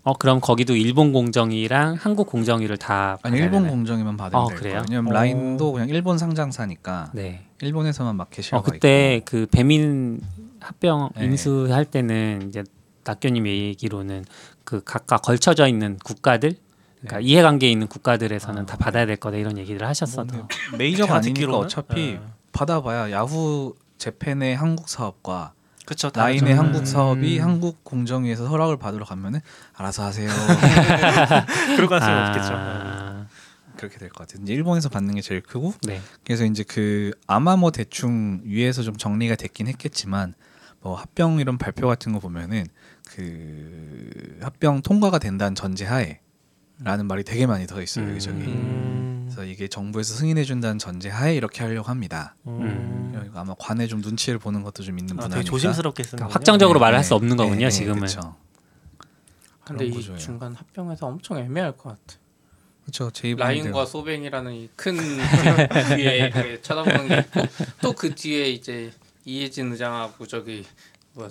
Speaker 2: 어 그럼 거기도 일본 공정위랑 한국 공정위를 다
Speaker 5: 아니
Speaker 2: 받아야
Speaker 5: 일본
Speaker 2: 되나요?
Speaker 5: 공정이면 받으면
Speaker 2: 어,
Speaker 5: 될
Speaker 2: 그래요?
Speaker 5: 거예요. 왜냐면
Speaker 4: 어.
Speaker 5: 라인도 그냥 일본 상장사니까
Speaker 2: 네.
Speaker 5: 일본에서만 마켓 쉐어가
Speaker 2: 어 그때
Speaker 5: 있고.
Speaker 2: 그 배민 합병
Speaker 5: 네.
Speaker 2: 인수할 때는 이제 낙교님 얘기로는 그 각각 걸쳐져 있는 국가들 그러니까
Speaker 5: 네.
Speaker 2: 이해관계에 있는 국가들에서는
Speaker 5: 아,
Speaker 2: 다 받아야 될 거다 이런 얘기를 하셨어도
Speaker 5: 뭐 근데 메이저가 아니니까? 어차피
Speaker 4: 네.
Speaker 5: 받아봐야 야후 재팬의 한국 사업과
Speaker 4: 그쵸
Speaker 5: 라인의
Speaker 4: 다르죠.
Speaker 5: 한국
Speaker 2: 음.
Speaker 5: 사업이 한국 공정위에서 허락을 받으러 가면은 알아서 하세요
Speaker 4: 그럴 가능성이
Speaker 2: 아,
Speaker 4: 없겠죠.
Speaker 5: 그렇게 될 것 같아요. 이제 일본에서 받는 게 제일 크고
Speaker 2: 네.
Speaker 5: 그래서 이제 그 아마 뭐 대충 위에서 좀 정리가 됐긴 했겠지만 뭐 합병 이런 발표 같은 거 보면은 그 합병 통과가 된다는 전제하에 라는 말이 되게 많이 더 있어요
Speaker 2: 음.
Speaker 5: 여기저기.
Speaker 4: 음.
Speaker 5: 그래서 이게 정부에서 승인해 준다는 전제하에 이렇게 하려고 합니다.
Speaker 4: 음.
Speaker 5: 아마 관에 좀 눈치를 보는 것도 좀 있는
Speaker 4: 아,
Speaker 5: 분야니까.
Speaker 4: 되게 조심스럽게 쓰는
Speaker 2: 그러니까 확정적으로
Speaker 5: 네,
Speaker 2: 말을 할
Speaker 5: 네.
Speaker 2: 수 없는 거군요
Speaker 5: 네, 네,
Speaker 2: 지금은
Speaker 5: 그쵸.
Speaker 3: 근데 이
Speaker 5: 구조예요.
Speaker 3: 중간 합병에서 엄청 애매할 것 같아.
Speaker 5: 그렇죠. 제
Speaker 3: 라인과 소뱅이라는 이큰 뒤에 쳐다보는 게 있고 또 그 뒤에 이제 이혜진 의장하고 저기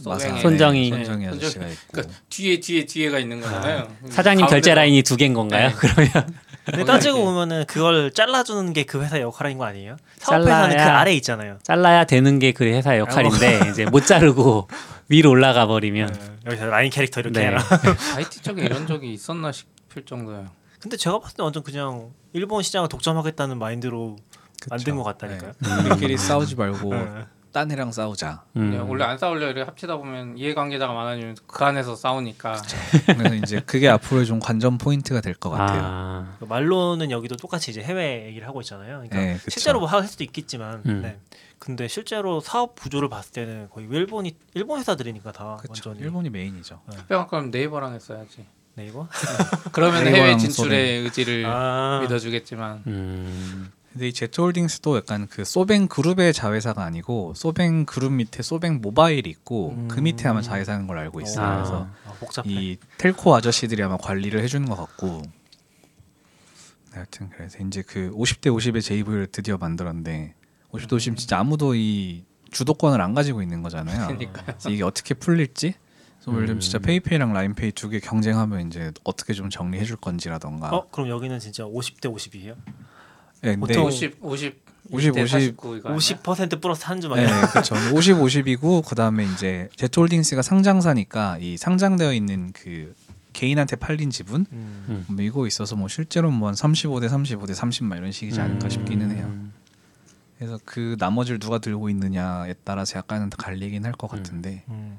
Speaker 3: 뭐야
Speaker 2: 손정희
Speaker 5: 손정희. 아저씨가 있고.
Speaker 3: 그러니까 뒤에 뒤에 뒤에가 있는 거잖아요.
Speaker 2: 사장님 결제 라인이 두 개인 건가요?
Speaker 3: 네.
Speaker 2: 그러면
Speaker 4: 근데 따지고 보면은 그걸 잘라주는 게 그 회사 역할인 거 아니에요? 사업회사는 그
Speaker 2: 잘라야-
Speaker 4: 아래 있잖아요.
Speaker 2: 잘라야 되는 게 그 회사 역할인데 이제 못 자르고 위로 올라가 버리면
Speaker 4: 네, 여기서 라인 캐릭터 이렇게
Speaker 2: 네.
Speaker 4: 해라.
Speaker 3: IT 쪽에 이런 적이 있었나 싶을 정도예요.
Speaker 4: 근데 제가 봤을 때 완전 그냥 일본 시장을 독점하겠다는 마인드로 만든 것 같다니까요.
Speaker 5: 네. 우리끼리 싸우지 말고
Speaker 4: 네.
Speaker 5: 딴 애랑 싸우자.
Speaker 2: 음.
Speaker 3: 네, 원래 안 싸우려 이렇게 합치다 보면 이해관계자가 많아지면 그 안에서 싸우니까
Speaker 5: 그래서 이제 그게 앞으로 좀 관전 포인트가 될 것 같아요.
Speaker 2: 아,
Speaker 4: 그 말로는 여기도 똑같이 이제 해외 얘기를 하고 있잖아요. 그러니까
Speaker 5: 네, 그쵸.
Speaker 4: 실제로 뭐 할 수도 있겠지만,
Speaker 2: 음.
Speaker 4: 네. 근데 실제로 사업 구조를 봤을 때는 거의 일본이 일본 회사들이니까 다
Speaker 5: 그렇죠.
Speaker 4: 완전히
Speaker 5: 일본이 메인이죠.
Speaker 3: 합병할 거면 네이버랑 했어야지.
Speaker 4: 네이버.
Speaker 3: 그러면
Speaker 5: 네이버랑
Speaker 3: 해외 진출의 의지를
Speaker 4: 아,
Speaker 3: 믿어주겠지만
Speaker 2: 음.
Speaker 5: 근데 이 제트홀딩스도 약간 그 소뱅 그룹의 자회사가 아니고 소뱅 그룹 밑에 소뱅 모바일이 있고
Speaker 4: 음.
Speaker 5: 그 밑에 아마 자회사인 걸 알고 있어요.
Speaker 2: 아.
Speaker 5: 그래서
Speaker 4: 아, 복잡해.
Speaker 5: 이 텔코 아저씨들이 아마 관리를 해주는 것 같고 네, 하여튼 그래서 이제 그 50대 50의 JV를 드디어 만들었는데 50대 50 진짜 아무도 이 주도권을 안 가지고 있는 거잖아요.
Speaker 3: 그러니까요.
Speaker 5: 그래서 이게 어떻게 풀릴지 그래서
Speaker 2: 음.
Speaker 5: 진짜 페이페이랑 라인페이 두 개 경쟁하면 이제 어떻게 좀 정리해 줄 건지라던가
Speaker 4: 어 그럼 여기는 진짜 50대 50이에요?
Speaker 5: 네,
Speaker 4: 보통
Speaker 3: 50 50
Speaker 5: 50,
Speaker 3: 50
Speaker 5: 50,
Speaker 3: 49 이거 아니야?
Speaker 4: 50% 플러스 한 주만.
Speaker 5: 네, 그렇죠. 50, 50이고 그다음에 이제 제트홀딩스가 상장사니까 이 상장되어 있는 그 개인한테 팔린 지분
Speaker 4: 음.
Speaker 5: 뭐 이거 있어서 뭐 실제로는 뭐한 35대 35대 30막 이런 식이지 않을까 싶기는 해요.
Speaker 2: 음.
Speaker 5: 그래서 그 나머지를 누가 들고 있느냐에 따라서 약간은 갈리긴 할것
Speaker 2: 음.
Speaker 5: 같은데
Speaker 4: 음.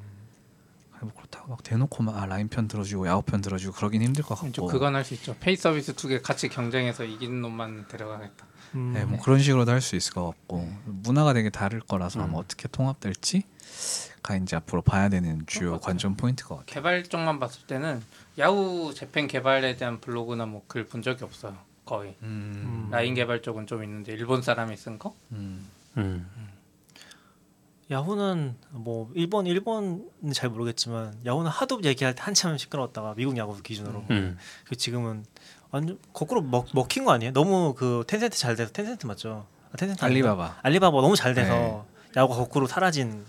Speaker 5: 뭐 그렇다고 막 대놓고 막 아, 라인 편 들어주고 야후 편 들어주고 그러긴 힘들
Speaker 3: 것좀
Speaker 5: 같고.
Speaker 3: 그건 할 수 있죠. pay 서비스 두 개 같이 경쟁해서 이기는 놈만 데려가겠다.
Speaker 4: 음.
Speaker 5: 네, 뭐 그런 식으로도 할 수 있을 것 같고 문화가 되게 다를 거라서 아마
Speaker 2: 음.
Speaker 5: 어떻게 통합될지 가 이제 앞으로 봐야 되는 주요 관전 포인트일 것 같아요.
Speaker 3: 개발 쪽만 봤을 때는 야후 재팬 개발에 대한 블로그나 뭐 글 본 적이 없어요. 거의
Speaker 5: 음,
Speaker 3: 라인 개발 쪽은 좀 있는데 일본 사람이 쓴 거?
Speaker 5: 음.
Speaker 2: 음.
Speaker 4: 야후는 뭐 일본 일본은 잘 모르겠지만 야후는 하도 얘기할 때 한참 시끄러웠다가 미국 야후 기준으로
Speaker 2: 음.
Speaker 4: 그 지금은 완전 거꾸로 먹, 먹힌 거 아니에요? 너무 그 텐센트 잘 돼서 텐센트 맞죠? 아, 텐센트 아닌가?
Speaker 5: 알리바바.
Speaker 4: 알리바바 너무 잘 돼서 야후가 거꾸로 사라진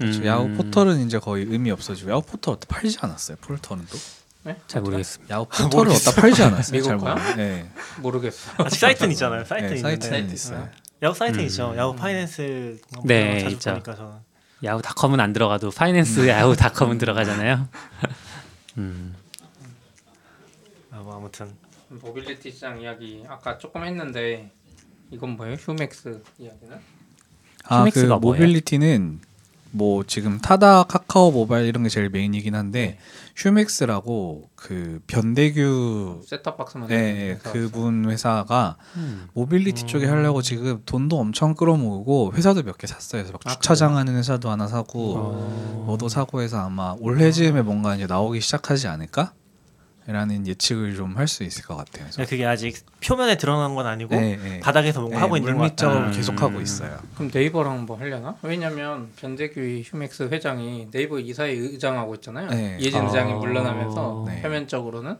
Speaker 2: 음.
Speaker 5: 야후 포털은 이제 거의 의미 없어지고 야후 포털 어디다 팔지 않았어요? 포털은
Speaker 2: 또잘 모르겠습니다.
Speaker 5: 야후 포털을 어디다 팔지 않았어요?
Speaker 3: 미국?
Speaker 5: 모르겠어요. 네.
Speaker 3: 모르겠어.
Speaker 4: 아직 사이트는 있잖아요. 사이트
Speaker 5: 네,
Speaker 4: 있는데
Speaker 5: 사이트는 있어요.
Speaker 4: 야후 사이트
Speaker 2: 음.
Speaker 4: 있죠. 야후 파이낸스
Speaker 2: 네,
Speaker 4: 자주
Speaker 2: 있죠.
Speaker 4: 보니까 저는
Speaker 2: 야후닷컴은 안 들어가도 파이낸스 야후닷컴은 들어가잖아요. 음.
Speaker 4: 아, 뭐 아무튼
Speaker 3: 모빌리티 시장 이야기 아까 조금 했는데 이건 뭐예요? 휴맥스 이야기는?
Speaker 5: 아, 그
Speaker 2: 휴맥스가 뭐예요?
Speaker 5: mobility는 뭐 지금 타다, 카카오 모바일 이런 게 제일 메인이긴 한데 휴맥스라고 그 변대규
Speaker 3: 셋탑박스만
Speaker 5: 네, 네, 그분 회사가
Speaker 2: 음.
Speaker 5: 모빌리티 쪽에 하려고 지금 돈도 엄청 끌어모으고 회사도 몇 개 샀어요. 그래서 막
Speaker 3: 아,
Speaker 5: 주차장 하는 회사도 하나 사고
Speaker 2: 어.
Speaker 5: 뭐도 사고 해서 아마 올해쯤에 뭔가 이제 나오기 시작하지 않을까? 라는 예측을 좀 할 수 있을 것 같아요. 그래서
Speaker 4: 그게 아직 표면에 드러난 건 아니고
Speaker 5: 네, 네.
Speaker 4: 바닥에서 뭔가
Speaker 5: 네,
Speaker 4: 하고 있는 것
Speaker 5: 물밑
Speaker 4: 같다.
Speaker 5: 작업을
Speaker 2: 음.
Speaker 5: 계속 하고 있어요.
Speaker 3: 그럼 네이버랑 뭐 하려나? 왜냐면 변대규 휴맥스 회장이 네이버 이사회 의장하고 있잖아요.
Speaker 5: 네.
Speaker 3: 예진
Speaker 2: 아.
Speaker 3: 의장이 물러나면서
Speaker 5: 네.
Speaker 3: 표면적으로는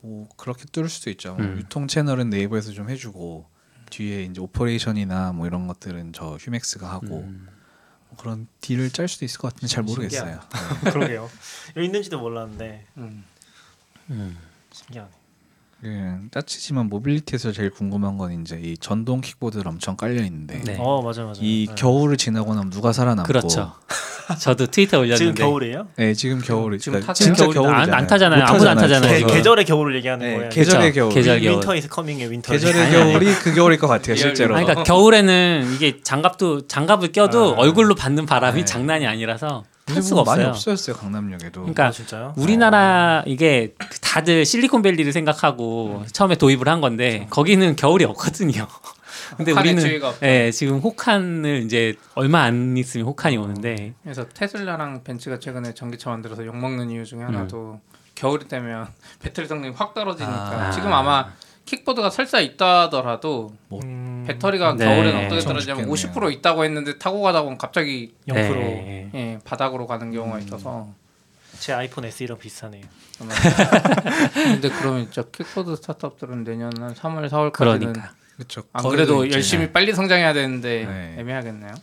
Speaker 5: 뭐 그렇게 뚫을 수도 있죠. 뭐
Speaker 2: 음.
Speaker 5: 유통 채널은 네이버에서 좀 해주고 뒤에 이제 operation이나 뭐 이런 것들은 저 휴맥스가 하고
Speaker 2: 음.
Speaker 5: 뭐 그런 deal을 짤 수도 있을 것 같은데 잘 모르겠어요.
Speaker 4: 그러게요. 여기 있는지도 몰랐는데
Speaker 3: 음.
Speaker 4: 신기하네.
Speaker 5: 예, 짜치지만 mobility에서 제일 궁금한 건 이제 이 전동 킥보드들 엄청 깔려 있는데
Speaker 2: 네.
Speaker 4: 어 맞아 맞아.
Speaker 5: 이
Speaker 4: 네.
Speaker 5: 겨울을 지나고 나면 누가 살아남고
Speaker 2: 그렇죠. 저도 트위터 올렸는데
Speaker 4: 지금 겨울이에요?
Speaker 5: 네, 지금 겨울이
Speaker 3: 지금
Speaker 5: 그러니까
Speaker 3: 타죠.
Speaker 5: 진짜
Speaker 2: 겨울-. 안- 안 타잖아요.
Speaker 5: 못
Speaker 2: 아무도 안 타잖아요,
Speaker 4: 계,
Speaker 2: 지금.
Speaker 4: 계절의 겨울을 얘기하는
Speaker 5: 네,
Speaker 4: 거예요.
Speaker 5: 계절의
Speaker 2: 그쵸.
Speaker 5: 겨울.
Speaker 2: 계절 겨울.
Speaker 4: winter is coming의 winter.
Speaker 5: 계절의. 겨울이 그 겨울일 것 같아요, 실제로.
Speaker 2: 아니, 그러니까 겨울에는 이게 장갑도 장갑을 껴도
Speaker 4: 아.
Speaker 2: 얼굴로 받는 바람이
Speaker 5: 네.
Speaker 2: 장난이 아니라서 탈 수가
Speaker 5: 많이
Speaker 2: 없어요.
Speaker 5: 없어졌어요, 강남역에도.
Speaker 2: 그러니까
Speaker 4: 아, 진짜요?
Speaker 2: 우리나라 이게 다들 실리콘밸리를 생각하고 처음에 도입을 한 건데 거기는 겨울이 없거든요. 근데 우리는. 예, 지금 혹한을 이제 얼마 안 있으면 혹한이 오는데
Speaker 3: 그래서 테슬라랑 벤츠가 최근에 전기차 만들어서 욕 먹는 이유 중에 하나도 겨울이 되면 배터리 성능이 확 떨어지니까
Speaker 2: 아.
Speaker 3: 지금 아마 킥보드가 설사 있다더라도
Speaker 4: 음,
Speaker 3: 배터리가
Speaker 2: 네.
Speaker 3: 겨울에는 어떻게 떨어지냐면
Speaker 5: 죽겠네요.
Speaker 3: 50% 있다고 했는데 타고 가다 보면 갑자기
Speaker 4: 0%.
Speaker 2: 네.
Speaker 3: 예, 바닥으로 가는
Speaker 2: 음.
Speaker 3: 경우가 있어서
Speaker 4: 제 아이폰 SE랑 비슷하네요.
Speaker 3: 근데 그러면 진짜 킥보드 스타트업들은 내년 한 3월 4월까지는
Speaker 2: 그러니까
Speaker 5: 그렇죠.
Speaker 3: 안 그래도 열심히 빨리 성장해야 되는데
Speaker 5: 네.
Speaker 3: 애매하겠네요.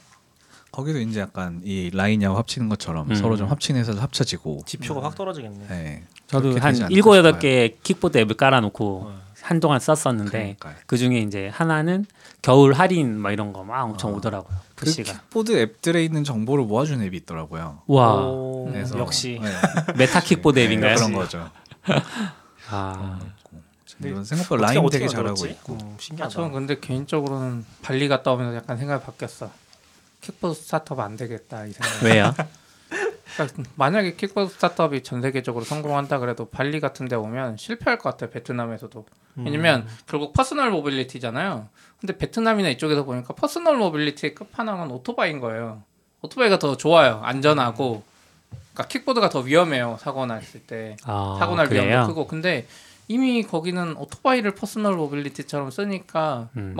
Speaker 5: 거기도 이제 약간 이 라인하고 합치는 것처럼
Speaker 2: 음.
Speaker 5: 서로 좀 합친 회사도 합쳐지고.
Speaker 4: 지표가 확 떨어지겠네.
Speaker 5: 네.
Speaker 2: 저도 한
Speaker 5: 되지 않을까
Speaker 2: 일곱 여덟
Speaker 5: 싶어요.
Speaker 2: 개 킥보드 앱을 깔아놓고
Speaker 4: 어.
Speaker 2: 한동안 썼었는데
Speaker 5: 그러니까요.
Speaker 2: 그 중에 이제 하나는 겨울 할인 막 이런 거 막 엄청
Speaker 5: 어.
Speaker 2: 오더라고요.
Speaker 5: 그
Speaker 2: push가.
Speaker 5: 킥보드 앱들에 있는 정보를 모아주는 앱이 있더라고요.
Speaker 2: 와
Speaker 4: 오,
Speaker 5: 그래서
Speaker 4: 역시
Speaker 5: 네.
Speaker 2: meta 킥보드
Speaker 5: 네,
Speaker 2: 앱인가요?
Speaker 5: 그런 거죠.
Speaker 2: 아
Speaker 5: 이건 생각보다 라인
Speaker 4: 어떻게
Speaker 5: 되게 잘하고
Speaker 4: 만들었지?
Speaker 5: 있고.
Speaker 4: 음,
Speaker 3: 아,
Speaker 4: 신기하다.
Speaker 3: 저는 근데 개인적으로는 발리 갔다 오면서 약간 생각이 바뀌었어. 킥보드 스타트업 안 되겠다 이 생각.
Speaker 2: 왜요?
Speaker 3: 그러니까 만약에 킥보드 스타트업이 전 세계적으로 성공한다 그래도 발리 같은 데 오면 실패할 것 같아요. 베트남에서도.
Speaker 4: 음.
Speaker 3: 왜냐면 결국 personal mobility잖아요. 근데 베트남이나 이쪽에서 보니까 personal mobility의 끝판왕은 오토바이인 거예요. 오토바이가 더 좋아요. 안전하고. 그러니까 킥보드가 더 위험해요. 사고 났을 때.
Speaker 2: 아,
Speaker 3: 사고 날
Speaker 2: 그래요?
Speaker 3: 위험도 크고. 근데 이미 거기는 오토바이를 personal mobility처럼 쓰니까
Speaker 2: 음.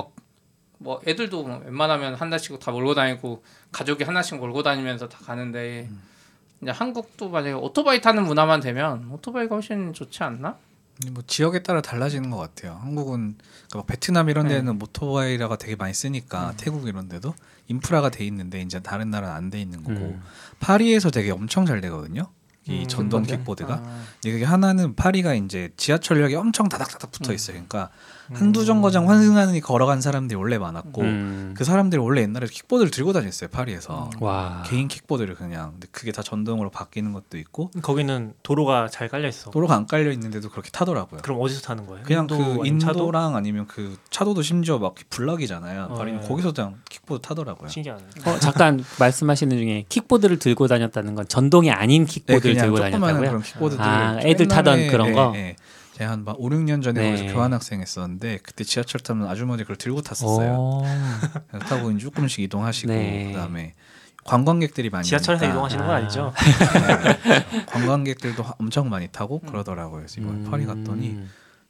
Speaker 3: 막뭐 애들도 뭐 웬만하면 한 달씩 다 몰고 다니고 가족이 하나씩 몰고 다니면서 다 가는데 이제 한국도 만약에 오토바이 타는 문화만 되면 오토바이가 훨씬 좋지 않나?
Speaker 5: 뭐 지역에 따라 달라지는 것 같아요. 한국은 그러니까 막 베트남 이런
Speaker 3: 네.
Speaker 5: 데는 motorbike가 되게 많이 쓰니까 태국 이런 데도 인프라가 돼 있는데 이제 다른 나라는 안 돼 있는 거고
Speaker 2: 음.
Speaker 5: 파리에서 되게 엄청 잘 되거든요. 이
Speaker 4: 음,
Speaker 5: 전동
Speaker 3: 킥보드?
Speaker 5: 킥보드가
Speaker 3: 아,
Speaker 5: 그게 하나는 파리가 이제 지하철역에 엄청 다닥다닥 붙어 있어요. 그러니까
Speaker 4: 음.
Speaker 5: 한두 정거장 환승하니 걸어간 사람들이 원래 많았고
Speaker 2: 음.
Speaker 5: 그 사람들이 원래 옛날에 킥보드를 들고 다녔어요. 파리에서
Speaker 2: 와.
Speaker 5: 개인 킥보드를 그냥 근데 그게 다 전동으로 바뀌는 것도 있고
Speaker 4: 거기는 도로가 잘 깔려 있어.
Speaker 5: 도로가 안 깔려 있는데도 그렇게 타더라고요.
Speaker 4: 그럼 어디서 타는 거예요?
Speaker 5: 그냥
Speaker 4: 인도
Speaker 5: 그
Speaker 4: 아니면 차도?
Speaker 5: 인도랑 아니면 그 차도도 심지어 막 블럭이잖아요.
Speaker 4: 어,
Speaker 5: 파리는
Speaker 4: 예.
Speaker 5: 거기서 그냥 킥보드 타더라고요.
Speaker 4: 신기하네.
Speaker 2: 어, 잠깐 말씀하시는 중에 킥보드를 들고 다녔다는 건 전동이 아닌
Speaker 5: 네,
Speaker 2: 킥보드를
Speaker 5: 그냥
Speaker 2: 들고 다녔다고요?
Speaker 5: 그런 킥보드들.
Speaker 2: 아, 애들 타던 그런 거?
Speaker 5: 예. 제가 한 5, 6년 전에
Speaker 2: 네.
Speaker 5: 거기서 교환학생 했었는데 그때 지하철 타면 아주머니 그걸 들고 탔었어요.
Speaker 2: 오.
Speaker 5: 그래서 타고 이제 조금씩 이동하시고
Speaker 2: 네.
Speaker 5: 그다음에 관광객들이 많이
Speaker 4: 지하철에서 이동하시는 건
Speaker 2: 아.
Speaker 4: 아니죠?
Speaker 5: 네. 관광객들도 하- 엄청 많이 타고 그러더라고요. 그래서 이번
Speaker 2: 음.
Speaker 5: 파리 갔더니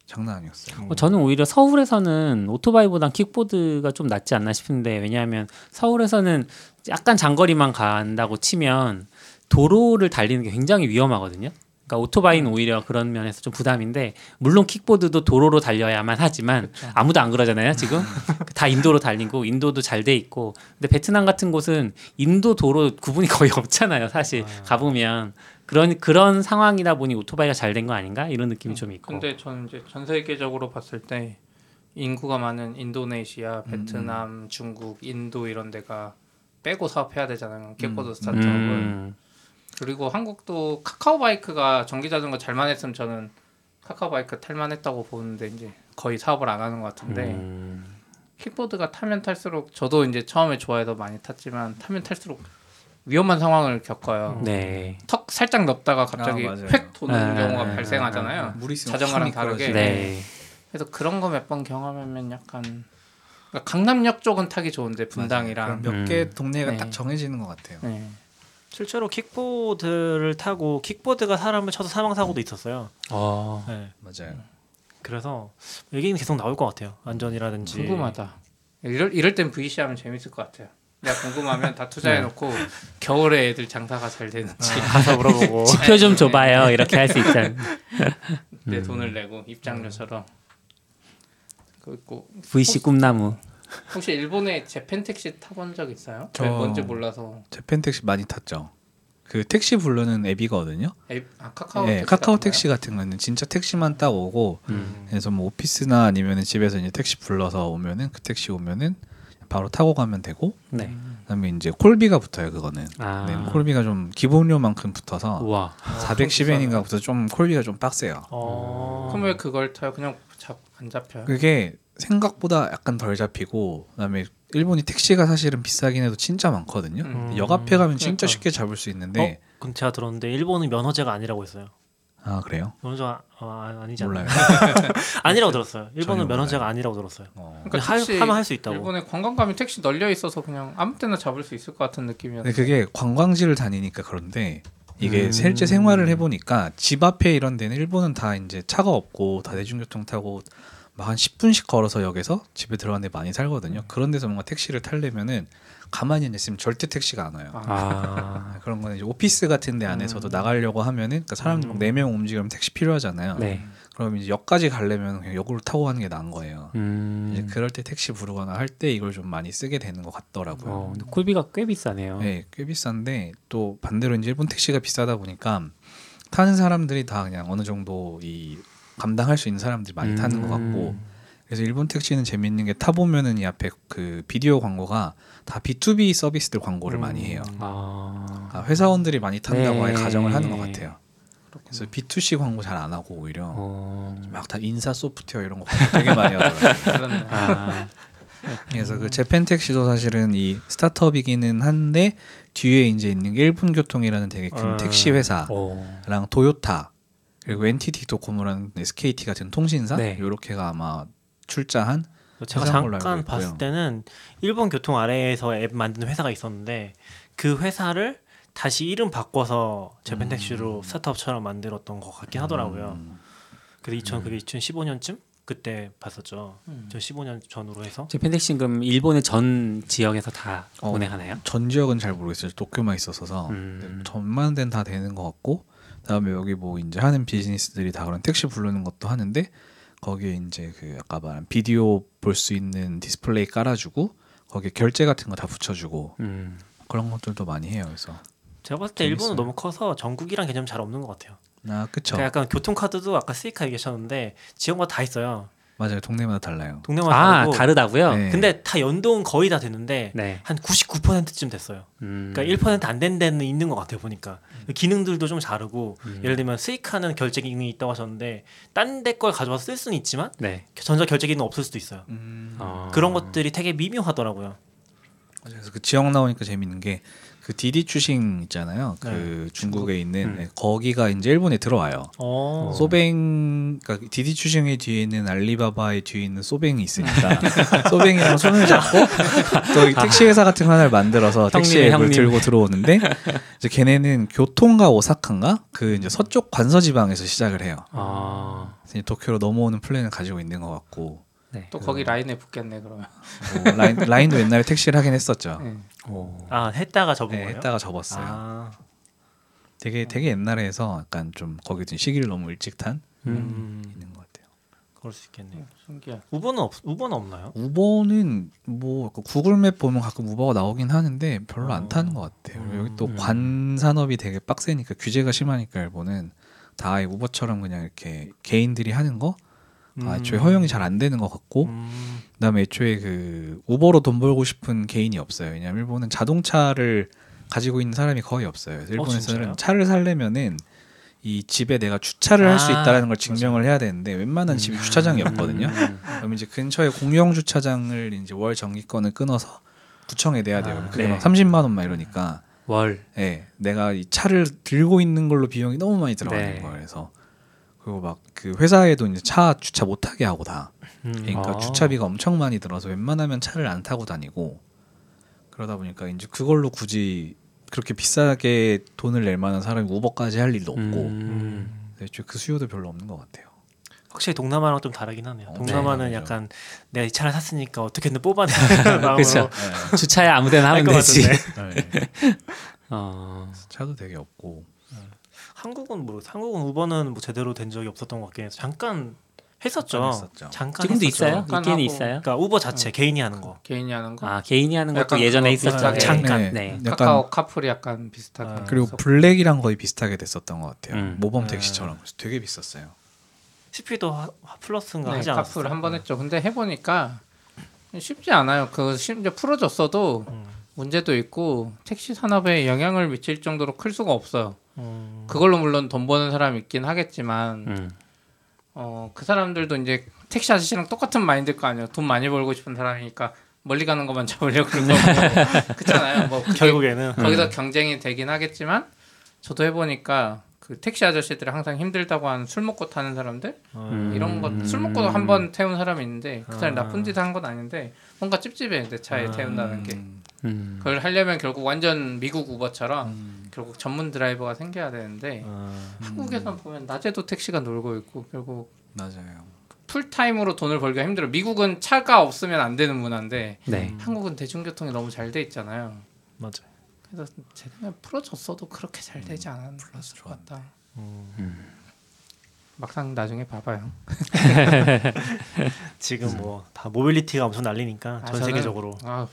Speaker 5: 장난 아니었어요.
Speaker 2: 어, 저는 오히려 서울에서는 오토바이보단 킥보드가 좀 낫지 않나 싶은데 왜냐하면 서울에서는 약간 장거리만 간다고 치면 도로를 달리는 게 굉장히 위험하거든요. 그러니까 오토바이는 오히려 그런 면에서 좀 부담인데 물론 킥보드도 도로로 달려야만 하지만 아무도 안 그러잖아요 지금. 다 인도로 달리고 인도도 잘 돼 있고. 근데 베트남 같은 곳은 인도 도로 구분이 거의 없잖아요 사실. 가보면. 그런 그런 상황이다 보니 오토바이가 잘 된 거 아닌가? 이런 느낌이 좀 있고.
Speaker 3: 근데 저는 이제 전 세계적으로 봤을 때 인구가 많은 인도네시아, 베트남, 중국, 인도 이런 데가 빼고 사업해야 되잖아요. 킥보드 스타트업은.
Speaker 2: 음.
Speaker 3: 그리고 한국도 카카오 바이크가 전기 자전거 잘만 했으면 저는 카카오 바이크 탈만 했다고 보는데 이제 거의 사업을 안 하는 것 같은데
Speaker 2: 음.
Speaker 3: 킥보드가 타면 탈수록 저도 이제 처음에 좋아해서 많이 탔지만 타면 탈수록 위험한 상황을 겪어요.
Speaker 2: 네.
Speaker 3: 턱 살짝 넓다가 갑자기
Speaker 5: 아.
Speaker 3: 획 도는
Speaker 2: 아,
Speaker 3: 경우가
Speaker 2: 아,
Speaker 3: 발생하잖아요.
Speaker 5: 있으면
Speaker 3: 자전거랑
Speaker 5: 확
Speaker 3: 다르게.
Speaker 2: 네.
Speaker 3: 그래서 그런 거 몇 번 경험하면 약간 그러니까 강남역 쪽은 타기 좋은데 분당이랑
Speaker 5: 몇개
Speaker 2: 음.
Speaker 5: 동네가
Speaker 3: 네.
Speaker 5: 딱 정해지는 것 같아요.
Speaker 3: 네.
Speaker 4: 실제로 킥보드를 타고 킥보드가 사람을 쳐서 사망 사고도 있었어요.
Speaker 2: 어.
Speaker 4: 네.
Speaker 5: 맞아요.
Speaker 4: 그래서 얘기는 계속 나올 것 같아요. 안전이라든지.
Speaker 3: 궁금하다. 이럴 이럴 땐 VC 하면 재밌을 것 같아요. 내가 궁금하면 다 투자해 놓고 겨울에 애들 장사가 잘 되는지
Speaker 4: 가서 물어보고.
Speaker 2: 지표 좀 줘봐요. 이렇게 할 수 있잖아요.
Speaker 3: 내
Speaker 2: 음.
Speaker 3: 돈을 내고 입장료처럼. 그리고
Speaker 2: VC 꿈나무.
Speaker 3: 혹시 일본에 재팬 택시 타본 적 있어요?
Speaker 5: 저-
Speaker 3: 저... 뭔지 몰라서.
Speaker 5: 재팬 택시 많이 탔죠. 그 택시 부르는 앱이거든요.
Speaker 3: 앱, 아, 카카오
Speaker 5: 네,
Speaker 3: 택시
Speaker 5: 카카오 택시 같은 거는 진짜 택시만 딱 오고
Speaker 2: 음.
Speaker 5: 그래서 뭐 오피스나 아니면 집에서 이제 택시 불러서 오면은 그 택시 오면은 바로 타고 가면 되고
Speaker 2: 네.
Speaker 5: 그다음에 이제 콜비가 붙어요 그거는.
Speaker 2: 아.
Speaker 5: 네, 콜비가 좀 기본료만큼 붙어서
Speaker 2: 우와.
Speaker 5: 410엔인가 붙어서 좀 콜비가 좀 빡세요.
Speaker 4: 어.
Speaker 3: 그럼 왜 그걸 타요? 그냥 잡, 안 잡혀요?
Speaker 5: 그게 생각보다 약간 덜 잡히고 그다음에 일본이 택시가 사실은 비싸긴 해도 진짜 많거든요.
Speaker 3: 음.
Speaker 5: 역 앞에 가면 진짜
Speaker 3: 그러니까.
Speaker 5: 쉽게 잡을 수 있는데
Speaker 4: 그럼 제가 들었는데 일본은 면허제가 아니라고 했어요.
Speaker 5: 아 그래요?
Speaker 4: 면허제가 어, 아, 아니지 않나요?
Speaker 5: 몰라요.
Speaker 4: 아니라고 들었어요. 일본은 면허제가
Speaker 5: 몰라요.
Speaker 4: 아니라고 들었어요.
Speaker 5: 어.
Speaker 3: 그러니까
Speaker 4: 할- 하면 할 수 있다고.
Speaker 3: 일본에 관광 가면 택시 널려 있어서 그냥 아무 때나 잡을 수 있을 것 같은 느낌이었어요.
Speaker 5: 근데 그게 관광지를 다니니까 그런데 이게
Speaker 2: 음.
Speaker 5: 실제 생활을 해보니까 집 앞에 이런 데는 일본은 다 이제 차가 없고 다 대중교통 타고 막 한 10분씩 걸어서 역에서 집에 들어가는 데 많이 살거든요. 그런 데서 뭔가 택시를 타려면은 가만히 있으면 절대 택시가 안 와요.
Speaker 3: 아,
Speaker 2: 아.
Speaker 5: 그런 거는 이제 오피스 같은 데 안에서도 나가려고 하면은 그러니까 사람들
Speaker 4: 음.
Speaker 5: 막 4명 움직이면 택시 필요하잖아요.
Speaker 2: 네.
Speaker 5: 그럼 이제 역까지 가려면 그냥 역으로 타고 가는 게 나은 거예요.
Speaker 2: 음.
Speaker 5: 이제 그럴 때 택시 부르거나 할 때 이걸 좀 많이 쓰게 되는 것 같더라고요.
Speaker 2: 어, 근데 콜비가 꽤 비싸네요.
Speaker 5: 네, 꽤 비싼데 또 반대로 이제 일본 택시가 비싸다 보니까 타는 사람들이 다 그냥 어느 정도 이 감당할 수 있는 사람들이 많이 타는 것 같고
Speaker 2: 음.
Speaker 5: 그래서 일본 택시는 재밌는 게 타보면은 이 앞에 그 비디오 광고가 다 B2B 서비스들 광고를 많이 해요.
Speaker 2: 아.
Speaker 5: 그러니까 회사원들이 많이 탄다고
Speaker 2: 네.
Speaker 5: 가정을 하는 것 같아요. 그래서 B2C 광고 잘 안 하고 오히려
Speaker 2: 어.
Speaker 5: 막다 인사 소프트웨어 이런 거 되게 많이 하더라고요.
Speaker 2: 아.
Speaker 5: 그래서 그 재팬 택시도 사실은 이 스타트업이기는 한데 뒤에 이제 있는 게 일본 교통이라는 되게 큰
Speaker 4: 아.
Speaker 5: 택시 회사랑
Speaker 2: 어.
Speaker 5: 토요타 그리고 NTT 도코모라는 SKT 같은 통신사
Speaker 2: 네.
Speaker 5: 요렇게가 아마 출자한
Speaker 4: 제가
Speaker 5: 회사인 걸로
Speaker 4: 잠깐. 봤을 때는 일본 교통 아래에서 앱 만드는 회사가 있었는데 그 회사를 다시 이름 바꿔서 재팬 택시로 스타트업처럼 만들었던 것 같긴 하더라고요.
Speaker 5: 음.
Speaker 4: 그래서 2000 그게 2015년쯤 그때 봤었죠.
Speaker 3: 음.
Speaker 4: 2015년 전후로 해서
Speaker 2: 재팬택시 그럼 일본의 전 지역에서 다
Speaker 5: 어.
Speaker 2: 운행하나요?
Speaker 5: 전 지역은 잘 모르겠어요. 도쿄만 있었어서
Speaker 2: 음.
Speaker 5: 웬만한 데는 다 되는 것 같고 그 다음에 여기 뭐 이제 하는 비즈니스들이 다 그런 택시 부르는 것도 하는데 거기에 이제 그 아까 말한 비디오 볼 수 있는 디스플레이 깔아주고 거기에 결제 같은 거 다 붙여주고
Speaker 2: 음.
Speaker 5: 그런 것들도 많이 해요. 그래서
Speaker 4: 제가 봤을 때
Speaker 5: 재밌어요.
Speaker 4: 일본은 너무 커서 전국이랑 개념 잘 없는 것 같아요.
Speaker 5: 아 그쵸
Speaker 4: 그러니까 약간 교통카드도 아까 스이카 얘기하셨는데 지역마다 다 있어요.
Speaker 5: 맞아요. 동네마다 달라요.
Speaker 4: 동네마다
Speaker 2: 아
Speaker 4: 다르고
Speaker 2: 다르다고요?
Speaker 5: 네.
Speaker 4: 근데 다 연동 거의 다 됐는데
Speaker 2: 네.
Speaker 4: 한 99%쯤 됐어요.
Speaker 2: 음.
Speaker 4: 그러니까 1%안 된 데는 있는 것 같아요 보니까 기능들도 좀 다르고
Speaker 2: 음.
Speaker 4: 예를 들면 스이카는 결제 기능이 있다고 하셨는데 딴 데 걸 가져와서 쓸 수는 있지만
Speaker 2: 네.
Speaker 4: 전자 결제 기능 은 없을 수도 있어요.
Speaker 5: 음.
Speaker 2: 어.
Speaker 4: 그런 것들이 되게 미묘하더라고요.
Speaker 5: 그래서 그 지역 나오니까 재밌는 게 그 디디 추싱 있잖아요. 그 중국에 있는
Speaker 2: 음.
Speaker 5: 네, 거기가 이제 일본에 들어와요.
Speaker 4: 어.
Speaker 5: 소뱅 그러니까 디디 추싱의 뒤에 있는 알리바바의 뒤에 있는 소뱅이 있으니까 소뱅이랑 손을 잡고 또이 택시 회사 같은 거 하나를 만들어서 택시 앱을
Speaker 2: 형님.
Speaker 5: 들고 들어오는데 이제 걔네는 교토인가 오사카인가 그 이제 서쪽 관서 지방에서 시작을 해요.
Speaker 2: 아.
Speaker 5: 도쿄로 넘어오는 플랜을 가지고 있는 것 같고
Speaker 2: 네.
Speaker 3: 또 거기 라인에 붙겠네 그러면.
Speaker 5: 뭐 라인, 라인도 옛날에 택시를 하긴 했었죠.
Speaker 3: 네.
Speaker 2: 오.
Speaker 4: 아 했다가 접은
Speaker 5: 네,
Speaker 4: 거예요?
Speaker 5: 했다가 접었어요.
Speaker 4: 아,
Speaker 5: 되게 되게 옛날에 해서 약간 좀 거기도 시기를 너무 일찍 탄
Speaker 2: 음.
Speaker 4: 음,
Speaker 5: 있는 것 같아요.
Speaker 4: 그럴 수 있겠네요.
Speaker 3: 신기해.
Speaker 4: 우버는 없 우버는 없나요?
Speaker 5: 우버는 뭐 구글맵 보면 가끔 우버가 나오긴 하는데 별로 안
Speaker 4: 어.
Speaker 5: 타는 것 같아요.
Speaker 4: 음.
Speaker 5: 여기 또
Speaker 2: 음.
Speaker 5: 관산업이 되게 빡세니까 규제가 심하니까 일본은 다 아예 우버처럼 그냥 이렇게 개인들이 하는 거 아, 애초에 허용이 잘 안 되는 것 같고
Speaker 4: 음,
Speaker 5: 그다음에 애초에 그 우버로 돈 벌고 싶은 개인이 없어요. 왜냐하면 일본은 자동차를 가지고 있는 사람이 거의 없어요. 그래서 일본에서는
Speaker 4: 진짜요?
Speaker 5: 차를 살려면은 이 집에 내가 주차를 할수
Speaker 4: 아,
Speaker 5: 있다라는 걸 증명을 해야 되는데 웬만한 집이 주차장이 없거든요.
Speaker 2: 음.
Speaker 5: 그럼 이제 근처에 공영 주차장을 이제 월 정기권을 끊어서 구청에 내야 돼요.
Speaker 4: 아,
Speaker 5: 그게
Speaker 2: 네.
Speaker 5: 막 30만 원 막 이러니까
Speaker 2: 월.
Speaker 5: 예, 내가 이 차를 들고 있는 걸로 비용이 너무 많이 들어가는
Speaker 2: 네.
Speaker 5: 거예요. 그래서 그리고 막 그 회사에도 이제 차 주차 못 하게 하고 다.
Speaker 4: 음.
Speaker 5: 그러니까
Speaker 2: 아.
Speaker 5: 주차비가 엄청 많이 들어서 웬만하면 차를 안 타고 다니고 그러다 보니까 이제 그걸로 굳이 그렇게 비싸게 돈을 낼 만한 사람이 우버까지 할 일도 없고
Speaker 2: 음.
Speaker 5: 그 수요도 별로 없는 것 같아요.
Speaker 4: 확실히 동남아랑 좀 다르긴 하네요.
Speaker 5: 어,
Speaker 4: 동남아는
Speaker 5: 네,
Speaker 4: 약간 내가 이 차를 샀으니까 어떻게든 뽑아내는 마음으로
Speaker 2: 그쵸. 주차에 아무데나 하면 되지.
Speaker 4: 같은데.
Speaker 5: 네.
Speaker 2: 어.
Speaker 5: 차도 되게 없고
Speaker 4: 한국은 뭐 한국은 우버는 뭐 제대로 된 적이 없었던 것 같긴 해서 잠깐 했었죠.
Speaker 5: 잠깐 했었죠.
Speaker 4: 잠깐
Speaker 2: 지금도
Speaker 4: 했었죠.
Speaker 2: 있어요? 있긴
Speaker 3: 하고.
Speaker 2: 있어요.
Speaker 4: 그러니까 우버 자체 개인이 하는 거.
Speaker 3: 개인이 하는 거.
Speaker 2: 아 개인이 하는 것도 예전에
Speaker 3: 그거
Speaker 2: 있었죠.
Speaker 3: 비슷하게.
Speaker 4: 잠깐.
Speaker 2: 네.
Speaker 5: 네. 약간
Speaker 3: 카카오 카풀이 약간 비슷하게.
Speaker 4: 아.
Speaker 5: 그리고. 블랙이랑 거의 비슷하게 됐었던 것 같아요.
Speaker 2: 음.
Speaker 5: 모범
Speaker 4: 아.
Speaker 5: 택시처럼 그래서 되게 비쌌어요.
Speaker 4: CP도 하, 플러스인가
Speaker 3: 네,
Speaker 4: 하지 않았어요?
Speaker 3: 카풀 한 번 했죠. 근데 해보니까 쉽지 않아요. 그 심지어 풀어줬어도
Speaker 4: 음.
Speaker 3: 문제도 있고 택시 산업에 영향을 미칠 정도로 클 수가 없어요.
Speaker 4: 음.
Speaker 3: 그걸로 물론 돈 버는 사람이 있긴 하겠지만
Speaker 2: 음.
Speaker 3: 어, 그 사람들도 이제 택시 아저씨랑 똑같은 마인드일 거 아니에요. 돈 많이 벌고 싶은 사람이니까 멀리 가는 것만 잡으려고 그런 거고 그렇잖아요. 뭐
Speaker 4: 결국에는
Speaker 3: 거기서 경쟁이 되긴 하겠지만 저도 해보니까 그 택시 아저씨들이 항상 힘들다고 하는 술 먹고 타는 사람들
Speaker 2: 음.
Speaker 3: 이런 거술 먹고 한번 태운 사람이 있는데 그 사람이
Speaker 4: 아.
Speaker 3: 나쁜 짓한건 아닌데 뭔가 찝찝해 내 차에
Speaker 4: 아.
Speaker 3: 태운다는 게
Speaker 5: 음,
Speaker 2: 음.
Speaker 3: 그걸 하려면 결국 완전 미국 우버처럼
Speaker 5: 음,
Speaker 3: 결국 전문 드라이버가 생겨야 되는데
Speaker 4: 어,
Speaker 3: 한국에서 보면 낮에도 택시가 놀고 있고 결국
Speaker 5: 맞아요.
Speaker 3: 풀타임으로 돈을 벌기가 힘들어. 미국은 차가 없으면 안 되는 문화인데
Speaker 2: 네.
Speaker 3: 한국은 대중교통이 너무 잘 돼 있잖아요.
Speaker 4: 맞아.
Speaker 3: 그래서 제 생각에 풀어줬어도 그렇게 잘 되지 않았을 것 같다.
Speaker 4: 음.
Speaker 3: 막상 나중에 봐봐요.
Speaker 4: 지금 뭐 다 mobility가 엄청 난리니까
Speaker 3: 아,
Speaker 4: 전
Speaker 3: 저는-
Speaker 4: 세계적으로.
Speaker 3: 아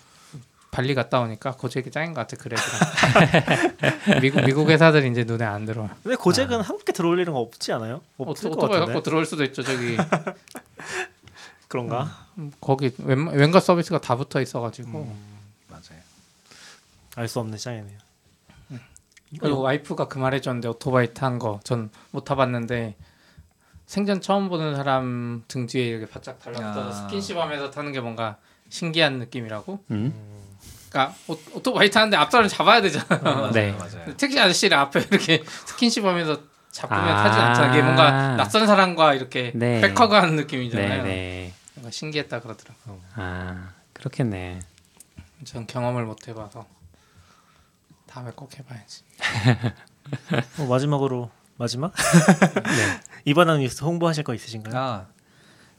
Speaker 3: 발리 갔다 오니까 고재기 짱인 것 같아 그래도 미국 미국 회사들 이제 눈에 안 들어.
Speaker 4: 근데 고잭은 한국에 들어올 일은 없지 않아요? 없을 것
Speaker 3: 오토바이. 갖고 들어올 수도 있죠 저기
Speaker 4: 그런가?
Speaker 3: 음, 거기 웬, 웬가 서비스가 다 붙어 있어가지고
Speaker 5: 맞아요.
Speaker 4: 알 수 없는 시장이네요.
Speaker 3: 그리고 와이프가 그 말해줬는데 오토바이 탄 거 전 못 타봤는데 생전 처음 보는 사람 등 뒤에 이렇게 바짝 달라붙어서
Speaker 5: 아.
Speaker 3: 스킨십하면서 타는 게 뭔가 신기한 느낌이라고.
Speaker 2: 음.
Speaker 3: 그러니까 오, 오토 바이 타는데 앞사람 잡아야 되잖아.
Speaker 5: 맞아요.
Speaker 2: 네.
Speaker 5: 맞아요.
Speaker 3: 택시 아저씨를 앞에 이렇게 스킨십하면서 잡으면
Speaker 2: 아.
Speaker 3: 타지 않잖아. 이게 뭔가 낯선 사람과 이렇게
Speaker 2: 네.
Speaker 3: 백허그 하는
Speaker 2: 네,
Speaker 3: 느낌이잖아요.
Speaker 2: 네.
Speaker 3: 뭔가 신기했다 그러더라고.
Speaker 2: 아 그렇겠네.
Speaker 3: 전 경험을 못 해봐서 다음에 꼭 해봐야지.
Speaker 4: 어, 마지막으로 마지막
Speaker 2: 네.
Speaker 4: 이바닥 뉴스 홍보하실 거 있으신가요?
Speaker 5: 아,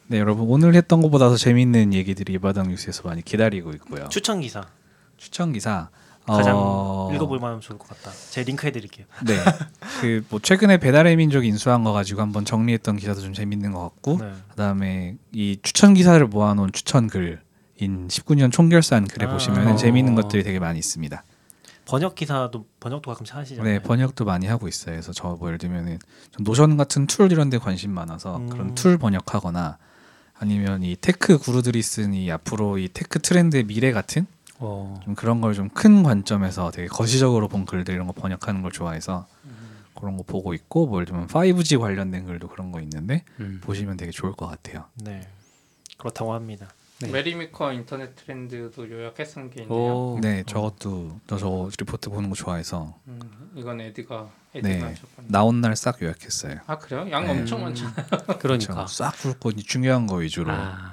Speaker 5: 네 여러분 오늘 했던 것보다 더 재밌는 얘기들이 이바닥 뉴스에서 많이 기다리고 있고요.
Speaker 4: 추천 기사
Speaker 5: 추천 기사
Speaker 4: 가장
Speaker 5: 어,
Speaker 4: 읽어볼 만하면 좋을 것 같다. 제 링크 해드릴게요.
Speaker 5: 네, 그 뭐 최근에 배달의 민족 인수한 거 가지고 한번 정리했던 기사도 좀 재밌는 것 같고,
Speaker 4: 네.
Speaker 5: 그다음에 이 추천 기사를 모아놓은 추천 글인 19년 총결산 글에
Speaker 4: 아.
Speaker 5: 보시면
Speaker 2: 어.
Speaker 5: 재밌는 것들이 되게 많이 있습니다.
Speaker 4: 번역 기사도 번역도 가끔씩 하시잖아요.
Speaker 5: 네, 번역도 많이 하고 있어요. 그래서 저 뭐 예를 들면은 좀 노션 같은 tool 이런 데 관심 많아서
Speaker 4: 음.
Speaker 5: 그런 tool 번역하거나 아니면 이 tech guru들이 쓴 이 앞으로 이 tech trend의 미래 같은
Speaker 2: 어.
Speaker 5: 좀 그런 걸 좀 큰 관점에서 되게 거시적으로 본 글들 이런 거 번역하는 걸 좋아해서 그런 거 보고 있고 뭐 예를 들면 5G 관련된 글도 그런 거 있는데
Speaker 2: 음.
Speaker 5: 보시면 되게 좋을 것 같아요.
Speaker 4: 네. 그렇다고 합니다.
Speaker 2: 네.
Speaker 3: 메리 미커 Internet Trends도 요약해 쓴 게 있네요.
Speaker 2: 오.
Speaker 5: 네, 저것도 저, 저 리포트 보는 거 좋아해서
Speaker 3: 음, 이건 에디가 에디가
Speaker 5: 네. 나온 날 싹 요약했어요.
Speaker 3: 아 그래요? 양
Speaker 5: 네.
Speaker 3: 엄청 많죠.
Speaker 2: 그러니까.
Speaker 5: 싹 굵고 중요한 거 위주로.
Speaker 2: 아.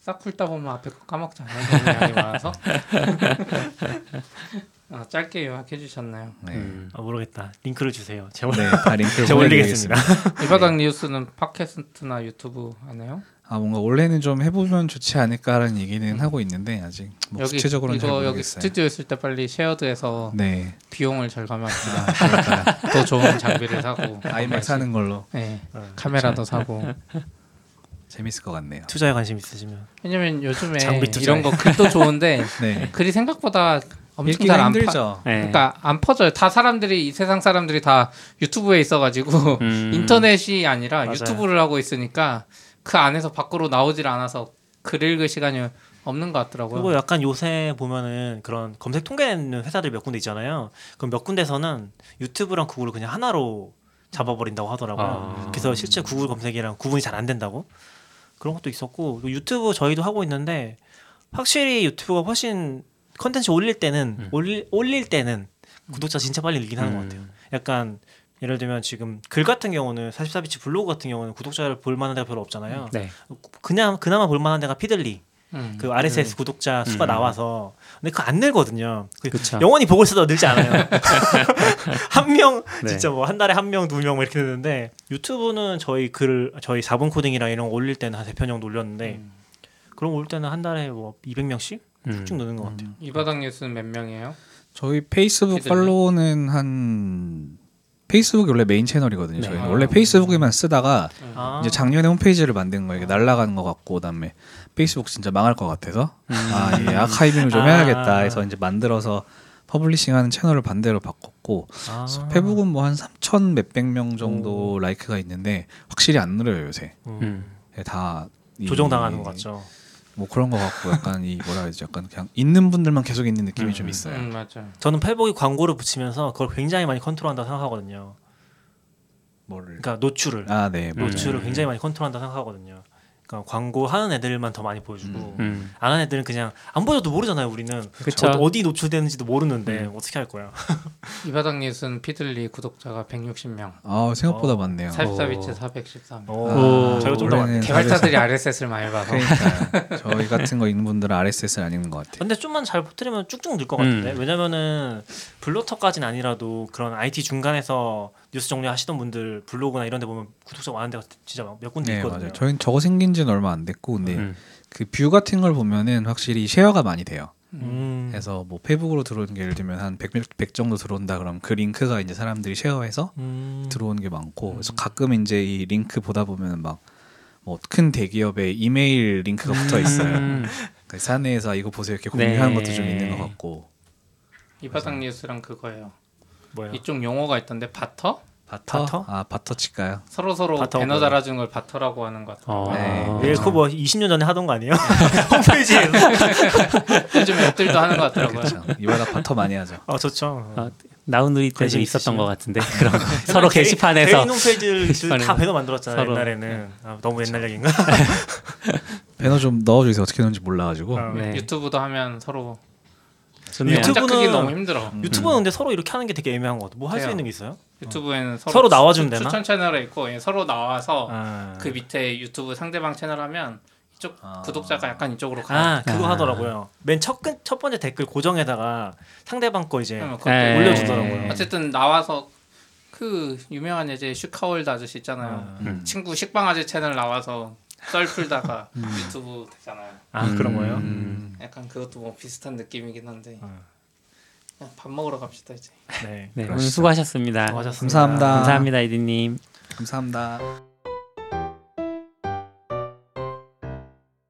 Speaker 3: 싹 훑다 보면 앞에 거 까먹잖아요. 너무 양이 많아서. 아, 짧게 요약해 주셨나요.
Speaker 5: 네,
Speaker 2: 음.
Speaker 4: 아, 모르겠다. 링크를 주세요. 제가
Speaker 5: 네, 다 링크를
Speaker 4: 제가
Speaker 5: 보내드리겠습니다.
Speaker 4: 올리겠습니다.
Speaker 3: 이바닥 뉴스는 팟캐스트나 유튜브 하나요?
Speaker 5: 아 뭔가 원래는 좀 해보면 좋지 않을까라는 얘기는 하고 있는데 아직 뭐
Speaker 3: 여기
Speaker 5: 구체적으로는 잘
Speaker 3: 이거 여기
Speaker 5: 모르겠어요.
Speaker 3: 스튜디오 있을 때 빨리 쉐어드해서
Speaker 5: 네,
Speaker 3: 비용을 절감합시다.
Speaker 5: 아?
Speaker 3: 더 좋은 장비를 사고
Speaker 5: 아이맥 사는 걸로
Speaker 3: 네,
Speaker 4: 어,
Speaker 3: 카메라도 사고.
Speaker 5: 재밌을 것 같네요.
Speaker 4: 투자에 관심 있으시면
Speaker 3: 왜냐면 요즘에. 이런 거 글도 좋은데
Speaker 5: 네,
Speaker 3: 글이 생각보다 엄청
Speaker 5: 읽기가
Speaker 3: 잘안 파.
Speaker 5: 힘들죠.
Speaker 2: 네.
Speaker 3: 그러니까 안 퍼져요. 다 사람들이 이 세상 사람들이 다 유튜브에 있어가지고
Speaker 2: 음.
Speaker 3: 인터넷이 아니라
Speaker 4: 맞아요.
Speaker 3: 유튜브를 하고 있으니까 그 안에서 밖으로 나오질 않아서 글 읽을 시간이 없는 것 같더라고요.
Speaker 4: 그리고 약간 요새 보면은 그런 검색 통계내는 회사들이 몇 군데 있잖아요. 그럼 몇 군데서는 유튜브랑 구글을 그냥 하나로 잡아버린다고 하더라고요.
Speaker 2: 아.
Speaker 4: 그래서 실제 구글 검색이랑 구분이 잘 안 된다고 그런 것도 있었고 또 유튜브 저희도 하고 있는데 확실히 유튜브가 훨씬 컨텐츠 올릴 때는
Speaker 2: 음.
Speaker 4: 올릴, 올릴 때는 구독자 진짜 빨리 늘긴 하는 것 같아요. 약간 예를 들면 지금 글 같은 경우는 44비치 블로그 같은 경우는 구독자를 볼 만한 데가 별로 없잖아요.
Speaker 2: 네.
Speaker 4: 그냥 그나마 볼 만한 데가 피들리
Speaker 3: 음.
Speaker 4: 그 RSS 구독자 수가
Speaker 2: 음.
Speaker 4: 나와서 근데 그거 안 늘거든요. 그
Speaker 2: 그쵸.
Speaker 4: 영원히 보고 있어도 늘지 않아요. 한 명
Speaker 2: 네.
Speaker 4: 진짜 뭐 한 달에 한 명 두 명 이렇게 되는데 유튜브는 저희 글 저희 4분 코딩이랑 이런 거 올릴 때는 한세편 정도 올렸는데
Speaker 3: 음.
Speaker 4: 그런 거올 때는 한 달에 뭐 200명씩
Speaker 2: 음.
Speaker 4: 쭉 느는 것 같아요.
Speaker 3: 이 바닥 뉴스는 몇 명이에요?
Speaker 5: 저희 페이스북? follow는 한 페이스북이 원래 메인 채널이거든요.
Speaker 2: 네.
Speaker 5: 저희는
Speaker 3: 아.
Speaker 5: 원래 페이스북에만 쓰다가
Speaker 4: 아.
Speaker 5: 이제 작년에 홈페이지를 만든 거예요. 이게 날라가는 것 같고 그다음에 페이스북 진짜 망할 것 같아서 아, 이 archiving을 좀
Speaker 4: 아.
Speaker 5: 해야겠다 해서 이제 만들어서 publishing하는 채널을 반대로 바꿨고
Speaker 4: 아.
Speaker 5: 페북은 뭐 한 3천 몇백 명 정도 like가 있는데 확실히 안 늘어요 요새.
Speaker 4: 음.
Speaker 2: 음.
Speaker 5: 예, 다 이-
Speaker 4: 조정당하는 것 같죠.
Speaker 5: 뭐 그런 것 같고 약간 이 뭐라 해야지 약간 그냥 있는 분들만 계속 있는 느낌이
Speaker 4: 음.
Speaker 5: 좀 있어요.
Speaker 3: 음, 맞아요.
Speaker 4: 저는 페북이 광고를 붙이면서 그걸 굉장히 많이 컨트롤한다고 생각하거든요.
Speaker 5: 뭐를
Speaker 4: 그러니까 노출을
Speaker 5: 아 네.
Speaker 2: 음.
Speaker 4: 노출을 굉장히 많이 컨트롤한다고 생각하거든요. 그러니까 광고 하는 애들만 더 많이 보여주고
Speaker 2: 음.
Speaker 4: 안 하는 애들은 그냥 안 보여도 모르잖아요. 우리는
Speaker 2: 그쵸.
Speaker 4: 어, 어디 노출되는지도 모르는데
Speaker 2: 음.
Speaker 4: 어떻게 할 거야?
Speaker 3: 이바닥 뉴스는 피들리 구독자가 160명,
Speaker 5: 아 생각보다
Speaker 4: 어.
Speaker 5: 많네요.
Speaker 3: 살사비치 413명.
Speaker 4: 오,
Speaker 5: 아,
Speaker 4: 저희가 좀더
Speaker 5: 원래는
Speaker 4: 많네.
Speaker 3: 개발자들이 RSS를 많이 봐서
Speaker 5: 그러니까 저희 같은 거 읽는 분들은 RSS를 안 읽는 것 같아요.
Speaker 4: 근데 좀만 잘 퍼뜨리면 쭉쭉 늘 것 같은데
Speaker 2: 음.
Speaker 4: 왜냐면은 블로터까지는 아니라도 그런 IT 중간에서 뉴스 정리하시던 분들 블로그나 이런 데 보면 구독자 많은 데가 진짜 몇 군데
Speaker 5: 네
Speaker 4: 있거든요.
Speaker 5: 맞아요. 저희는 저거 생긴 지는 얼마 안 됐고 근데
Speaker 2: 음.
Speaker 5: 그 view 같은 걸 보면은 확실히 share가 많이 돼요.
Speaker 4: 음.
Speaker 5: 그래서 뭐 페북으로 들어오는 게 예를 들면 한 100, 100 정도 들어온다 그럼 그 링크가 이제 사람들이 쉐어해서
Speaker 4: 음.
Speaker 5: 들어오는 게 많고 그래서 가끔 이제 이 링크 보다 보면 막 뭐 큰 대기업의 이메일 링크가 붙어 있어요.
Speaker 2: 음.
Speaker 5: 그 사내에서 이거 보세요 이렇게 공유하는
Speaker 2: 네.
Speaker 5: 것도 좀 있는 것 같고
Speaker 3: 이바닥 뉴스랑 그거예요.
Speaker 4: 뭐야?
Speaker 3: 이쪽 용어가 있던데 바터?
Speaker 5: 바터?
Speaker 4: 바터?
Speaker 5: 아 바터 칠까요?
Speaker 3: 서로 서로
Speaker 4: 바터
Speaker 3: 배너
Speaker 4: 뭐예요?
Speaker 3: 달아주는 걸 바터라고 하는 것 같아요.
Speaker 2: 어.
Speaker 5: 네.
Speaker 4: 예, 그거 뭐 20년 전에 하던 거 아니에요? 홈페이지에서.
Speaker 3: 요즘 앱들도 하는 것 같더라고요.
Speaker 5: 그렇죠. 이바닥 바터 많이 하죠.
Speaker 4: 아 좋죠.
Speaker 2: 어, 나우누리 때도
Speaker 4: 관심
Speaker 2: 있었던
Speaker 4: 있으시면.
Speaker 2: 것 같은데 그런 거. 서로 게시판에서
Speaker 4: 개인 홈페이지를 다 배너 만들었잖아요
Speaker 2: 서로.
Speaker 4: 옛날에는. 아, 너무 옛날 얘기인가?
Speaker 5: 배너 좀 넣어주세요. 어떻게 넣는지 몰라가지고.
Speaker 4: 아,
Speaker 2: 네.
Speaker 3: 유튜브도 하면 서로
Speaker 2: 좋네요.
Speaker 4: 유튜브-
Speaker 3: 혼자 크기
Speaker 4: 유튜브는-
Speaker 3: 너무 힘들어.
Speaker 4: 유튜브는 근데 서로 이렇게 하는 게 되게 애매한 것 같아. 뭐 할 수. 있는 게 있어요?
Speaker 3: 유튜브에는 서로,
Speaker 4: 서로 나와주면
Speaker 3: 추-
Speaker 4: 되나?
Speaker 3: 추천 채널에 있고 예, 서로 나와서
Speaker 4: 아,
Speaker 3: 그 밑에 유튜브 상대방 채널 하면 이쪽
Speaker 5: 아.
Speaker 3: 구독자가 약간 이쪽으로 가요.
Speaker 4: 아 그거
Speaker 2: 아.
Speaker 4: 하더라고요. 맨 첫 첫 번째 댓글 고정에다가 상대방 거 이제
Speaker 3: 그것도
Speaker 2: 네.
Speaker 4: 올려주더라고요.
Speaker 3: 어쨌든 나와서 그 유명한 이제 슈카월드 아저씨 있잖아요.
Speaker 4: 아,
Speaker 2: 음.
Speaker 3: 친구 식빵 아재 채널 나와서 썰 풀다가 유튜브 되잖아요.
Speaker 4: 아 그런 거예요?
Speaker 2: 음.
Speaker 3: 약간 그것도 뭐 비슷한 느낌이긴 한데
Speaker 4: 어.
Speaker 3: 그냥 밥 먹으러 갑시다 이제.
Speaker 4: 네.
Speaker 2: 네, 오늘. 수고하셨습니다.
Speaker 4: 수고하셨습니다.
Speaker 5: 감사합니다.
Speaker 2: 감사합니다, 이디님.
Speaker 5: 감사합니다.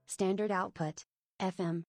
Speaker 1: Standard output. FM.